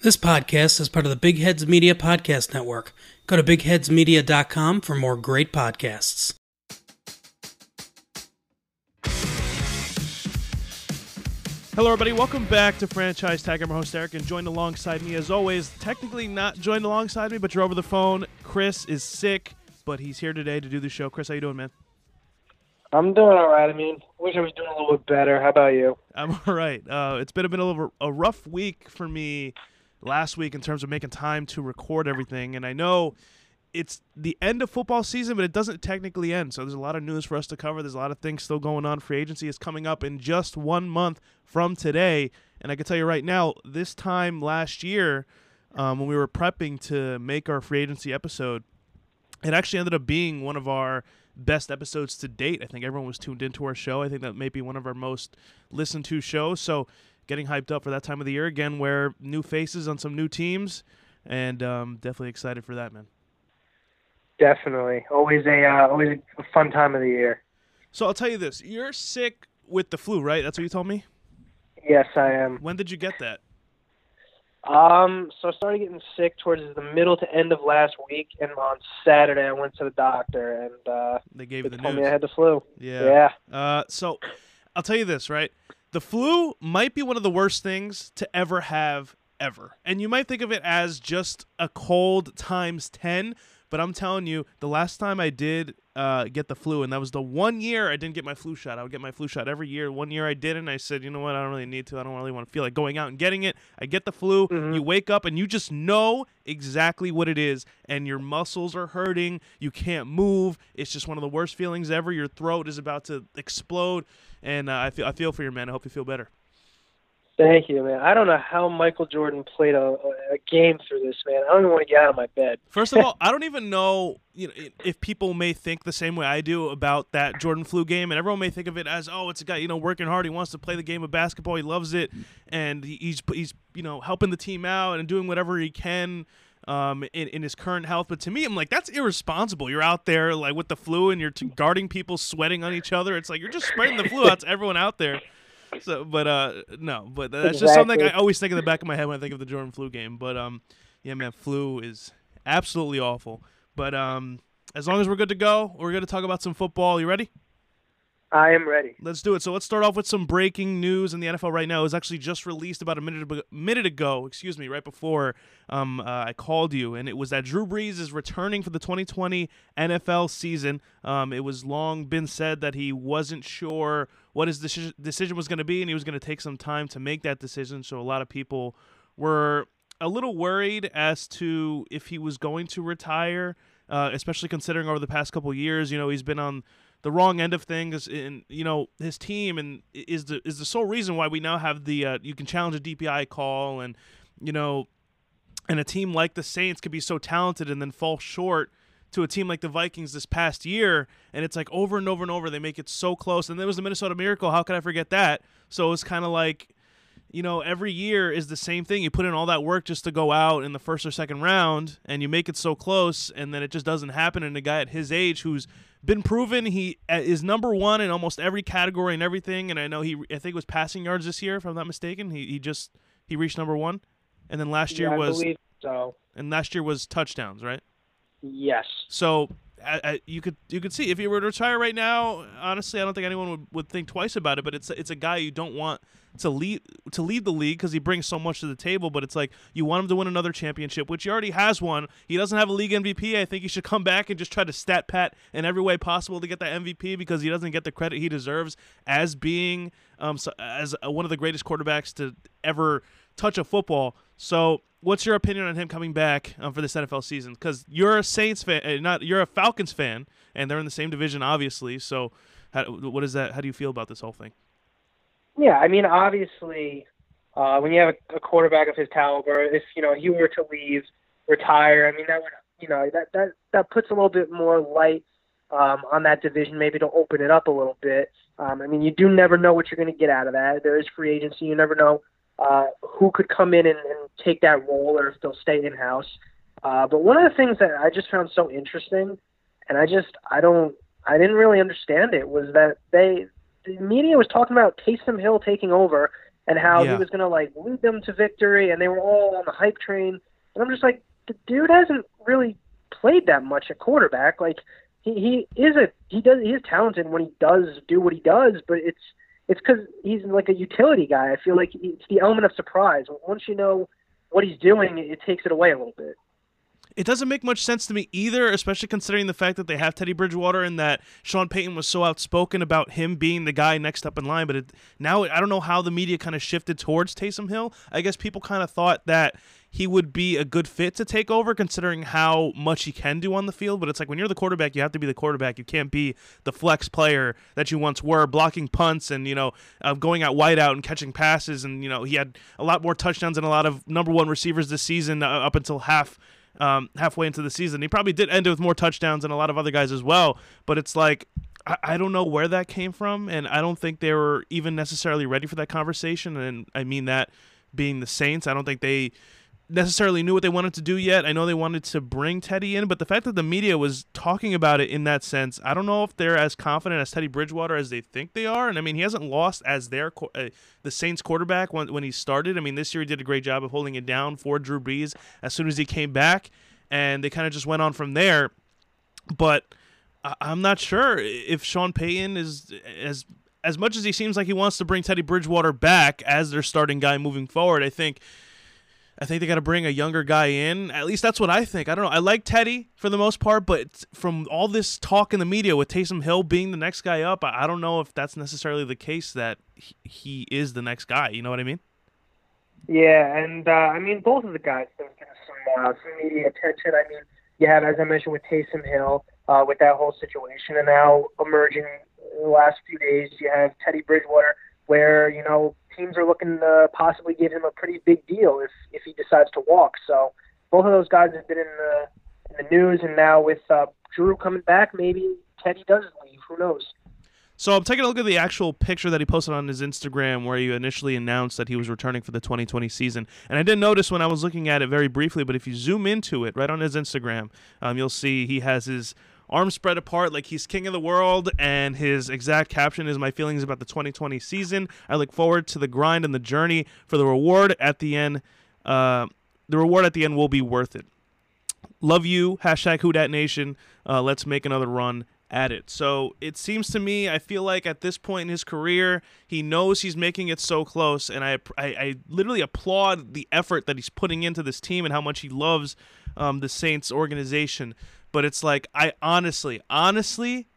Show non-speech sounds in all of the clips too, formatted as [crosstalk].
This podcast is part of the Big Heads Media Podcast Network. Go to bigheadsmedia.com for more great podcasts. Hello, everybody. Welcome back to Franchise Tag. I'm your host, Eric, and joined alongside me, as always, technically not joined alongside me, but you're over the phone. Chris is sick, but he's here today to do the show. Chris, how you doing, man? I'm doing all right. I mean, wish I was doing a little bit better. How about you? I'm [laughs] all right. Uh, it's been a bit of a, a rough week for me last week in terms of making time to record everything, and I know it's the end of football season, but it doesn't technically end. So there's a lot of news for us to cover. There's a lot of things still going on. Free agency is coming up in just one month from today. And I can tell you right now, this time last year, um, when we were prepping to make our free agency episode, it actually ended up being one of our best episodes to date. I think everyone was tuned into our show. I think that may be one of our most listened to shows. So getting hyped up for that time of the year again, where new faces on some new teams, and um, definitely excited for that, man. Definitely, always a uh, always a fun time of the year. So I'll tell you this: you're sick with the flu, right? That's what you told me. Yes, I am. When did you get that? Um, so I started getting sick towards the middle to end of last week, and on Saturday I went to the doctor, and uh, They gave you they the told news. me I had the flu. Yeah. Yeah. Uh, so I'll tell you this, right? The flu might be one of the worst things to ever have ever. And you might think of it as just a cold times 10, but I'm telling you, the last time I did uh, get the flu, and that was the one year I didn't get my flu shot. I would get my flu shot every year. One year I didn't. And I said, you know what? I don't really need to. I don't really want to feel like going out and getting it. I get the flu. You wake up and you just know exactly what it is, and your muscles are hurting. You can't move. It's just one of the worst feelings ever. Your throat is about to explode, and uh, I feel I feel for you, man. I hope you feel better. Thank you, man. I don't know how Michael Jordan played a, a game through this, man. I don't even want to get out of my bed. First of [laughs] all, I don't even know, you know if people may think the same way I do about that Jordan flu game, and everyone may think of it as, oh, it's a guy you know working hard. He wants to play the game of basketball. He loves it, and he's he's you know helping the team out and doing whatever he can. Um, in, in his current health, but to me, I'm like that's irresponsible. You're out there like with the flu, and you're t- guarding people sweating on each other. It's like you're just spreading the flu out to everyone out there. So, but uh, no, but that's just something I always think in the back of my head when I think of the Jordan flu game. But um, yeah, man, flu is absolutely awful. But um, as long as we're good to go, we're going to talk about some football. You ready? I am ready. Let's do it. So let's start off with some breaking news in the NFL right now. It was actually just released about a minute abo- minute ago. Excuse me, right before um, uh, I called you, and it was that Drew Brees is returning for the 2020 NFL season. Um, it was long been said that he wasn't sure what his deci- decision was going to be, and he was going to take some time to make that decision. So a lot of people were a little worried as to if he was going to retire, uh, especially considering over the past couple years, you know, he's been on the wrong end of things, and you know, his team and is the is the sole reason why we now have the uh, you can challenge a DPI call, and you know, and a team like the Saints could be so talented and then fall short to a team like the Vikings this past year, and it's like over and over and over they make it so close. And there was the Minnesota Miracle. How could I forget that? So it's kind of like you know, every year is the same thing. You put in all that work just to go out in the first or second round, and you make it so close, and then it just doesn't happen. And a guy at his age who's been proven he uh, is number one in almost every category and everything. And I know he, I think it was passing yards this year, if I'm not mistaken. He he just he reached number one, and then last year Yeah, I was so. and last year was touchdowns, right? Yes. So I, I, you could you could see if he were to retire right now. Honestly, I don't think anyone would, would think twice about it. But it's it's a guy you don't want to lead to lead the league because he brings so much to the table. But it's like you want him to win another championship, which he already has one. He doesn't have a league MVP. I think he should come back and just try to stat pat in every way possible to get that MVP because he doesn't get the credit he deserves as being um as one of the greatest quarterbacks to ever touch a football. So, what's your opinion on him coming back um, for this NFL season? Because you're a Saints fan, uh, not you're a Falcons fan, and they're in the same division, obviously. So, how, what is that? How do you feel about this whole thing? Yeah, I mean, obviously, uh, when you have a, a quarterback of his caliber, if you know he were to leave, retire, I mean that would you know that that that puts a little bit more light um, on that division, maybe to open it up a little bit. Um, I mean, you do never know what you're going to get out of that. There is free agency. You never know uh, who could come in and, and take that role, or if they'll stay in house. Uh, but one of the things that I just found so interesting, and I just I don't I didn't really understand it, was that they the media was talking about Taysom Hill taking over, and how Yeah. he was going to like lead them to victory, and they were all on the hype train. And I'm just like, the dude hasn't really played that much at quarterback. Like he he is a he does he is talented when he does do what he does, but it's it's because he's like a utility guy. I feel like it's the element of surprise. Once you know what he's doing, it takes it away a little bit. It doesn't make much sense to me either, especially considering the fact that they have Teddy Bridgewater and that Sean Payton was so outspoken about him being the guy next up in line. But it, now I don't know how the media kind of shifted towards Taysom Hill. I guess people kind of thought that he would be a good fit to take over, considering how much he can do on the field. But it's like when you're the quarterback, you have to be the quarterback. You can't be the flex player that you once were, blocking punts and you know uh, going out wide out and catching passes. And you know he had a lot more touchdowns than a lot of number one receivers this season uh, up until half um, halfway into the season. He probably did end it with more touchdowns than a lot of other guys as well. But it's like I, I don't know where that came from, and I don't think they were even necessarily ready for that conversation. And I mean that being the Saints, I don't think they necessarily knew what they wanted to do yet. I know they wanted to bring Teddy in, but the fact that the media was talking about it in that sense, I don't know if they're as confident as Teddy Bridgewater as they think they are. And I mean, he hasn't lost as their uh, the Saints quarterback when when he started. I mean, this year he did a great job of holding it down for Drew Brees as soon as he came back, and they kind of just went on from there. But I- I'm not sure if Sean Payton is as as much as he seems like he wants to bring Teddy Bridgewater back as their starting guy moving forward. I think I think they got to bring a younger guy in. At least that's what I think. I don't know. I like Teddy for the most part, but from all this talk in the media with Taysom Hill being the next guy up, I don't know if that's necessarily the case that he- is the next guy. You know what I mean? Yeah, and uh, I mean both of the guys have getting some uh, some media attention. I mean, you have as I mentioned with Taysom Hill uh, with that whole situation, and now emerging in the last few days, you have Teddy Bridgewater, where you know teams are looking to possibly give him a pretty big deal if if he decides to walk. So both of those guys have been in the in the news, and now with uh, Drew coming back, maybe Teddy does leave. Who knows? So I'm taking a look at the actual picture that he posted on his Instagram where he initially announced that he was returning for the 2020 season. And I didn't notice when I was looking at it very briefly, but if you zoom into it right on his Instagram, um, you'll see he has his arms spread apart like he's king of the world and his exact caption is my feelings about the 2020 season. I look forward to the grind and the journey for the reward at the end. Uh, the reward at the end will be worth it. Love you. Hashtag Who Dat Nation. Uh, let's make another run at it. So it seems to me, I feel like at this point in his career, he knows he's making it so close, and I, I, I literally applaud the effort that he's putting into this team and how much he loves um, the Saints organization. But it's like I honestly, honestly,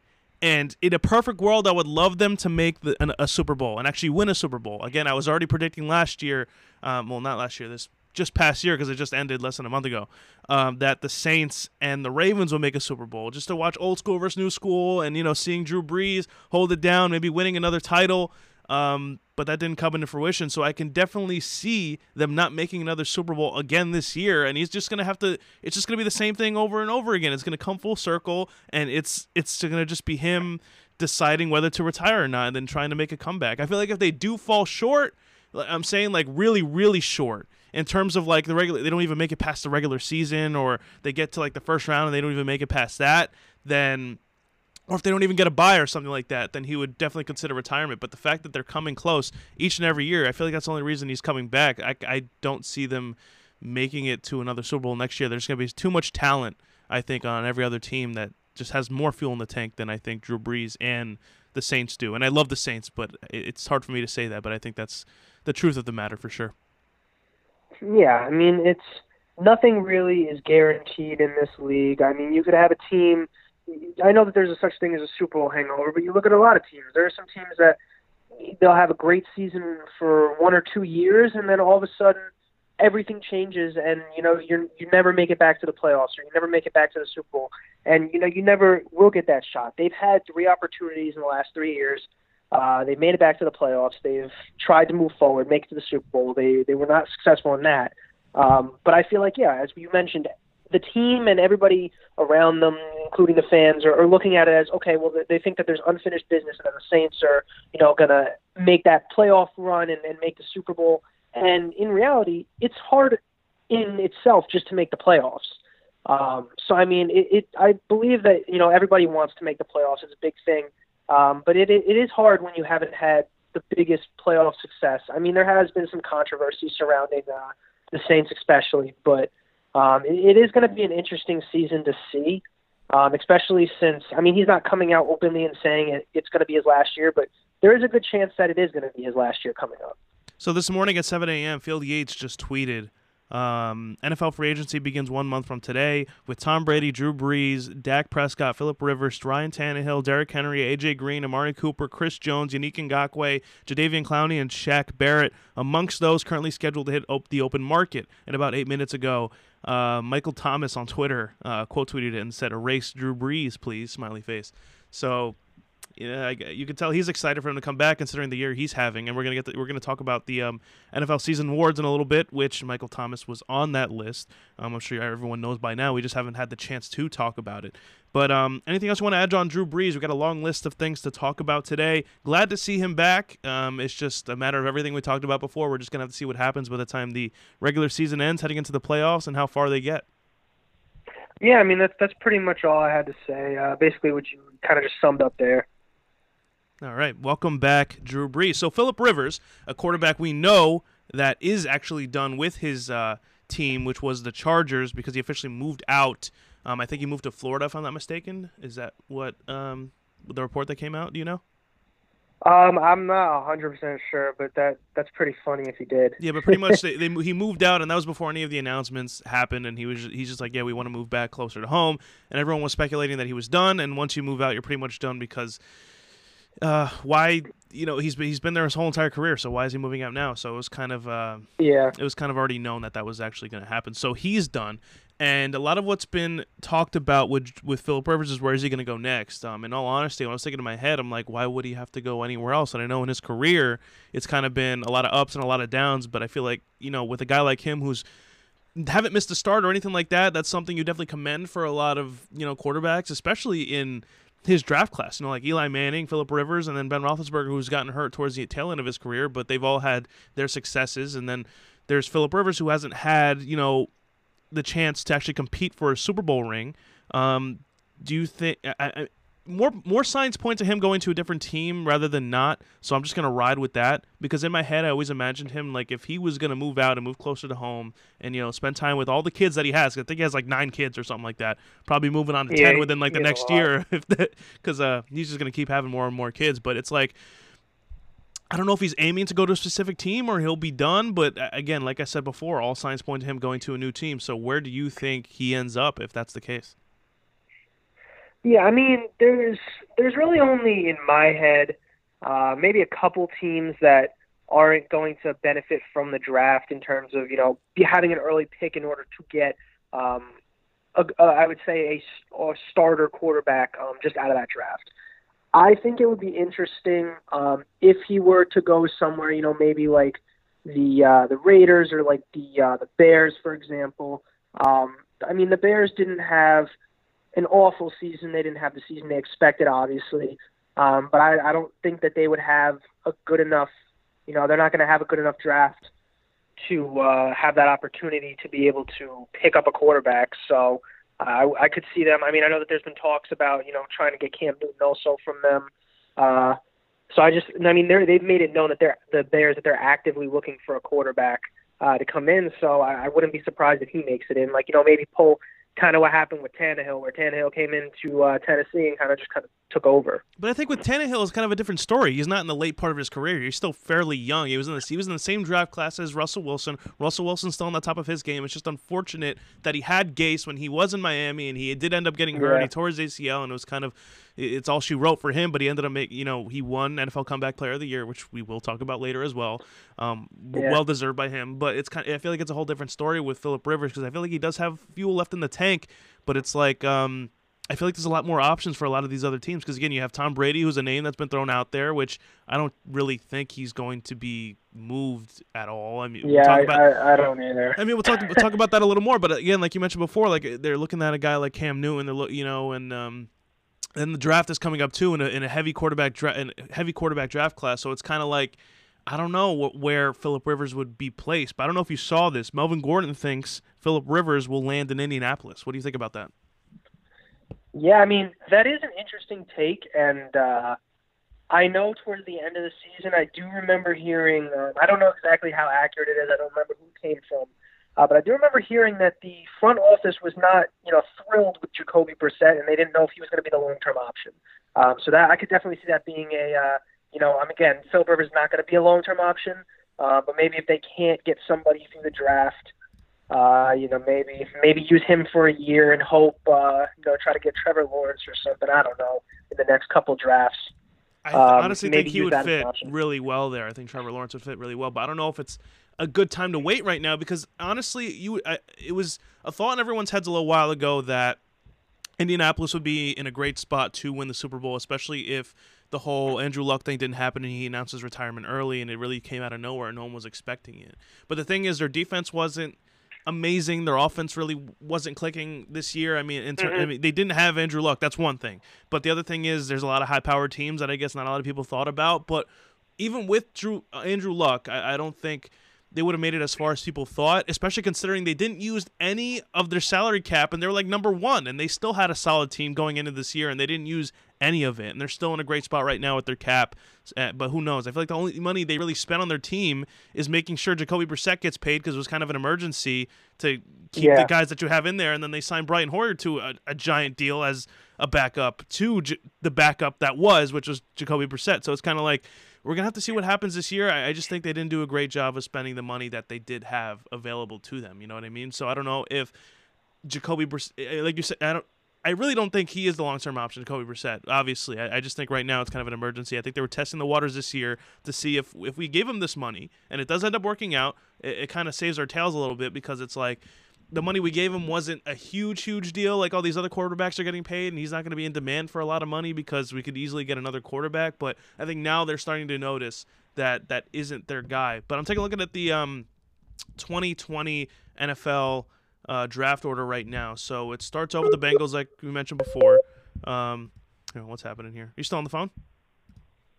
and in a perfect world, I would love them to make the, an, a Super Bowl and actually win a Super Bowl. Again, I was already predicting last year, um, well, not last year, this just past year because it just ended less than a month ago, um, that the Saints and the Ravens will make a Super Bowl. Just to watch old school versus new school, and you know, seeing Drew Brees hold it down, maybe winning another title. Um, but that didn't come into fruition. So I can definitely see them not making another Super Bowl again this year. And he's just gonna have to. It's just gonna be the same thing over and over again. It's gonna come full circle, and it's it's gonna just be him deciding whether to retire or not, and then trying to make a comeback. I feel like if they do fall short, I'm saying like really really short in terms of like the regular they don't even make it past the regular season or they get to like the first round and they don't even make it past that then or if they don't even get a buy or something like that then he would definitely consider retirement but the fact that they're coming close each and every year i feel like that's the only reason he's coming back i, I don't see them making it to another super bowl next year there's going to be too much talent i think on every other team that just has more fuel in the tank than i think drew brees and the saints do and i love the saints but it's hard for me to say that but i think that's the truth of the matter for sure Yeah, I mean it's nothing really is guaranteed in this league. I mean, you could have a team. I know that there's a such thing as a Super Bowl hangover, but you look at a lot of teams. There are some teams that they'll have a great season for one or two years, and then all of a sudden everything changes, and you know you you never make it back to the playoffs, or you never make it back to the Super Bowl, and you know you never will get that shot. They've had three opportunities in the last three years. Uh, they made it back to the playoffs. They've tried to move forward, make it to the Super Bowl. They they were not successful in that. Um, but I feel like, yeah, as you mentioned, the team and everybody around them, including the fans, are, are looking at it as okay. Well, they, think that there's unfinished business, and that the Saints are, you know, gonna make that playoff run and, and make the Super Bowl. And in reality, it's hard in itself just to make the playoffs. Um, so I mean, it, it I believe that you know everybody wants to make the playoffs. It's a big thing. Um, but it, it is hard when you haven't had the biggest playoff success. I mean, there has been some controversy surrounding uh, the Saints, especially, but um, it, it is going to be an interesting season to see, um, especially since I mean he's not coming out openly and saying it, it's going to be his last year, but there is a good chance that it is going to be his last year coming up. So this morning at 7 a.m., Field Yates just tweeted um, NFL free agency begins one month from today with Tom Brady, Drew Brees, Dak Prescott, Philip Rivers, Ryan Tannehill, Derrick Henry, AJ Green, Amari Cooper, Chris Jones, Yannick Ngakoue, Jadeveon Clowney, and Shaq Barrett amongst those currently scheduled to hit op- the open market. And about eight minutes ago, uh, Michael Thomas on Twitter uh, quote tweeted it and said, "Erase Drew Brees, please." Smiley face. So yeah, you can tell he's excited for him to come back, considering the year he's having. And we're gonna get the, we're gonna talk about the um, NFL season awards in a little bit, which Michael Thomas was on that list. Um, I'm sure everyone knows by now. We just haven't had the chance to talk about it. But um, anything else you want to add on Drew Brees? We've got a long list of things to talk about today. Glad to see him back. Um, it's just a matter of everything we talked about before. We're just gonna have to see what happens by the time the regular season ends, heading into the playoffs, and how far they get. Yeah, I mean that's that's pretty much all I had to say. Uh, basically, what you kind of just summed up there. All right, welcome back, Drew Brees. So Philip Rivers, a quarterback we know that is actually done with his uh, team, which was the Chargers, because he officially moved out. Um, I think he moved to Florida, if I'm not mistaken. Is that what um, the report that came out? Do you know? Um, I'm not 100% sure, but that that's pretty funny if he did. Yeah, but pretty much [laughs] they, they, he moved out, and that was before any of the announcements happened. And he was he's just like, yeah, we want to move back closer to home. And everyone was speculating that he was done. And once you move out, you're pretty much done because uh, why you know he's been, he's been there his whole entire career. So why is he moving out now? So it was kind of uh, yeah, it was kind of already known that that was actually going to happen. So he's done. And a lot of what's been talked about with with Philip Rivers is where is he going to go next? Um, in all honesty, when I was thinking in my head, I'm like, why would he have to go anywhere else? And I know in his career, it's kind of been a lot of ups and a lot of downs. But I feel like you know, with a guy like him who's haven't missed a start or anything like that, that's something you definitely commend for a lot of you know quarterbacks, especially in his draft class. You know, like Eli Manning, Philip Rivers, and then Ben Roethlisberger, who's gotten hurt towards the tail end of his career, but they've all had their successes. And then there's Philip Rivers, who hasn't had you know the chance to actually compete for a Super Bowl ring. Um, do you think? I, I, more more signs point to him going to a different team rather than not. So I'm just gonna ride with that because in my head I always imagined him like if he was gonna move out and move closer to home and you know spend time with all the kids that he has. I think he has like nine kids or something like that. Probably moving on to yeah, ten within like the next year [laughs] if because uh, he's just gonna keep having more and more kids. But it's like. I don't know if he's aiming to go to a specific team or he'll be done, but uh, again, like I said before, all signs point to him going to a new team. So where do you think he ends up if that's the case? Yeah, I mean, there's there's really only in my head uh, maybe a couple teams that aren't going to benefit from the draft in terms of you know having an early pick in order to get um, a, a, I would say a, a starter quarterback um, just out of that draft. I think it would be interesting um, if he were to go somewhere, you know, maybe like the uh, the Raiders or like the uh, the Bears, for example. Um, I mean, the Bears didn't have an awful season. They didn't have the season they expected, obviously. Um, but I, I don't think that they would have a good enough, you know, they're not going to have a good enough draft to uh, have that opportunity to be able to pick up a quarterback. So uh, I, I could see them. I mean, I know that there's been talks about, you know, trying to get Cam Newton also from them. Uh, so I just, I mean, they're, they've made it known that they're the Bears that they're actively looking for a quarterback uh, to come in. So I, I wouldn't be surprised if he makes it in. Like, you know, maybe pull kind of what happened with Tannehill, where Tannehill came into uh, Tennessee and kind of just kind of took over. But I think with Tannehill is kind of a different story. He's not in the late part of his career. He's still fairly young. He was in the he was in the same draft class as Russell Wilson. Russell Wilson's still on the top of his game. It's just unfortunate that he had Gase when he was in Miami, and he did end up getting hurt. Yeah. He tore his ACL, and it was kind of it's all she wrote for him. But he ended up making you know he won NFL Comeback Player of the Year, which we will talk about later as well. Um, yeah. Well deserved by him. But it's kind of, I feel like it's a whole different story with Philip Rivers because I feel like he does have fuel left in the tank, but it's like um, I feel like there's a lot more options for a lot of these other teams because again, you have Tom Brady, who's a name that's been thrown out there, which I don't really think he's going to be moved at all. I mean, yeah, we'll about, I, I, don't either. I mean, we'll talk we'll talk about that a little more, but again, like you mentioned before, like they're looking at a guy like Cam Newton, they're look, you know, and um, and the draft is coming up too in a in a heavy quarterback dra- in heavy quarterback draft class, so it's kind of like. I don't know what, where Philip Rivers would be placed, but I don't know if you saw this. Melvin Gordon thinks Philip Rivers will land in Indianapolis. What do you think about that? Yeah, I mean that is an interesting take, and uh, I know towards the end of the season, I do remember hearing. Um, I don't know exactly how accurate it is. I don't remember who came from, uh, but I do remember hearing that the front office was not, you know, thrilled with Jacoby Brissett, and they didn't know if he was going to be the long-term option. Um, so that I could definitely see that being a, uh, you know, I'm again, Phil Rivers is not going to be a long-term option, uh, but maybe if they can't get somebody through the draft, uh, you know, maybe maybe use him for a year and hope, uh, you know, try to get Trevor Lawrence or something. I don't know in the next couple drafts. I um, honestly think he would fit really well there. I think Trevor Lawrence would fit really well, but I don't know if it's a good time to wait right now because honestly, you I, it was a thought in everyone's heads a little while ago that Indianapolis would be in a great spot to win the Super Bowl, especially if the whole Andrew Luck thing didn't happen and he announced his retirement early and it really came out of nowhere and no one was expecting it. But the thing is, their defense wasn't amazing. Their offense really wasn't clicking this year. I mean, ter- mm-hmm. I mean, they didn't have Andrew Luck. That's one thing. But the other thing is, there's a lot of high-powered teams that I guess not a lot of people thought about. But even with Drew uh, Andrew Luck, I, I don't think they would have made it as far as people thought, especially considering they didn't use any of their salary cap and they were like number one and they still had a solid team going into this year and they didn't use any of it. And they're still in a great spot right now with their cap. Uh, but who knows? I feel like the only money they really spent on their team is making sure Jacoby Brissett gets paid because it was kind of an emergency to keep yeah. the guys that you have in there. And then they signed Brian Hoyer to a, a giant deal as a backup to J- the backup that was, which was Jacoby Brissett. So it's kind of like we're gonna have to see what happens this year. I, I, just think they didn't do a great job of spending the money that they did have available to them. You know what I mean? So I don't know if Jacoby, Brissett, eh, eh, like you said, I don't. I really don't think he is the long term option, Jacoby Brissett. Obviously, I, I, just think right now it's kind of an emergency. I think they were testing the waters this year to see if if we give him this money and it does end up working out, it, it kind of saves our tails a little bit because it's like the money we gave him wasn't a huge, huge deal like all these other quarterbacks are getting paid, and he's not going to be in demand for a lot of money because we could easily get another quarterback. But I think now they're starting to notice that that isn't their guy. But I'm taking a look at the um, 2020 NFL uh, draft order right now. So it starts off with the Bengals, like we mentioned before. Um, what's happening here? Are you still on the phone?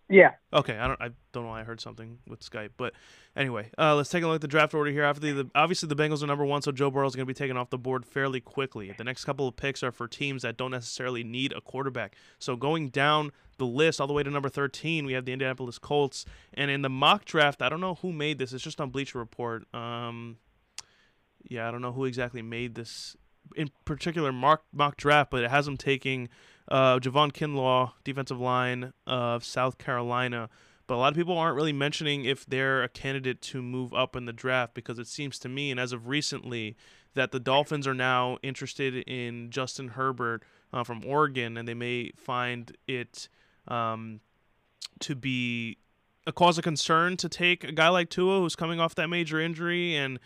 Yeah. Okay. I don't. I don't know why I heard something with Skype, but anyway, uh, let's take a look at the draft order here. After the, obviously the Bengals are number one, so Joe Burrow is going to be taken off the board fairly quickly. The next couple of picks are for teams that don't necessarily need a quarterback. So going down the list all the way to number 13, we have the Indianapolis Colts, and in the mock draft, I don't know who made this. It's just on Bleacher Report. Um, yeah, I don't know who exactly made this in particular mock mock draft, but it has them taking uh, Javon Kinlaw, defensive line of South Carolina. But a lot of people aren't really mentioning if they're a candidate to move up in the draft because it seems to me, and as of recently, that the Dolphins are now interested in Justin Herbert uh, from Oregon, and they may find it um, to be a cause of concern to take a guy like Tua, who's coming off that major injury and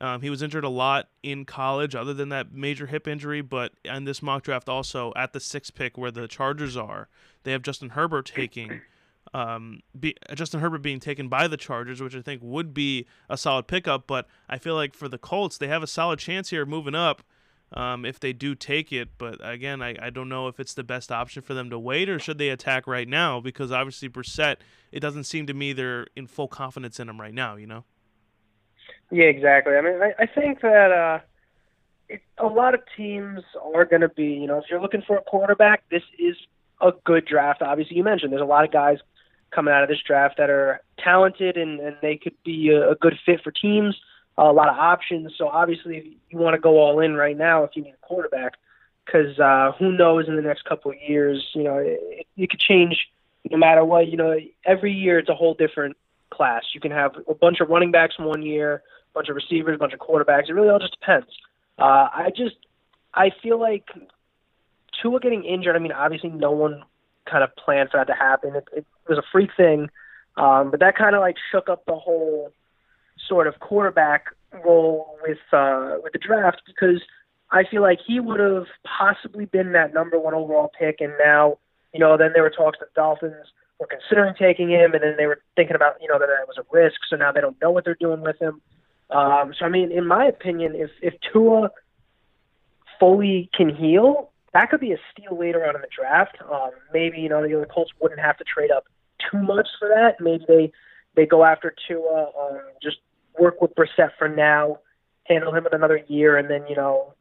um, he was injured a lot in college, other than that major hip injury. But in this mock draft, also at the sixth pick, where the Chargers are, they have Justin Herbert taking. Um, be, Justin Herbert being taken by the Chargers, which I think would be a solid pickup. But I feel like for the Colts, they have a solid chance here moving up um, if they do take it. But again, I, I don't know if it's the best option for them to wait or should they attack right now because obviously Brissett, it doesn't seem to me they're in full confidence in him right now. You know. Yeah, exactly. I mean, I, I think that uh, it, a lot of teams are going to be, you know, if you're looking for a quarterback, this is a good draft. Obviously, you mentioned there's a lot of guys coming out of this draft that are talented and, and they could be a, a good fit for teams. Uh, a lot of options. So obviously, you want to go all in right now if you need a quarterback, because uh, who knows in the next couple of years, you know, it, it could change no matter what. You know, every year it's a whole different class. You can have a bunch of running backs one year, bunch of receivers, a bunch of quarterbacks. It really all just depends. Uh, I just I feel like Tua getting injured. I mean, obviously, no one kind of planned for that to happen. It, it was a freak thing, um, but that kind of like shook up the whole sort of quarterback role with uh, with the draft because I feel like he would have possibly been that number one overall pick, and now you know then there were talks that Dolphins were considering taking him, and then they were thinking about you know that it was a risk, so now they don't know what they're doing with him. Um, so I mean, in my opinion, if if Tua fully can heal, that could be a steal later on in the draft. Um, maybe you know the Colts wouldn't have to trade up too much for that. Maybe they they go after Tua, um, just work with Brissett for now, handle him in another year, and then you know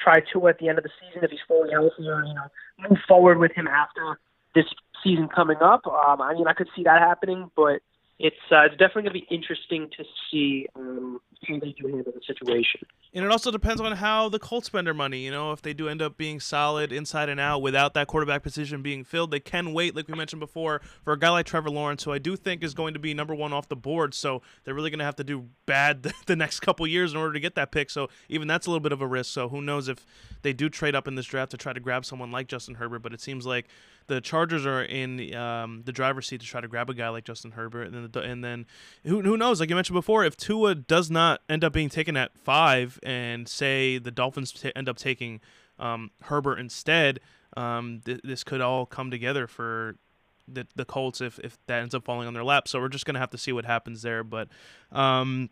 try Tua at the end of the season if he's fully healthy, or you know move forward with him after this season coming up. Um, I mean, I could see that happening, but it's uh, it's definitely going to be interesting to see um, how they do handle the situation. And it also depends on how the Colts spend their money. You know, if they do end up being solid inside and out without that quarterback position being filled, they can wait, like we mentioned before, for a guy like Trevor Lawrence, who I do think is going to be number one off the board. So they're really going to have to do bad [laughs] the next couple years in order to get that pick. So even that's a little bit of a risk. So who knows if they do trade up in this draft to try to grab someone like Justin Herbert? But it seems like the Chargers are in um, the driver's seat to try to grab a guy like Justin Herbert, and then the, and then who who knows? Like you mentioned before, if Tua does not end up being taken at five, and say the Dolphins t- end up taking um, Herbert instead, um, th- this could all come together for the the Colts if if that ends up falling on their lap. So we're just gonna have to see what happens there, but. Um,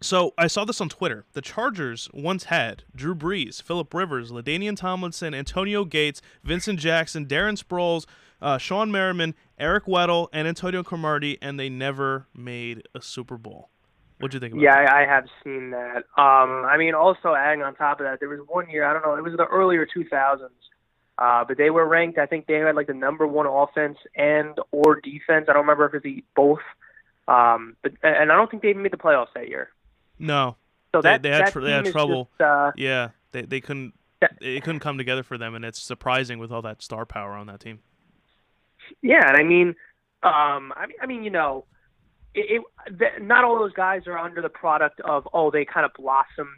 so I saw this on Twitter. The Chargers once had Drew Brees, Philip Rivers, LaDainian Tomlinson, Antonio Gates, Vincent Jackson, Darren Sproles, uh, Shawne Merriman, Eric Weddle, and Antonio Cromartie, and they never made a Super Bowl. What do you think about yeah, that? I, I have seen that. Um, I mean, also adding on top of that, there was one year, I don't know, it was the earlier 2000s, uh, but they were ranked, I think they had like the number one offense and or defense. I don't remember if it was both. Um, but and I don't think they even made the playoffs that year. No. So They- that, they had that tr- they had trouble. Just, uh, Yeah, they they couldn't Yeah. it couldn't come together for them, and it's surprising with all that star power on that team. Yeah, and I mean, um, I mean, I mean, you know, it, it not all those guys are under the product of oh they kind of blossomed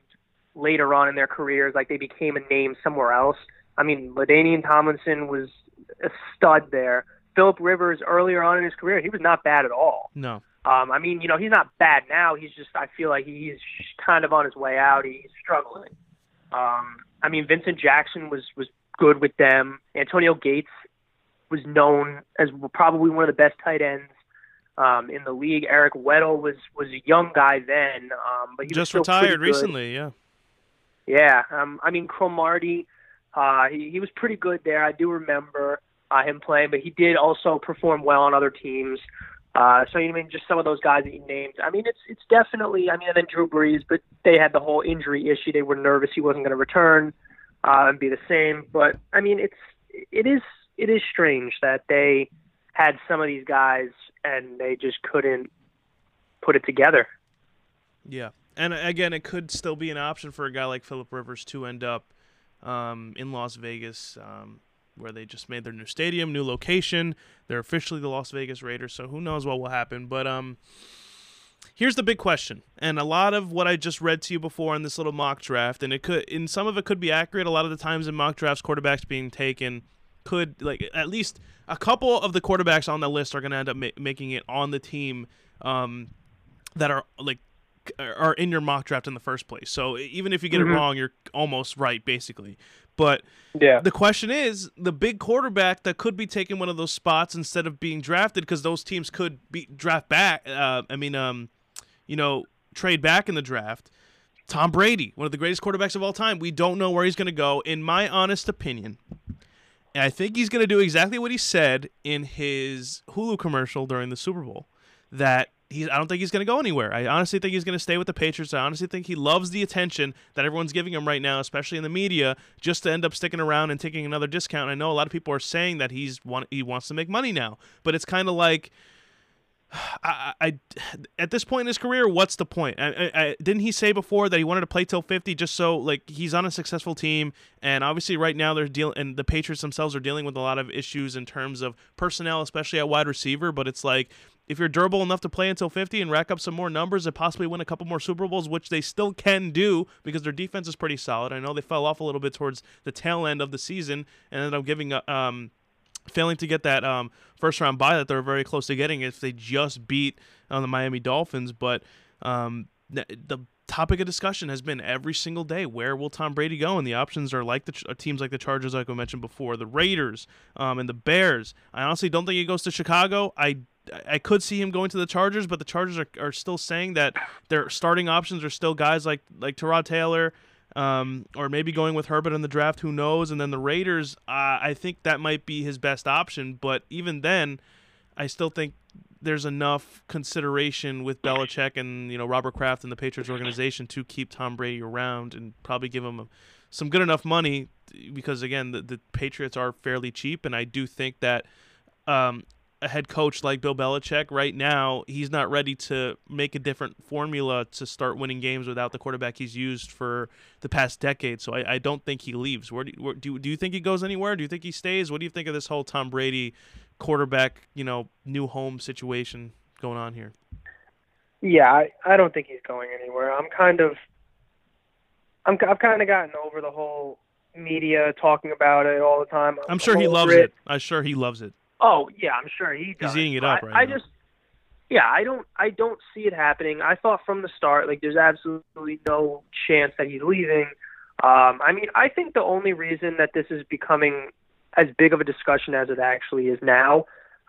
later on in their careers, like they became a name somewhere else. I mean, LaDainian Tomlinson was a stud there. Philip Rivers earlier on in his career, he was not bad at all. No. Um, I mean, you know, he's not bad now. He's just, I feel like he's kind of on his way out. He's struggling. Um, I mean, Vincent Jackson was was good with them. Antonio Gates was known as probably one of the best tight ends um, in the league. Eric Weddle was was a young guy then, um, but he Just retired recently, yeah. Yeah, um, I mean Cromartie, uh, he, he was pretty good there. I do remember uh, him playing, but he did also perform well on other teams. Uh, so you mean just some of those guys that you named? I mean, it's it's definitely. I mean, and then Drew Brees, but they had the whole injury issue. They were nervous he wasn't going to return uh, and be the same. But I mean, it's it is it is strange that they had some of these guys and they just couldn't put it together. Yeah, and again, it could still be an option for a guy like Philip Rivers to end up um, in Las Vegas, um, where they just made their new stadium, new location. They're officially the Las Vegas Raiders, so who knows what will happen. But um, here's the big question, and a lot of what I just read to you before in this little mock draft, and it could, in some of it, could be accurate. A lot of the times in mock drafts, quarterbacks being taken could like at least a couple of the quarterbacks on the list are going to end up ma- making it on the team um, that are like are in your mock draft in the first place. So even if you get Mhm. it wrong, you're almost right basically. But Yeah. the question is the big quarterback that could be taking one of those spots instead of being drafted because those teams could be draft back. Uh, I mean, um, you know, trade back in the draft. Tom Brady, one of the greatest quarterbacks of all time. We don't know where he's going to go. In my honest opinion, I think he's going to do exactly what he said in his Hulu commercial during the Super Bowl. That he's, I don't think he's going to go anywhere. I honestly think he's going to stay with the Patriots. I honestly think he loves the attention that everyone's giving him right now, especially in the media, just to end up sticking around and taking another discount. I know a lot of people are saying that he's want, he wants to make money now, but it's kind of like. [sighs] I, I, at this point in his career, what's the point? I, I, didn't he say before that he wanted to play till fifty, just so like he's on a successful team, and obviously right now they're dealing, and the Patriots themselves are dealing with a lot of issues in terms of personnel, especially at wide receiver. But it's like if you're durable enough to play until fifty and rack up some more numbers and possibly win a couple more Super Bowls, which they still can do because their defense is pretty solid. I know they fell off a little bit towards the tail end of the season and ended up giving a, um failing to get that um, first round bye that they're very close to getting if they just beat uh, the Miami Dolphins. But um, the, the topic of discussion has been every single day where will Tom Brady go? And the options are like the ch- uh, teams like the Chargers, like I mentioned before, the Raiders, um, and the Bears. I honestly don't think he goes to Chicago. I I could see him going to the Chargers, but the Chargers are, are still saying that their starting options are still guys like like Tyrod Taylor, um, or maybe going with Herbert in the draft. Who knows? And then the Raiders, uh, I think that might be his best option. But even then, I still think there's enough consideration with Belichick and you know Robert Kraft and the Patriots organization to keep Tom Brady around and probably give him some good enough money because again the, the Patriots are fairly cheap and I do think that um, a head coach like Bill Belichick right now, he's not ready to make a different formula to start winning games without the quarterback he's used for the past decade. So I, I don't think he leaves. Where do, where, do do you think he goes anywhere? Do you think he stays? What do you think of this whole Tom Brady quarterback, you know, new home situation going on here? Yeah, I, I don't think he's going anywhere. I'm kind of I'm I've kind of gotten over the whole media talking about it all the time. I'm sure he loves it. it. I'm sure he loves it. Oh yeah, I'm sure he does. He's eating it up right I, now. I just yeah, I don't I don't see it happening. I thought from the start like there's absolutely no chance that he's leaving. Um, I mean, I think the only reason that this is becoming as big of a discussion as it actually is now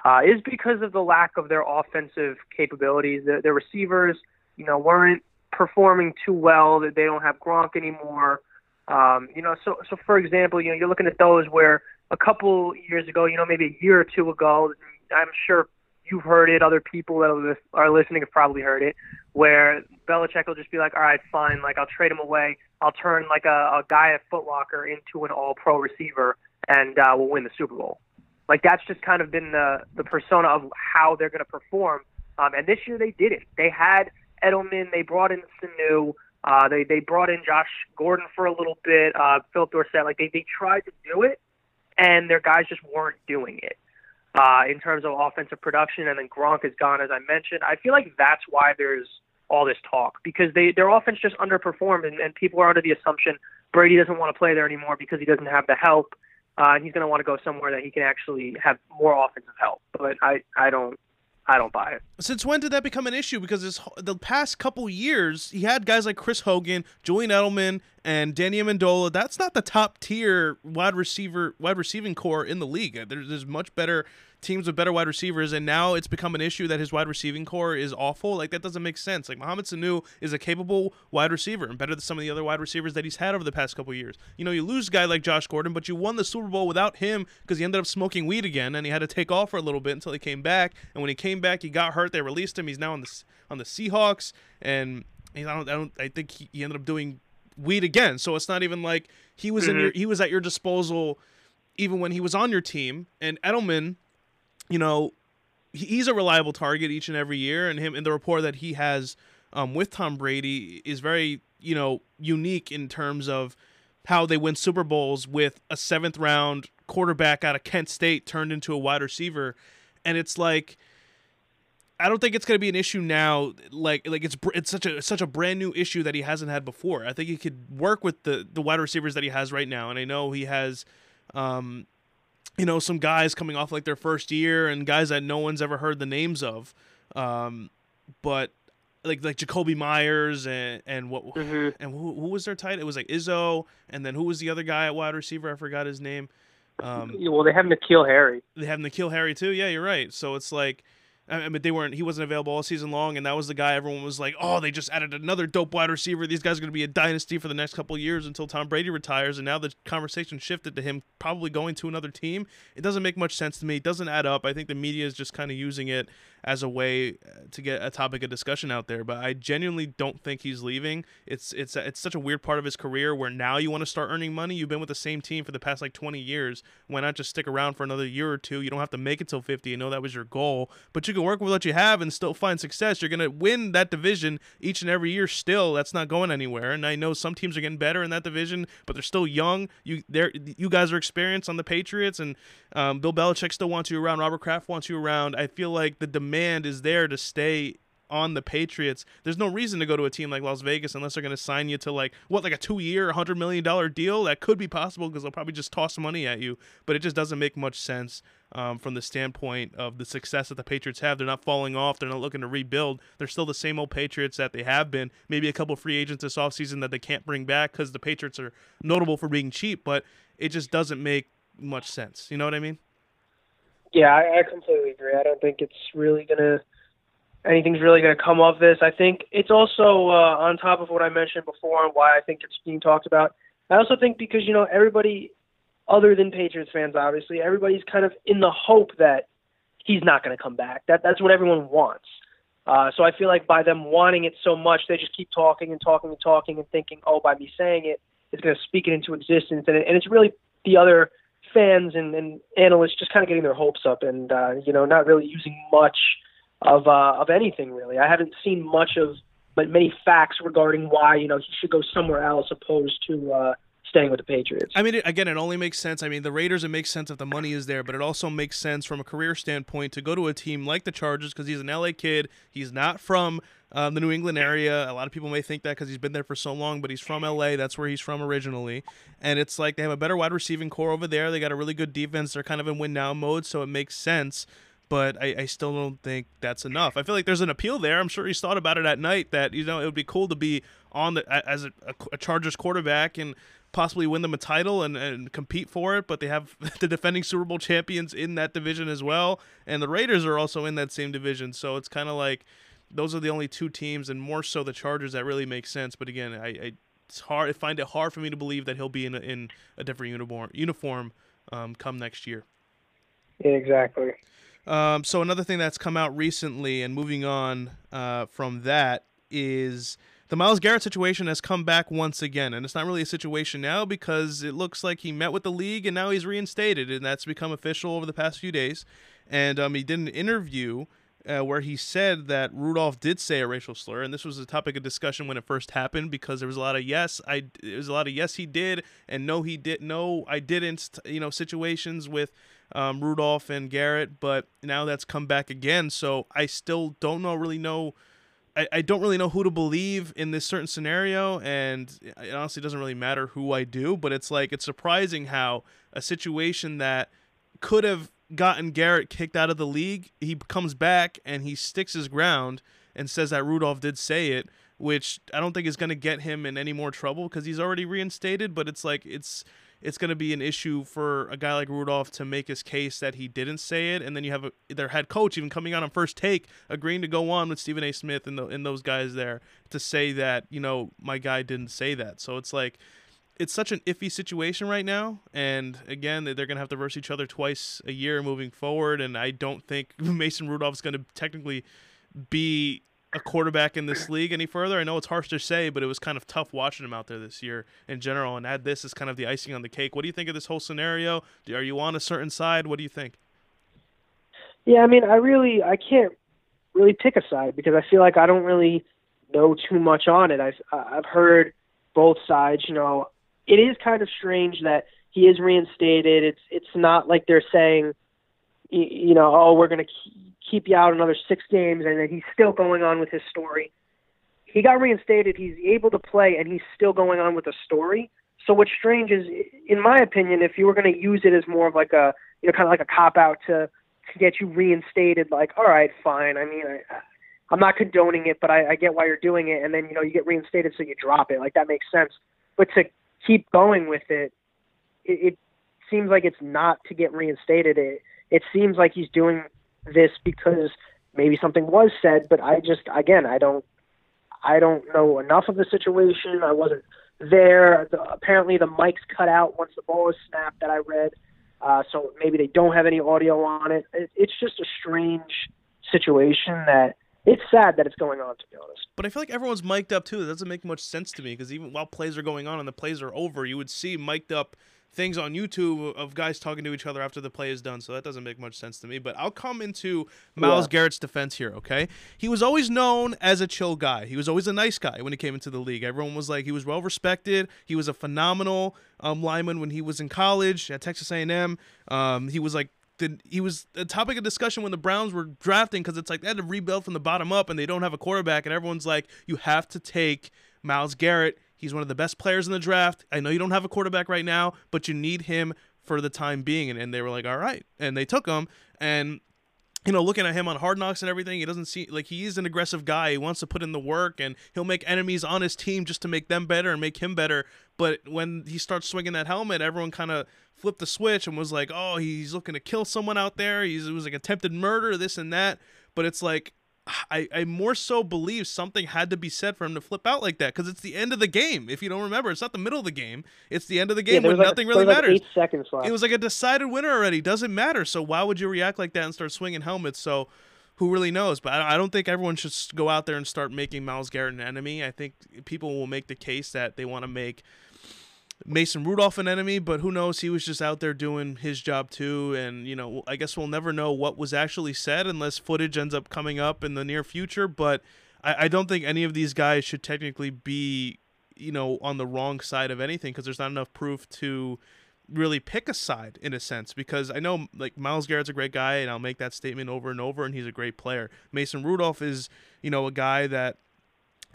uh, is because of the lack of their offensive capabilities. Their, their receivers, you know, weren't performing too well. That they don't have Gronk anymore. Um, you know, so so for example, you know, you're looking at those where a couple years ago, you know, maybe a year or two ago, I'm sure you've heard it. Other people that are listening have probably heard it, where Belichick will just be like, "All right, fine. Like I'll trade him away. I'll turn like a, a guy at Footlocker into an All-Pro receiver, and uh, we'll win the Super Bowl." Like that's just kind of been the the persona of how they're going to perform. Um, and this year they didn't. They had Edelman. They brought in Sanu. Uh, they they brought in Josh Gordon for a little bit. Uh, Phil Dorsett. Like they they tried to do it, and their guys just weren't doing it uh, in terms of offensive production. And then Gronk is gone, as I mentioned. I feel like that's why there's all this talk because they their offense just underperformed, and, and people are under the assumption Brady doesn't want to play there anymore because he doesn't have the help, uh, and he's going to want to go somewhere that he can actually have more offensive help. But I I don't I don't buy it. Since when did that become an issue? Because this, the past couple years, he had guys like Chris Hogan, Julian Edelman, and Danny Amendola. That's not the top tier wide receiver, wide receiving core in the league. There's, there's much better teams with better wide receivers, and now it's become an issue that his wide receiving core is awful. Like that doesn't make sense. Like Mohamed Sanu is a capable wide receiver and better than some of the other wide receivers that he's had over the past couple years. You know, you lose a guy like Josh Gordon, but you won the Super Bowl without him because he ended up smoking weed again, and he had to take off for a little bit until he came back. And when he came back, he got hurt. They released him. He's now on the on the Seahawks, and I don't, I don't, I think he, he ended up doing weed again. So it's not even like he was mm-hmm. in your, he was at your disposal even when he was on your team. And Edelman you know, he's a reliable target each and every year, and him and the rapport that he has um, with Tom Brady is very, you know, unique in terms of how they win Super Bowls with a seventh round quarterback out of Kent State turned into a wide receiver, and it's like. I don't think it's going to be an issue now. Like like it's it's such a such a brand new issue that he hasn't had before. I think he could work with the the wide receivers that he has right now, and I know he has, um, you know, some guys coming off like their first year and guys that no one's ever heard the names of. Um, but like like Jakobi Meyers and and what mm-hmm. and who, who was their tight? It was like Izzo, and then who was the other guy at wide receiver? I forgot his name. Um, well, they have N'Keal Harry. They have N'Keal Harry too. Yeah, you're right. So it's like I mean, they weren't. He wasn't available all season long, and that was the guy everyone was like, "Oh, they just added another dope wide receiver. These guys are going to be a dynasty for the next couple years until Tom Brady retires." And now the conversation shifted to him probably going to another team. It doesn't make much sense to me. It doesn't add up. I think the media is just kind of using it as a way uh, to get a topic of discussion out there. But I genuinely don't think he's leaving. It's it's it's such a weird part of his career where now you want to start earning money. You've been with the same team for the past like 20 years. Why not just stick around for another year or two? You don't have to make it till 50. I know that was your goal, but you can work with what you have and still find success. You're to win that division each and every year. Still, that's not going anywhere. And I know some teams are getting better in that division, but they're still young. You there, you guys are experienced on the Patriots, and um, Bill Belichick still wants you around. Robert Kraft wants you around. I feel like the demand is there to stay on the Patriots. There's no reason to go to a team like Las Vegas unless they're going to sign you to like what like a 2-year, 100 million dollar deal. That could be possible because they'll probably just toss money at you, but it just doesn't make much sense um, from the standpoint of the success that the Patriots have. They're not falling off. They're not looking to rebuild. They're still the same old Patriots that they have been. Maybe a couple free agents this offseason that they can't bring back because the Patriots are notable for being cheap, but it just doesn't make much sense. You know what I mean? Yeah, I, I completely agree. I don't think it's really gonna anything's really gonna come of this. I think it's also uh, on top of what I mentioned before and why I think it's being talked about. I also think because you know everybody other than Patriots fans, obviously, everybody's kind of in the hope that he's not going to come back. That that's what everyone wants. Uh, so I feel like by them wanting it so much, they just keep talking and talking and talking and thinking, oh, by me saying it, it's going to speak it into existence. And, it, and it's really the other fans and, and analysts just kind of getting their hopes up and uh, you know not really using much of uh, of anything really. I haven't seen much of but many facts regarding why you know he should go somewhere else opposed to uh, staying with the Patriots. I mean, again, it only makes sense. I mean, the Raiders, it makes sense if the money is there, but it also makes sense from a career standpoint to go to a team like the Chargers because he's an LA kid. He's not from uh, the New England area. A lot of people may think that because he's been there for so long, but he's from LA. That's where he's from originally. And it's like they have a better wide receiving core over there. They got a really good defense. They're kind of in win now mode, so it makes sense. But I, I still don't think that's enough. I feel like there's an appeal there. I'm sure he's thought about it at night that you know it would be cool to be on the as a, a Chargers quarterback and possibly win them a title and, and compete for it, but they have [laughs] the defending Super Bowl champions in that division as well. And the Raiders are also in that same division. So it's kind of like those are the only two teams, and more so the Chargers, that really makes sense. But again, I, I it's hard. I find it hard for me to believe that he'll be in a, in a different uniform uniform um, come next year. Yeah, exactly. Um, so another thing that's come out recently, and moving on uh, from that, is the Myles Garrett situation has come back once again, and it's not really a situation now because it looks like he met with the league and now he's reinstated, and that's become official over the past few days. And um, he did an interview uh, where he said that Rudolph did say a racial slur, and this was a topic of discussion when it first happened because there was a lot of yes, I there was a lot of yes he did, and no he did, no I didn't, you know, situations with um, Rudolph and Garrett, but now that's come back again, so I still don't know really know I, I don't really know who to believe in this certain scenario, and it honestly doesn't really matter who I do. But it's like it's surprising how a situation that could have gotten Garrett kicked out of the league, he comes back and he sticks his ground and says that Rudolph did say it, which I don't think is going to get him in any more trouble because he's already reinstated. But it's like it's it's going to be an issue for a guy like Rudolph to make his case that he didn't say it, and then you have a, their head coach even coming out on first take, agreeing to go on with Stephen A. Smith and, the, and those guys there to say that you know my guy didn't say that. So it's like it's such an iffy situation right now, and again they're going to have to verse each other twice a year moving forward, and I don't think [laughs] Mason Rudolph is going to technically be a quarterback in this league any further. I know it's harsh to say, but it was kind of tough watching him out there this year in general. And add this as kind of the icing on the cake. What do you think of this whole scenario? Are you on a certain side? What do you think? Yeah, I mean, I really I can't really pick a side because I feel like I don't really know too much on it. I've I've heard both sides. You know, it is kind of strange that he is reinstated. It's it's not like they're saying, you know, oh, we're to keep you out another six games, and then he's still going on with his story. He got reinstated. He's able to play, and he's still going on with the story. So what's strange is, in my opinion, if you were going to use it as more of like a, you know, kind of like a cop out to to get you reinstated, like, all right, fine. I mean, I, I'm not condoning it, but I, I get why you're doing it. And then you know you get reinstated, so you drop it. Like that makes sense. But to keep going with it, it, it seems like it's not to get reinstated. It it seems like he's doing this because maybe something was said, but I just again I don't I don't know enough of the situation. I wasn't there. The, apparently the mic's cut out once the ball is snapped that I read. Uh, so maybe they don't have any audio on it. it. It's just a strange situation that it's sad that it's going on to be honest. But I feel like everyone's mic'd up too. It doesn't make much sense to me because even while plays are going on and the plays are over, you would see mic'd up things on YouTube of guys talking to each other after the play is done. So that doesn't make much sense to me. But I'll come into Myles yeah. Garrett's defense here, okay? He was always known as a chill guy. He was always a nice guy when he came into the league. Everyone was like he was well respected. He was a phenomenal um, lineman when he was in college at Texas A&M. Um, he was like the, he was a topic of discussion when the Browns were drafting because it's like they had to rebuild from the bottom up and they don't have a quarterback and everyone's like you have to take Myles Garrett He's one of the best players in the draft. I know you don't have a quarterback right now, but you need him for the time being. And, and they were like, all right. And they took him. And you know, looking at him on Hard Knocks and everything, he doesn't seem like he is an aggressive guy. He wants to put in the work, and he'll make enemies on his team just to make them better and make him better. But when he starts swinging that helmet, everyone kind of flipped the switch and was like, "Oh, he's looking to kill someone out there. He's it was like attempted murder, this and that." But it's like I, I more so believe something had to be said for him to flip out like that because it's the end of the game. If you don't remember, it's not the middle of the game; it's the end of the game yeah, when like, nothing really matters. Eight seconds left. It was like a decided winner already. Doesn't matter. So why would you react like that and start swinging helmets? So who really knows? But I, I don't think everyone should go out there and start making Myles Garrett an enemy. I think people will make the case that they want to make Mason Rudolph an enemy, but who knows? He was just out there doing his job too, and you know, I guess we'll never know what was actually said unless footage ends up coming up in the near future. But I, I don't think any of these guys should technically be, you know, on the wrong side of anything because there's not enough proof to really pick a side in a sense because I know like Myles Garrett's a great guy and I'll make that statement over and over and he's a great player. Mason Rudolph is, you know, a guy that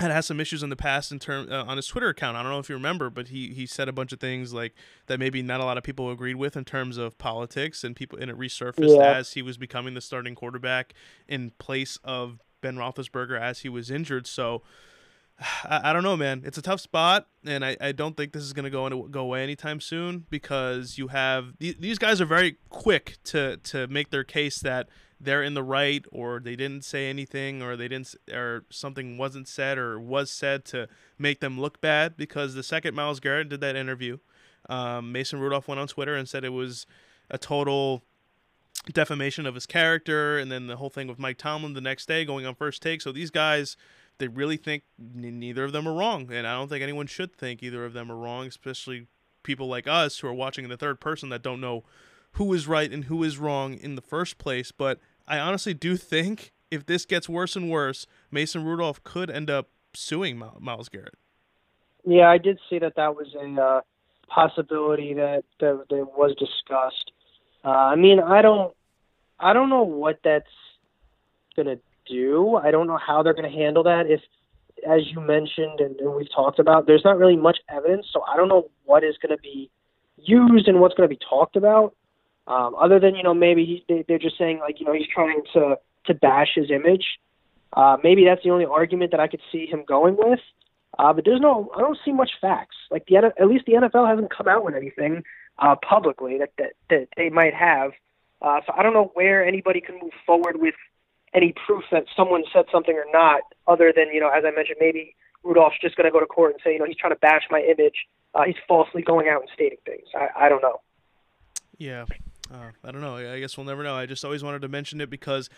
had had some issues in the past in term uh, on his Twitter account. I don't know if you remember, but he he said a bunch of things like that maybe not a lot of people agreed with in terms of politics, and people and it resurfaced Yeah. as he was becoming the starting quarterback in place of Ben Roethlisberger as he was injured. So [sighs] I, I don't know, man. It's a tough spot, and I, I don't think this is gonna go into, go away anytime soon because you have the- these guys are very quick to to make their case that they're in the right or they didn't say anything or they didn't or something wasn't said or was said to make them look bad because the second Myles Garrett did that interview, um, Mason Rudolph went on Twitter and said it was a total defamation of his character and then the whole thing with Mike Tomlin the next day going on first take. So these guys they really think n- neither of them are wrong and I don't think anyone should think either of them are wrong, especially people like us who are watching in the third person that don't know who is right and who is wrong in the first place. But I honestly do think if this gets worse and worse, Mason Rudolph could end up suing Myles Garrett. Yeah, I did see that that was a uh, possibility that, that that was discussed. Uh, I mean, I don't, I don't know what that's gonna do. I don't know how they're gonna handle that. If, as you mentioned and, and we've talked about, there's not really much evidence, so I don't know what is gonna be used and what's gonna be talked about. Um, other than you know maybe he, they, they're just saying like you know he's trying to to bash his image. Uh, maybe that's the only argument that I could see him going with. Uh, but there's no, I don't see much facts. Like the at least the NFL hasn't come out with anything uh, publicly that, that that they might have. Uh, so I don't know where anybody can move forward with any proof that someone said something or not, other than you know, as I mentioned, maybe Rudolph's just going to go to court and say, you know, he's trying to bash my image. Uh, he's falsely going out and stating things. I, I don't know. Yeah, uh, I don't know. I guess we'll never know. I just always wanted to mention it because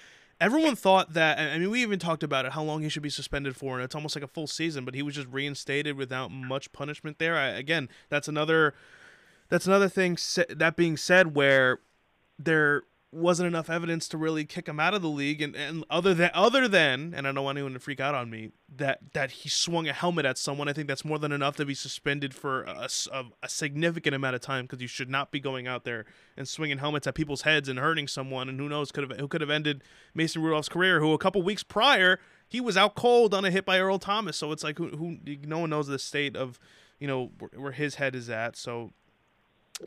everyone thought that. I I mean, we even talked about it, how long he should be suspended for, and it's almost like a full season. But he was just reinstated without much punishment there. I, again, that's another. That's another thing. That being said, where there wasn't enough evidence to really kick him out of the league, and, and other than other than, and I don't want anyone to freak out on me that that he swung a helmet at someone. I think that's more than enough to be suspended for a a significant amount of time because you should not be going out there and swinging helmets at people's heads and hurting someone. And who knows could have who could have ended Mason Rudolph's career, who a couple weeks prior he was out cold on a hit by Earl Thomas. So it's like who who no one knows the state of you know where, where his head is at. So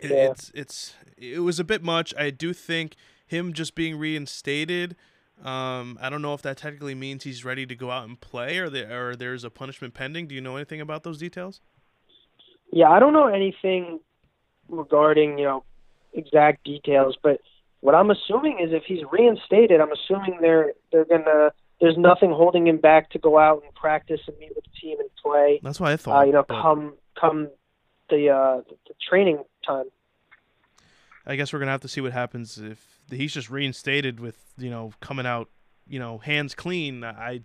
Yeah. it's it's it was a bit much. I do think him just being reinstated. Um, I don't know if that technically means he's ready to go out and play, or there or there's a punishment pending. Do you know anything about those details? Yeah, I don't know anything regarding you know exact details, but what I'm assuming is if he's reinstated, I'm assuming they're they're gonna there's nothing holding him back to go out and practice and meet with the team and play. That's what I thought. Uh, you know, come come the uh the training time. I guess we're gonna have to see what happens if he's just reinstated with you know coming out you know hands clean. I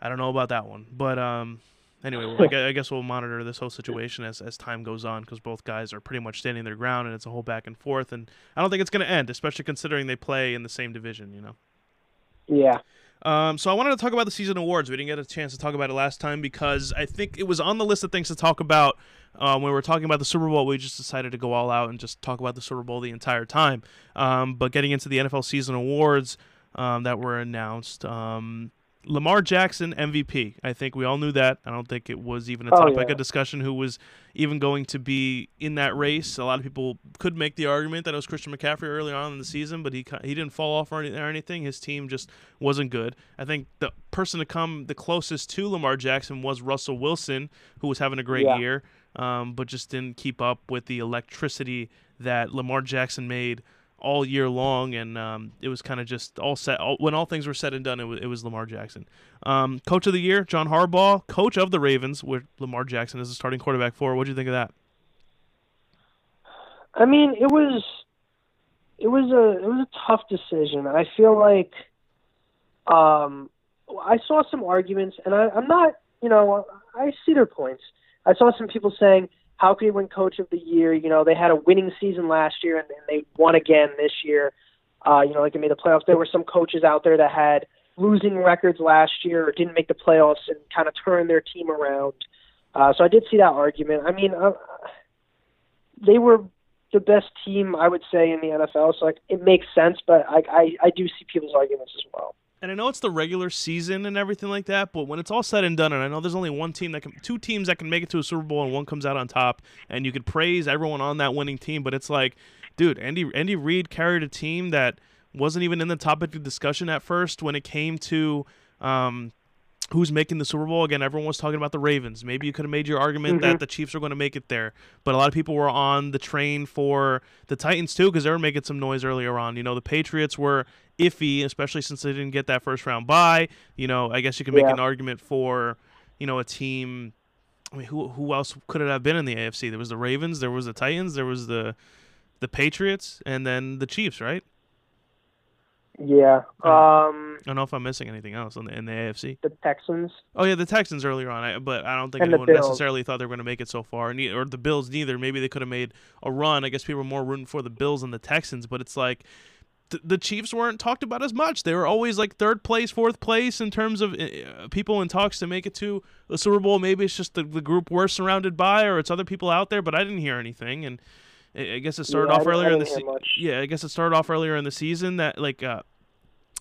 I don't know about that one, but um. Anyway, well, [laughs] I I guess we'll monitor this whole situation as, as time goes on because both guys are pretty much standing their ground and it's a whole back and forth. And I don't think it's going to end, especially considering they play in the same division, you know? Yeah. Um, so I wanted to talk about the season awards. We didn't get a chance to talk about it last time because I think it was on the list of things to talk about um, when we were talking about the Super Bowl. We just decided to go all out and just talk about the Super Bowl the entire time. Um, but getting into the NFL season awards um, that were announced, um, Lamar Jackson MVP. I think we all knew that. I don't think it was even a Oh, topic yeah. of discussion who was even going to be in that race. A lot of people could make the argument that it was Christian McCaffrey early on in the season, but he he didn't fall off or any- or anything. His team just wasn't good. I think the person to come the closest to Lamar Jackson was Russell Wilson, who was having a great Yeah. year, um, but just didn't keep up with the electricity that Lamar Jackson made all year long, and um, it was kind of just all set. All, when all things were said and done, it was, it was Lamar Jackson. Um, coach of the year, John Harbaugh, coach of the Ravens, with Lamar Jackson as the starting quarterback for. What do you think of that? I mean, it was it was a it was a tough decision. I feel like um I saw some arguments and I, I'm not you know, I see their points. I saw some people saying, how could he win Coach of the Year? You know, they had a winning season last year and, and they won again this year. Uh, you know, like they made the playoffs. There were some coaches out there that had losing records last year or didn't make the playoffs and kind of turned their team around. Uh, so I did see that argument. I mean, uh, they were the best team I would say in the NFL, so like it makes sense. But I I, I do see people's arguments as well. And I know it's the regular season and everything like that, but when it's all said and done, and I know there's only one team that can, two teams that can make it to a Super Bowl, and one comes out on top, and you could praise everyone on that winning team, but it's like, dude, Andy Andy Reid carried a team that wasn't even in the topic of discussion at first when it came to um, who's making the Super Bowl. Again, everyone was talking about the Ravens. Maybe you could have made your argument mm-hmm. that the Chiefs are going to make it there, but a lot of people were on the train for the Titans too because they were making some noise earlier on. You know, the Patriots were iffy, especially since they didn't get that first round bye. You know, I guess you could make yeah. an argument for you know a team. I mean, who who else could it have been in the AFC? There was the Ravens, there was the Titans, there was the the Patriots, and then the Chiefs, right? Yeah. Um, I don't know if I'm missing anything else in the, in the AFC. The Texans. Oh yeah, the Texans earlier on, I, but I don't think and anyone necessarily thought they were going to make it so far, or the Bills neither. Maybe they could have made a run. I guess people were more rooting for the Bills and the Texans, but it's like the, the Chiefs weren't talked about as much. They were always like third place, fourth place in terms of uh, people in talks to make it to the Super Bowl. Maybe it's just the, the group we're surrounded by, or it's other people out there, but I didn't hear anything and. I guess it started yeah, off earlier in the season. Yeah, I guess it started off earlier in the season that like uh,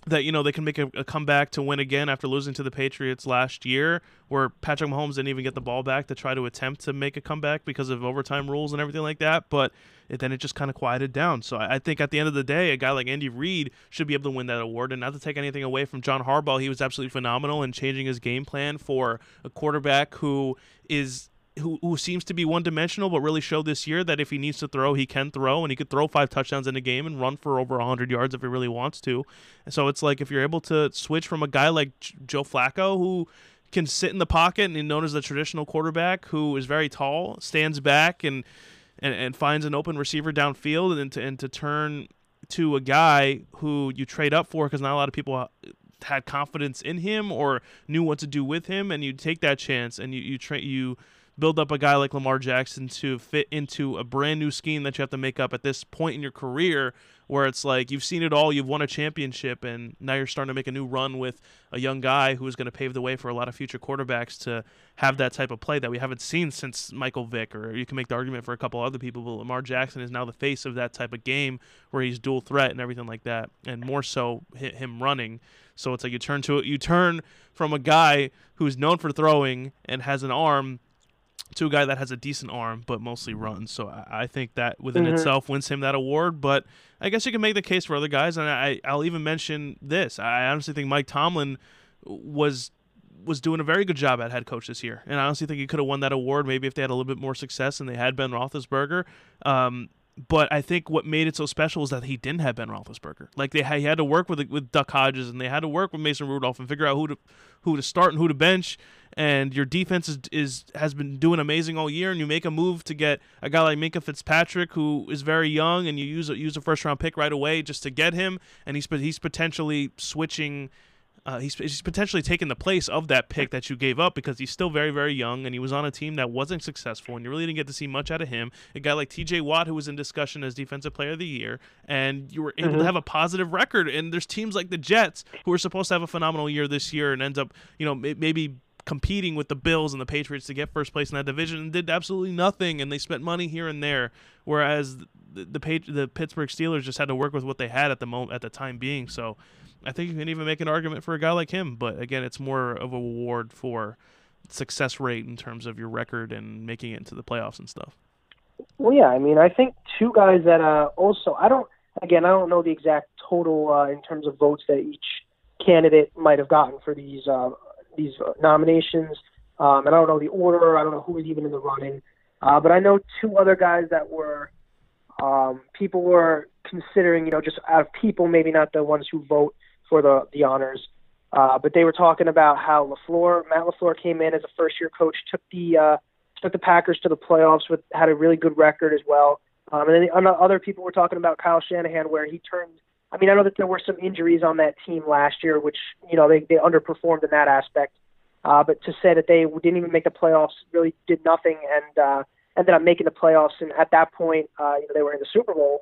that you know they can make a, a, comeback to win again after losing to the Patriots last year, where Patrick Mahomes didn't even get the ball back to try to attempt to make a comeback because of overtime rules and everything like that. But it, then it just kind of quieted down. So I, I, think at the end of the day, a guy like Andy Reid should be able to win that award. And not to take anything away from John Harbaugh, he was absolutely phenomenal in changing his game plan for a quarterback who is who, who seems to be one dimensional, but really showed this year that if he needs to throw, he can throw, and he could throw five touchdowns in a game and run for over 100 yards if he really wants to. And so it's like if you're able to switch from a guy like Joe Flacco, who can sit in the pocket and known as the traditional quarterback, who is very tall, stands back and and, and finds an open receiver downfield, and to, and to turn to a guy who you trade up for because not a lot of people uh, had confidence in him or knew what to do with him, and you take that chance and you you tra- you build up a guy like Lamar Jackson to fit into a brand new scheme that you have to make up at this point in your career where it's like you've seen it all, you've won a championship, and now you're starting to make a new run with a young guy who is going to pave the way for a lot of future quarterbacks to have that type of play that we haven't seen since Michael Vick, or you can make the argument for a couple other people, but Lamar Jackson is now the face of that type of game where he's dual threat and everything like that, and more so him running. So it's like you turn to it, you turn from a guy who's known for throwing and has an arm to a guy that has a decent arm but mostly runs. So I, I think that within mm-hmm. itself wins him that award. But I guess you can make the case for other guys, and I, I'll even mention this. I honestly think Mike Tomlin was was doing a very good job at head coach this year, and I honestly think he could have won that award maybe if they had a little bit more success and they had Ben Roethlisberger. Um, but I think what made it so special is that he didn't have Ben Roethlisberger. Like they had, he had to work with with Duck Hodges and they had to work with Mason Rudolph and figure out who to who to start and who to bench. And your defense is, is has been doing amazing all year. And you make a move to get a guy like Minkah Fitzpatrick, who is very young, and you use a, use a first round pick right away just to get him. And he's he's potentially switching uh, he's, he's potentially taking the place of that pick that you gave up because he's still very, very young and he was on a team that wasn't successful and you really didn't get to see much out of him. A guy like TJ Watt, who was in discussion as Defensive Player of the Year, and you were able mm-hmm. to have a positive record. And there's teams like the Jets who are supposed to have a phenomenal year this year and ends up, you know, maybe competing with the Bills and the Patriots to get first place in that division and did absolutely nothing and they spent money here and there whereas the the, the Pittsburgh Steelers just had to work with what they had at the moment at the time being so I think you can even make an argument for a guy like him. But again, it's more of a reward for success rate in terms of your record and making it into the playoffs and stuff. Well, yeah, I mean, I think two guys that uh, also I don't again I don't know the exact total uh, in terms of votes that each candidate might have gotten for these uh, these nominations, um, and I don't know the order. I don't know who was even in the running, uh, but I know two other guys that were um, people were considering, you know, just out of people, maybe not the ones who vote for the the honors. Uh, but they were talking about how LaFleur, Matt LaFleur, came in as a first year coach, took the uh, took the Packers to the playoffs with had a really good record as well. Um, and then the, other people were talking about Kyle Shanahan, where he turned. I mean, I know that there were some injuries on that team last year, which you know they they underperformed in that aspect. Uh, but to say that they didn't even make the playoffs really did nothing, and uh, ended up making the playoffs, and at that point, uh, you know, they were in the Super Bowl.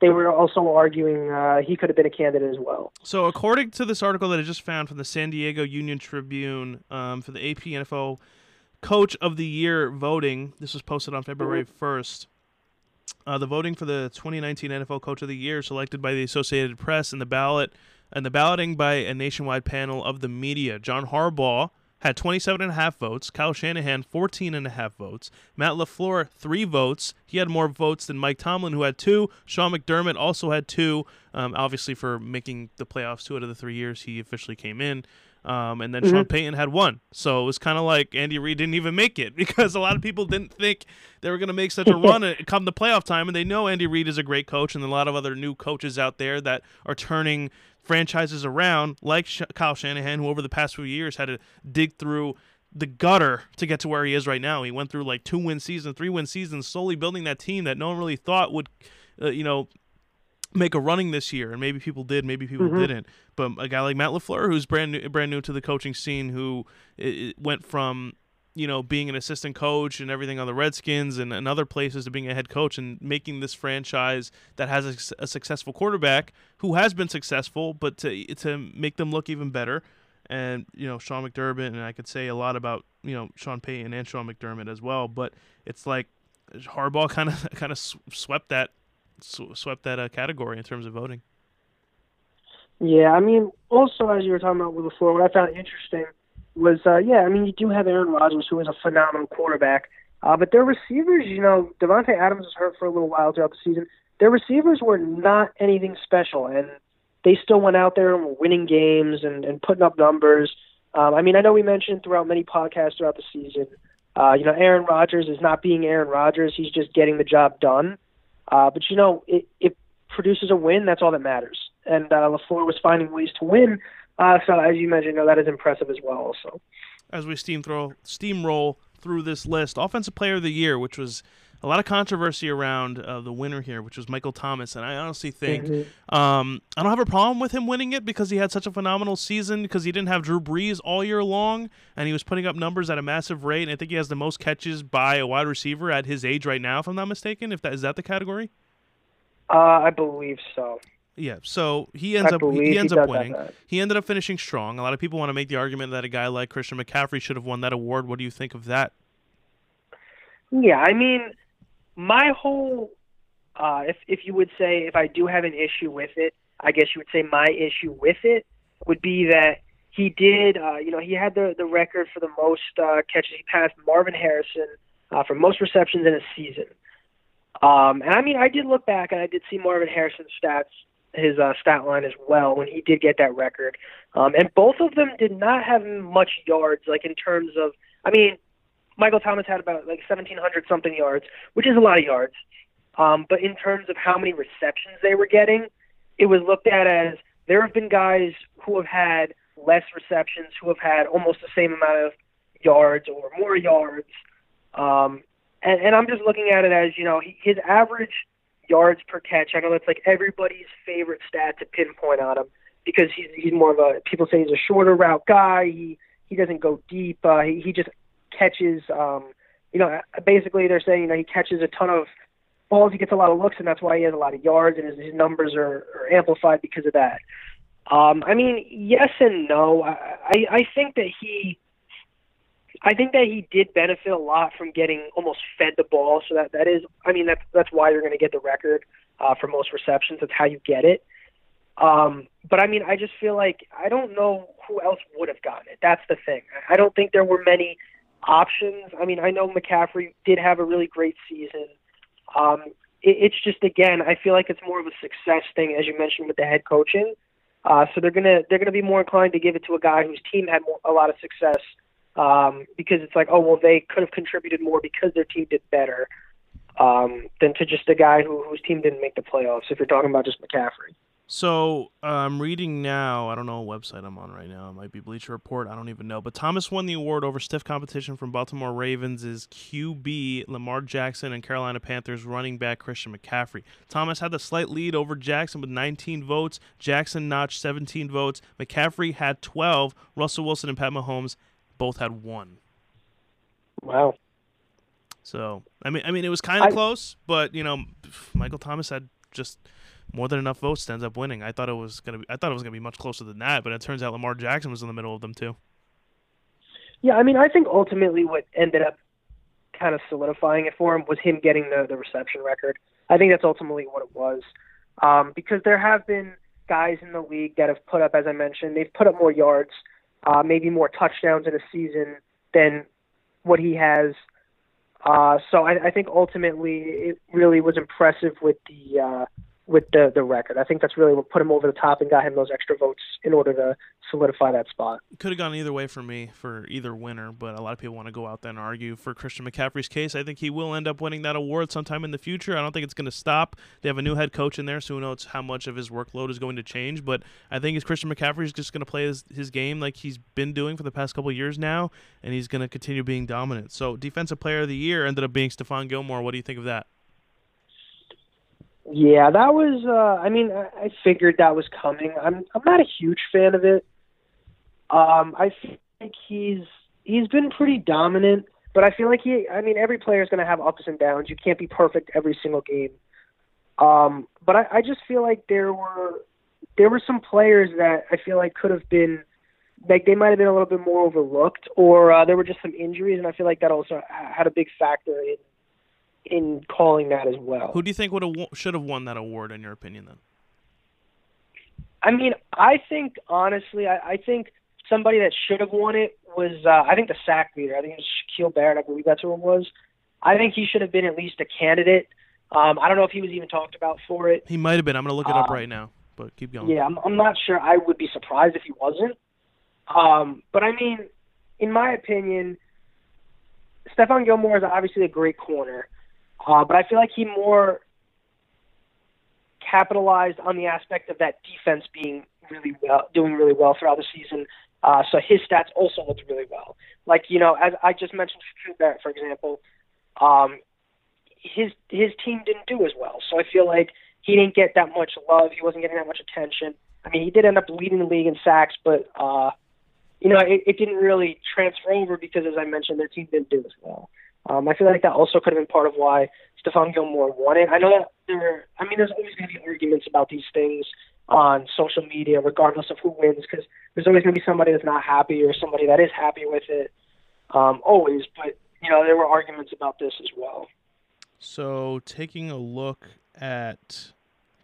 They were also arguing uh, he could have been a candidate as well. So, according to this article that I just found from the San Diego Union Tribune um, for the AP NFL Coach of the Year voting, this was posted on February 1st. Uh, the voting for the 2019 NFL Coach of the Year, selected by the Associated Press, and the ballot and the balloting by a nationwide panel of the media. John Harbaugh had 27 and a half votes. Kyle Shanahan 14 and a half votes. Matt LaFleur 3 votes. He had more votes than Mike Tomlin who had 2. Sean McDermott also had 2. Um, obviously for making the playoffs 2 out of the 3 years he officially came in. Um, and then mm-hmm. Sean Payton had one. So it was kind of like Andy Reid didn't even make it [laughs] because a lot of people didn't think they were going to make such a [laughs] run come the playoff time. And they know Andy Reid is a great coach, and a lot of other new coaches out there that are turning franchises around, like Kyle Shanahan, who over the past few years had to dig through the gutter to get to where he is right now. He went through like two win seasons, three win seasons, slowly building that team that no one really thought would, uh, you know, make a running this year, and maybe people did, maybe people mm-hmm. didn't. But a guy like Matt LaFleur, who's brand new, brand new to the coaching scene, who went from you know being an assistant coach and everything on the Redskins and, and other places to being a head coach and making this franchise that has a, a successful quarterback who has been successful, but to to make them look even better. And you know Sean McDermott, and I could say a lot about you know Sean Payton and Sean McDermott as well. But it's like Harbaugh kind of kind of swept that swept that uh, category in terms of voting. Yeah, I mean, also as you were talking about before, what I found interesting was, uh, yeah, I mean, you do have Aaron Rodgers, who is a phenomenal quarterback, uh, but their receivers, you know, Davante Adams was hurt for a little while throughout the season. Their receivers were not anything special, and they still went out there and were winning games and, and putting up numbers. Um, I mean, I know we mentioned throughout many podcasts throughout the season, uh, you know, Aaron Rodgers is not being Aaron Rodgers; he's just getting the job done. Uh, but you know, it, it produces a win. That's all that matters. And uh, LaFleur was finding ways to win. Uh, so as you mentioned, know, that is impressive as well. Also, as we steam throw steamroll through this list, offensive player of the year, which was a lot of controversy around uh, the winner here, which was Michael Thomas, and I honestly think mm-hmm. um, I don't have a problem with him winning it because he had such a phenomenal season because he didn't have Drew Brees all year long, and he was putting up numbers at a massive rate. And I think he has the most catches by a wide receiver at his age right now, if I'm not mistaken. If that is that the category? Uh, I believe so. Yeah, so he ends I up he ends he up winning. He ended up finishing strong. A lot of people want to make the argument that a guy like Christian McCaffrey should have won that award. What do you think of that? Yeah, I mean, my whole, uh, if if you would say, if I do have an issue with it, I guess you would say my issue with it would be that he did, uh, you know, he had the the record for the most uh, catches. He passed Marvin Harrison uh, for most receptions in a season. Um, and I mean, I did look back and I did see Marvin Harrison's stats, his uh, stat line as well when he did get that record. Um, and both of them did not have much yards, like in terms of, I mean, Michael Thomas had about like 1,700 something yards, which is a lot of yards. Um, but in terms of how many receptions they were getting, it was looked at as there have been guys who have had less receptions, who have had almost the same amount of yards or more yards. Um, and, and I'm just looking at it as, you know, his average yards per catch. I know that's like everybody's favorite stat to pinpoint on him because he's he's more of a people say he's a shorter route guy. He he doesn't go deep. Uh, he he just catches, um, you know, basically they're saying you know he catches a ton of balls, he gets a lot of looks, and that's why he has a lot of yards, and his, his numbers are, are amplified because of that. Um, I mean, yes and no. I, I I think that he. I think that he did benefit a lot from getting almost fed the ball. So that that is, I mean, that's that's why you're going to get the record uh, for most receptions. That's how you get it. Um, but I mean, I just feel like I don't know who else would have gotten it. That's the thing. I don't think there were many options. I mean, I know McCaffrey did have a really great season. Um, it, it's just again, I feel like it's more of a success thing, as you mentioned with the head coaching. Uh, so they're gonna they're gonna be more inclined to give it to a guy whose team had more, a lot of success um, because it's like, oh well, they could have contributed more because their team did better um, than to just a guy who, whose team didn't make the playoffs. If you're talking about just McCaffrey. So uh, I'm reading now. I don't know what website I'm on right now. It might be Bleacher Report. I don't even know. But Thomas won the award over stiff competition from Baltimore Ravens' QB Lamar Jackson and Carolina Panthers running back Christian McCaffrey. Thomas had the slight lead over Jackson with 19 votes. Jackson notched 17 votes. McCaffrey had 12. Russell Wilson and Pat Mahomes both had one. Wow. So I mean, I mean, it was kind of I- close, but you know, Michael Thomas had just more than enough votes to end up winning. I thought it was gonna be, I thought it was gonna be much closer than that, but it turns out Lamar Jackson was in the middle of them too. Yeah, I mean, I think ultimately what ended up kind of solidifying it for him was him getting the the reception record. I think that's ultimately what it was, um, because there have been guys in the league that have put up, as I mentioned, they've put up more yards, uh, maybe more touchdowns in a season than what he has. Uh, so I, I think ultimately it really was impressive with the uh, with the the record. I think that's really what put him over the top and got him those extra votes in order to solidify that spot. Could have gone either way for me for either winner, but a lot of people want to go out there and argue for Christian McCaffrey's case. I think he will end up winning that award sometime in the future. I don't think it's going to stop. They have a new head coach in there, so who knows how much of his workload is going to change. But I think Christian McCaffrey is just going to play his, his game like he's been doing for the past couple years now, and he's going to continue being dominant. So, Defensive Player of the Year ended up being Stephon Gilmore. What do you think of that? Yeah, that was. Uh, I mean, I, I figured that was coming. I'm. I'm not a huge fan of it. Um, I think he's he's been pretty dominant, but I feel like he. I mean, every player is going to have ups and downs. You can't be perfect every single game. Um, but I, I just feel like there were there were some players that I feel like could have been like they might have been a little bit more overlooked, or uh, there were just some injuries, and I feel like that also had a big factor in in calling that as well. Who do you think would have should have won that award in your opinion then? I mean, I think honestly, I, I think somebody that should have won it was uh, I think the sack leader. I think it was Shaquil Barrett. I believe that's who it was. I think he should have been at least a candidate. Um, I don't know if he was even talked about for it. He might have been. I'm going to look it up Um, right now, but keep going. Yeah, I'm, I'm not sure. I would be surprised if he wasn't. Um, but I mean, in my opinion, Stephon Gilmore is obviously a great corner, uh, but I feel like he more capitalized on the aspect of that defense being really well, doing really well throughout the season. Uh, so his stats also looked really well. Like you know, as I just mentioned, Shaquil Barrett, for example, um, his his team didn't do as well. So I feel like he didn't get that much love. He wasn't getting that much attention. I mean, he did end up leading the league in sacks, but uh, you know, it, it didn't really transfer over because, as I mentioned, their team didn't do as well. Um, I feel like that also could have been part of why Stephon Gilmore won it. I know that there I mean, there's always going to be arguments about these things on social media, regardless of who wins, because there's always going to be somebody that's not happy or somebody that is happy with it. Um, always, but you know, there were arguments about this as well. So taking a look at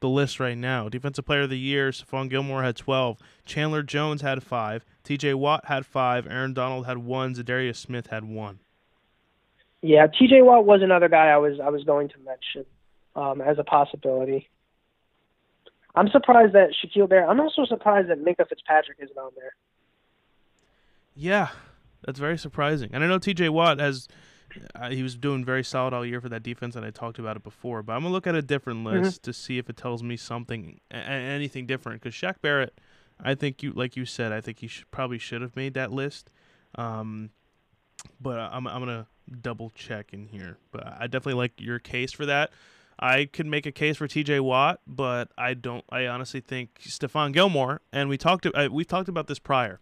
the list right now, Defensive Player of the Year, Stephon Gilmore had 12, Chandler Jones had five, T.J. Watt had five, Aaron Donald had one, Za'Darius Smith had one. Yeah, T.J. Watt was another guy I was I was going to mention um, as a possibility. I'm surprised that Shaquil Barrett. I'm also surprised that Minkah Fitzpatrick isn't on there. Yeah, that's very surprising. And I know T.J. Watt has uh, he was doing very solid all year for that defense, and I talked about it before. But I'm gonna look at a different list to see if it tells me something, a- a- anything different. Because Shaq Barrett, I think you, like you said, I think he should, probably should have made that list. Um, but I'm I'm gonna double check in here. But I definitely like your case for that. I could make a case for T.J. Watt, but I don't. I honestly think Stephon Gilmore, and we talked. Uh, we talked about this prior.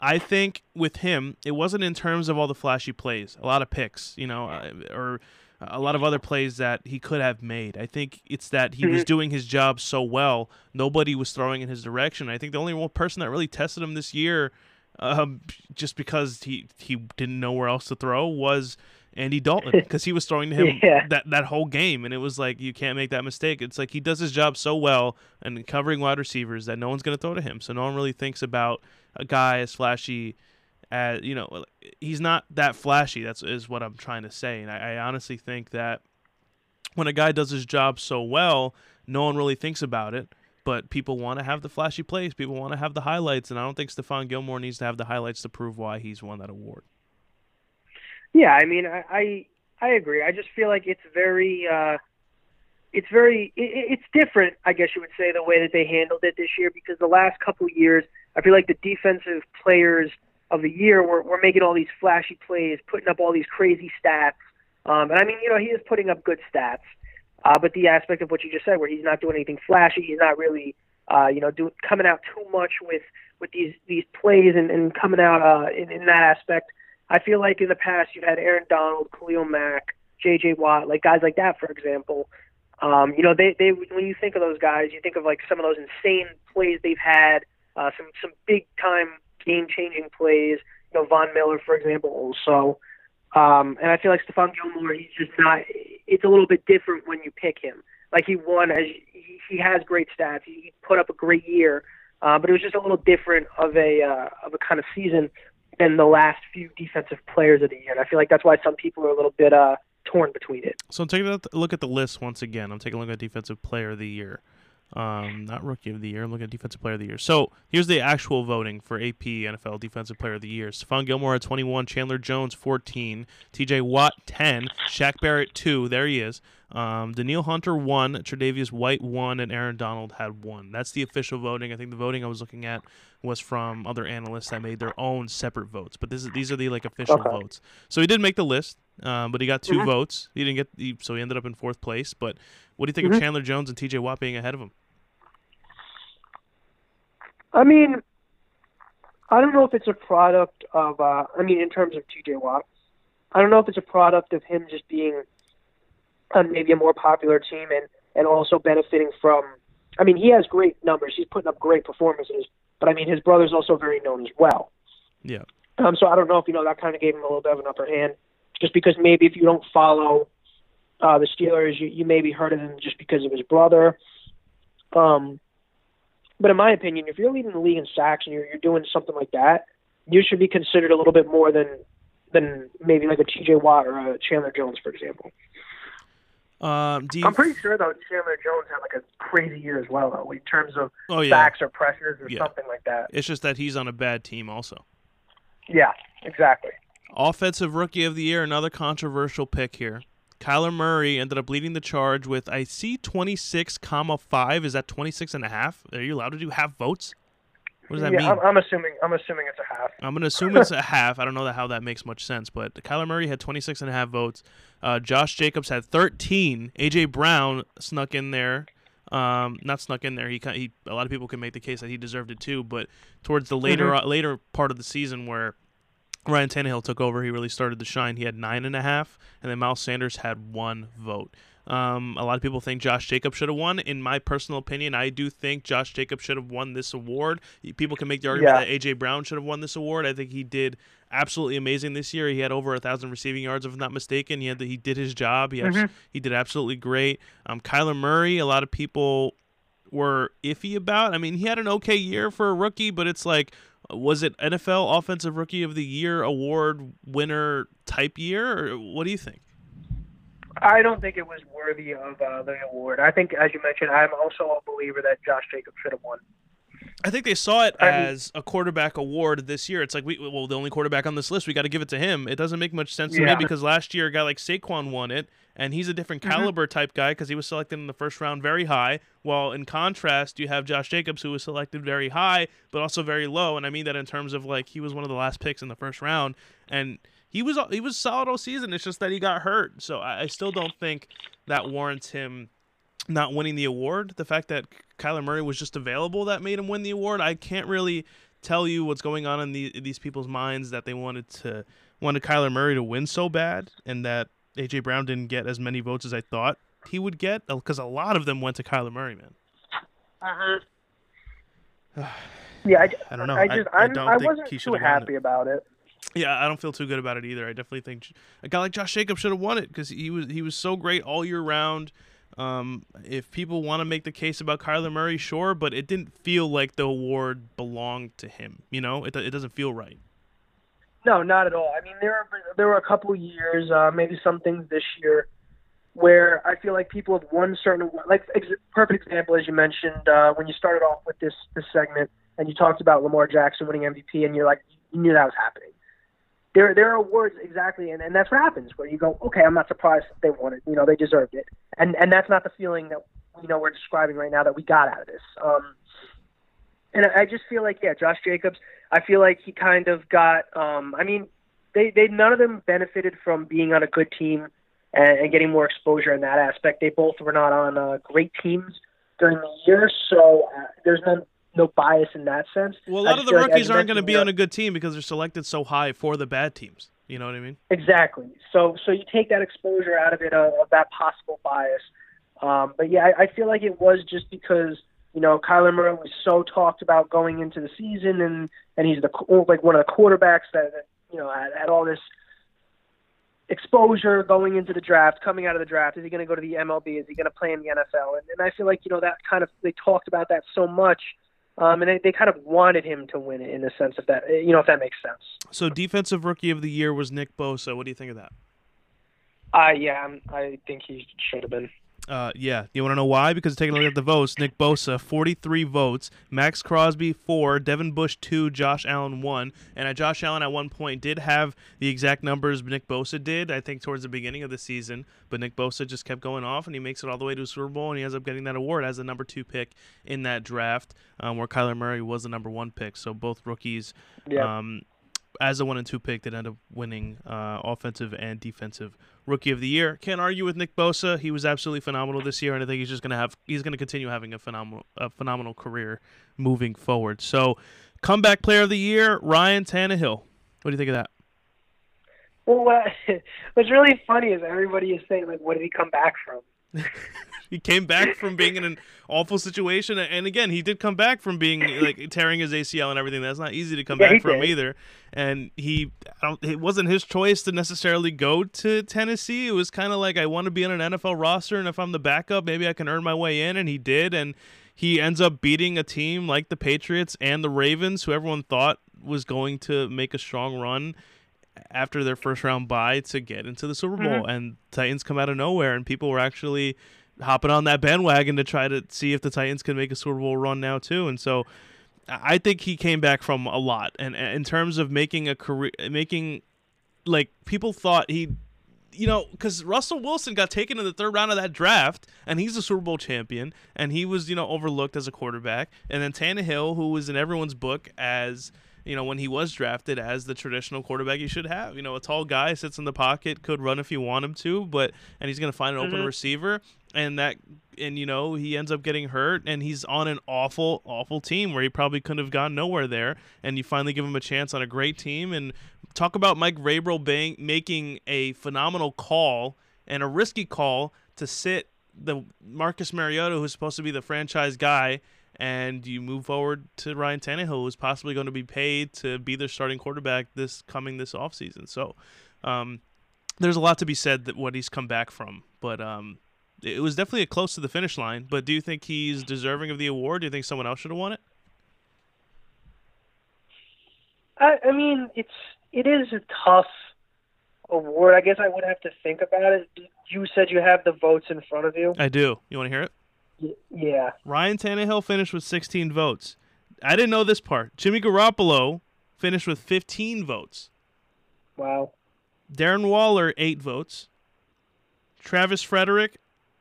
I think with him, it wasn't in terms of all the flashy plays, a lot of picks, you know, uh, or a lot of other plays that he could have made. I think it's that he was doing his job so well, nobody was throwing in his direction. I think the only one person that really tested him this year, um, just because he he didn't know where else to throw, was Andy Dalton [laughs] because he was throwing to him Yeah. that that whole game, and it was like you can't make that mistake. It's like he does his job so well and covering wide receivers that no one's going to throw to him. So no one really thinks about a guy as flashy as you know. He's not that flashy. That's is what I'm trying to say. And I, I honestly think that when a guy does his job so well, no one really thinks about it. But people want to have the flashy plays. People want to have the highlights, and I don't think Stephon Gilmore needs to have the highlights to prove why he's won that award. Yeah, I mean, I I, I agree. I just feel like it's very uh, it's very it, it's different. I guess you would say the way that they handled it this year because the last couple of years, I feel like the defensive players of the year were were making all these flashy plays, putting up all these crazy stats. Um, and I mean, you know, he is putting up good stats, uh, but the aspect of what you just said, where he's not doing anything flashy, he's not really, uh, you know, do, coming out too much with with these these plays and, and coming out uh, in, in that aspect. I feel like in the past you've had Aaron Donald, Khalil Mack, J.J. Watt, like guys like that, for example. Um, you know, they they when you think of those guys, you think of like some of those insane plays they've had, uh, some some big time game changing plays. You know, Von Miller, for example, also. Um, and I feel like Stephon Gilmore, he's just not. It's a little bit different when you pick him. Like he won, as he, he has great stats. He, put up a great year, uh, but it was just a little different of a uh, of a kind of season than the last few defensive players of the year. And I feel like that's why some people are a little bit uh, torn between it. So I'm taking a look at the list once again. I'm taking a look at defensive player of the year. Um, not rookie of the year. I'm looking at defensive player of the year. So here's the actual voting for AP NFL defensive player of the year. Stephon Gilmore at 21, Chandler Jones 14, TJ Watt 10, Shaq Barrett 2. There he is. Um, Danielle Hunter 1, Tre'Davious White 1, and Aaron Donald had 1. That's the official voting. I think the voting I was looking at was from other analysts that made their own separate votes. But this is, these are the like official Okay. votes. So he did make the list, um, but he got 2 Mhm. votes. He didn't get the, so he ended up in fourth place. But what do you think Mhm. of Chandler Jones and TJ Watt being ahead of him? I mean, I don't know if it's a product of. Uh, I mean, in terms of T.J. Watt, I don't know if it's a product of him just being on maybe a more popular team and and also benefiting from. I mean, he has great numbers. He's putting up great performances, but I mean, his brother's also very known as well. Yeah. Um, so I don't know if you know that kind of gave him a little bit of an upper hand, just because maybe if you don't follow uh, the Steelers, you, you maybe heard of him just because of his brother. Um, but in my opinion, if you're leading the league in sacks and you're, you're doing something like that, you should be considered a little bit more than than maybe like a T.J. Watt or a Chandler Jones, for example. Um, do you, I'm pretty sure though Chandler Jones had like a crazy year as well, though, in terms of oh yeah, sacks or pressures or Yeah. something like that. it's just that he's on a bad team also. Yeah, exactly. Offensive Rookie of the Year, another controversial pick here. Kyler Murray ended up leading the charge with I see 26 comma 5 is that 26 and a half are you allowed to do half votes what does that yeah, mean I'm, I'm assuming I'm assuming it's a half. I'm going to assume it's a half. I don't know how that makes much sense, but Kyler Murray had 26 and a half votes. Uh, Josh Jacobs had 13. AJ Brown snuck in there. Um, not snuck in there. He, he a lot of people can make the case that he deserved it too, but towards the later uh, later part of the season where Ryan Tannehill took over, he really started to shine. He had nine and a half, and then Miles Sanders had one vote. Um, a lot of people think Josh Jacobs should have won. In my personal opinion, I do think Josh Jacobs should have won this award. People can make the argument Yeah. that AJ Brown should have won this award. I think he did absolutely amazing this year. He had over a thousand receiving yards, if I'm not mistaken. He had the, he did his job. He abs- Mhm. he did absolutely great. Um, Kyler Murray, a lot of people were iffy about. I mean, he had an okay year for a rookie, but it's like, was it NFL Offensive Rookie of the Year award winner type year, or what do you think? I don't think it was worthy of uh, the award. I think, as you mentioned, I'm also a believer that Josh Jacobs should have won. I think they saw it as a quarterback award this year. It's like we well, the only quarterback on this list, we got to give it to him. It doesn't make much sense to me because last year a guy like Saquon won it, and he's a different Mhm. caliber type guy because he was selected in the first round very high. While in contrast, you have Josh Jacobs who was selected very high but also very low, and I mean that in terms of like he was one of the last picks in the first round, and he was he was solid all season. It's just that he got hurt, so I, I still don't think that warrants him not winning the award. The fact that Kyler Murray was just available that made him win the award. I can't really tell you what's going on in, the, these people's minds that they wanted to wanted Kyler Murray to win so bad, and that AJ Brown didn't get as many votes as I thought he would get, because a lot of them went to Kyler Murray. Man, Uh huh. Yeah, I, [sighs] I don't know. I just I I, don't I, think wasn't he too happy about it. yeah, I don't feel too good about it either. I definitely think a guy like Josh Jacobs should have won it because he was he was so great all year round. Um, if people want to make the case about Kyler Murray, sure, but it didn't feel like the award belonged to him. You know, it, it doesn't feel right. No, not at all. I mean, there are there were a couple years, uh, maybe some things this year, where I feel like people have won certain like ex- perfect example as you mentioned uh, when you started off with this this segment and you talked about Lamar Jackson winning MVP and you're like you knew that was happening. There there are awards exactly, and, and that's what happens where you go, okay, I'm not surprised they won it. You know, they deserved it, and and that's not the feeling that you know we're describing right now that we got out of this. Um, and I I just feel like yeah, Josh Jacobs. I feel like he kind of got. Um, I mean, they they none of them benefited from being on a good team and, and getting more exposure in that aspect. They both were not on uh, great teams during the year, so uh, there's no no bias in that sense. Well, a lot of the feel like, rookies aren't going to be on a good team because they're selected so high for the bad teams. You know what I mean? Exactly. So so you take that exposure out of it of, of that possible bias. Um, but yeah, I, I feel like it was just because you know Kyler Murray was so talked about going into the season, and and he's the like one of the quarterbacks that, that you know had, had all this exposure going into the draft, coming out of the draft. Is he going to go to the MLB? Is he going to play in the NFL? And, and I feel like you know that kind of they talked about that so much, um, and they, they kind of wanted him to win it in the sense of that you know if that makes sense. So defensive rookie of the year was Nick Bosa. What do you think of that? Uh yeah, I'm, I think he should have been. Uh, yeah. You want to know why? Because taking a look at the votes, Nick Bosa, 43 votes, Maxx Crosby, 4, Devin Bush, 2, Josh Allen, 1. And uh, Josh Allen at one point did have the exact numbers Nick Bosa did, I think, towards the beginning of the season. But Nick Bosa just kept going off, and he makes it all the way to a Super Bowl, and he ends up getting that award as the number two pick in that draft, um, where Kyler Murray was the number one pick. So both rookies. Yeah. Um, as a one and two pick that ended up winning uh, offensive and defensive rookie of the year. Can't argue with Nick Bosa. He was absolutely phenomenal this year, and I think he's just gonna have he's gonna continue having a phenomenal a phenomenal career moving forward. So, comeback player of the year, Ryan Tannehill. What do you think of that? Well, what, [laughs] what's really funny is everybody is saying like, "What did he come back from?" [laughs] [laughs] he came back from being in an awful situation, and again, he did come back from being like tearing his ACL and everything. That's not easy to come Yeah, back from did. either. And he, I don't, it wasn't his choice to necessarily go to Tennessee. It was kind of like I want to be on an NFL roster, and if I'm the backup, maybe I can earn my way in. And he did, and he ends up beating a team like the Patriots and the Ravens, who everyone thought was going to make a strong run after their first round bye to get into the Super mm-hmm. Bowl. And Titans come out of nowhere, and people were actually hopping on that bandwagon to try to see if the Titans can make a Super Bowl run now too. And so I think he came back from a lot. And in terms of making a career, making like people thought he. You know, because Russell Wilson got taken in the third round of that draft, and he's a Super Bowl champion, and he was, you know, overlooked as a quarterback. And then Tannehill, who was in everyone's book as you know, when he was drafted as the traditional quarterback you should have. You know, a tall guy sits in the pocket, could run if you want him to, but and he's going to find an open Mhm. receiver, and that and you know he ends up getting hurt, and he's on an awful, awful team where he probably couldn't have gone nowhere there, and you finally give him a chance on a great team, and talk about Mike Vrabel bang, making a phenomenal call and a risky call to sit the Marcus Mariota, who's supposed to be the franchise guy, and you move forward to Ryan Tannehill, who's possibly going to be paid to be their starting quarterback this coming this offseason. So um, there's a lot to be said that what he's come back from, but um, it was definitely a close to the finish line. But do you think he's deserving of the award? Do you think someone else should have won it? I, I mean, it's it is a tough award. I guess I would have to think about it. You said you have the votes in front of you. I do. You want to hear it? Y- Yeah. Ryan Tannehill finished with 16 votes. I didn't know this part. Jimmy Garoppolo finished with 15 votes. Wow. Darren Waller, eight votes. Travis Frederick,